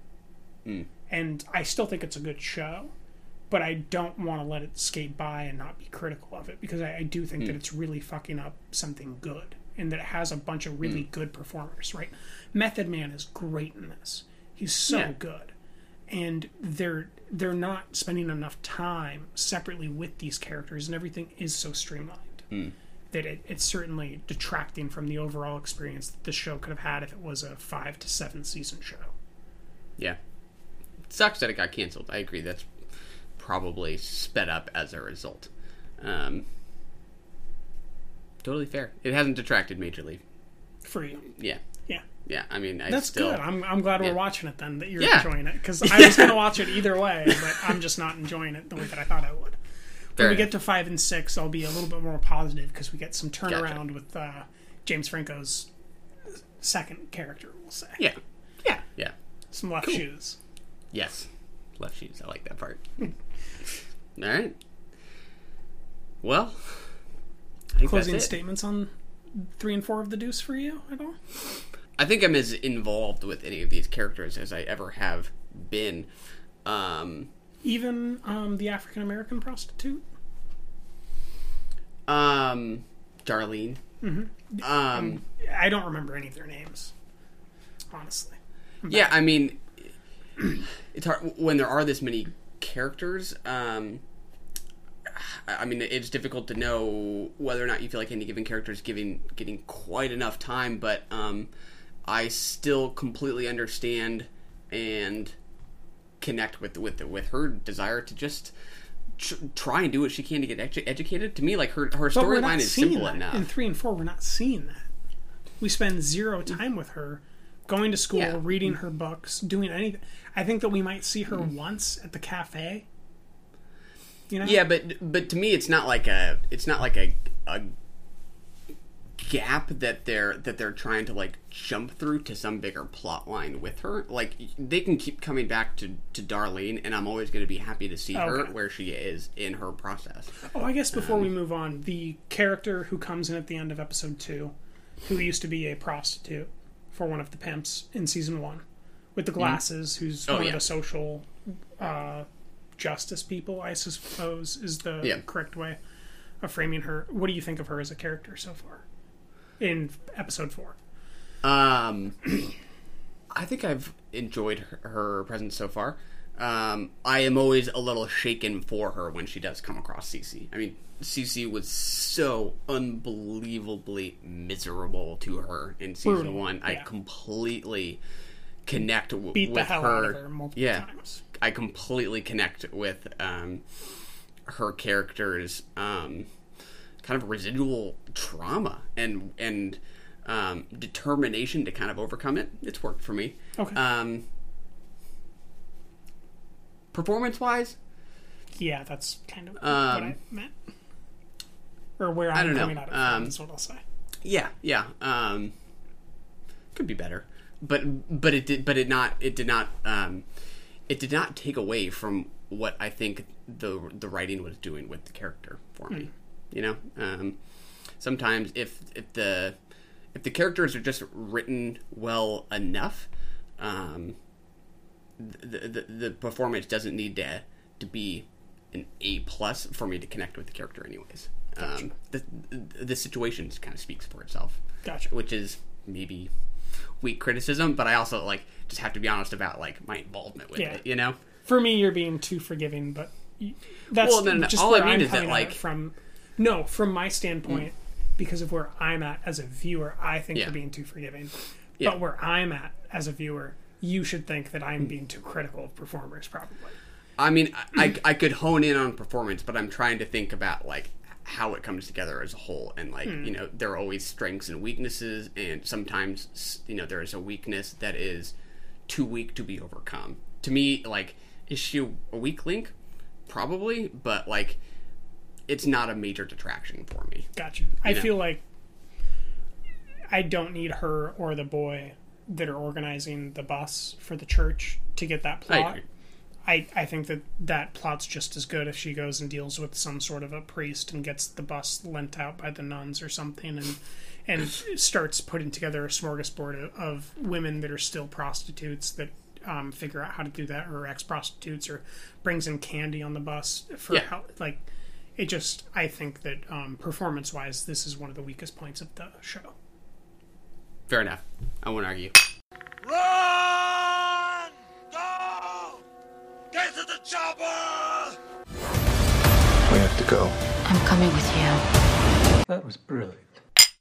Mm. and I still think it's a good show, but I don't want to let it skate by and not be critical of it because I, I do think that Mm. it's really fucking up something good and that it has a bunch of really Mm. good performers. Right, Method Man is great in this. He's so Yeah. good, and they're they're not spending enough time separately with these characters, and everything is so streamlined Mm. that it, it's certainly detracting from the overall experience that the show could have had if it was a five to seven season show. Yeah. Sucks that it got canceled. I agree. That's probably sped up as a result. Um, totally fair. It hasn't detracted majorly. For you, Yeah. Yeah. I mean, I That's still. good. I'm, I'm glad yeah. we're watching it then. That you're Yeah. enjoying it because I was going to watch it either way, [LAUGHS] but I'm just not enjoying it the way that I thought I would. Fair when we get to five and six, I'll be a little bit more positive because we get some Gotcha. turnaround with uh, James Franco's second character. We'll say, Yeah. yeah, Yeah. some left Cool. shoes. Yes. Left shoes. I like that part. [LAUGHS] All right. Well, Closing statements on three and four of the Deuce for you at all? I think I'm as involved with any of these characters as I ever have been. Um, Even um, the African American prostitute. um, Darlene. Mm-hmm. Um, I don't remember any of their names, honestly. yeah, I mean, [CLEARS THROAT] it's hard when there are this many characters. Um, I I mean, it's difficult to know whether or not you feel like any given character is giving getting quite enough time. But um, I still completely understand and connect with with with her desire to just tr- try and do what she can to get edu- educated. To me, like her her But we're not storyline is simple that. enough. In three and four, we're not seeing that. We spend zero time with her going to school, Yeah. reading her books, doing anything. I think that we might see her once at the cafe. You know? Yeah, but but to me, it's not like a it's not like a a gap that they're that they're trying to like jump through to some bigger plot line with her. Like they can keep coming back to to Darlene, and I'm always going to be happy to see her Okay. where she is in her process. Oh, I guess before Um, we move on, the character who comes in at the end of episode two, who used to be a prostitute for one of the pimps in season one, with the glasses, who's Oh, one yeah. of the social uh, justice people, I suppose, is the Yeah. correct way of framing her. What do you think of her as a character so far in episode four? Um, [CLEARS THROAT] I think I've enjoyed her, her presence so far. Um, I am always a little shaken for her when she does come across Cece. I mean, Cece was so unbelievably miserable to her in season Brutal, one. I completely connect w- with her. her multiple yeah, times. I completely connect with um, her character's um, kind of residual trauma and and um, determination to kind of overcome it. It's worked for me. Okay. Um, performance wise, Yeah, that's kind of what Um, I meant. Or where I I'm don't know. coming out of Um, is what I'll say. yeah, yeah, um, could be better, but but it did, but it not it did not um, it did not take away from what I think the the writing was doing with the character for me. You know, um, sometimes if if the if the characters are just written well enough, um, the, the the performance doesn't need to to be an A plus for me to connect with the character, anyways. Um, the the situation kind of speaks for itself. Gotcha. Which is maybe weak criticism, but I also like just have to be honest about like my involvement with Yeah. it. You know. For me, you're being too forgiving, but that's Well, no, no, no. just All I mean I'm is that, coming at it like- from. No, from my standpoint, because of where I'm at as a viewer, I think Yeah. you're being too forgiving. Yeah. But where I'm at as a viewer, you should think that I'm being too critical of performers, probably. I mean, I, I could hone in on performance, but I'm trying to think about like how it comes together as a whole, and like Hmm. you know, there are always strengths and weaknesses, and sometimes you know there is a weakness that is too weak to be overcome. To me, like, is she a weak link? Probably, but like, it's not a major detraction for me. Gotcha. I know? feel like I don't need her or the boy that are organizing the bus for the church to get that I plot. agree. I, I think that that plot's just as good if she goes and deals with some sort of a priest and gets the bus lent out by the nuns or something and and starts putting together a smorgasbord of, of women that are still prostitutes that um, figure out how to do that or ex prostitutes or brings in candy on the bus for Yeah. how like it just I think that um, performance wise this is one of the weakest points of the show. Fair enough. I won't argue. Run! Go! Get to the chopper! We have to go. I'm coming with you. That was brilliant.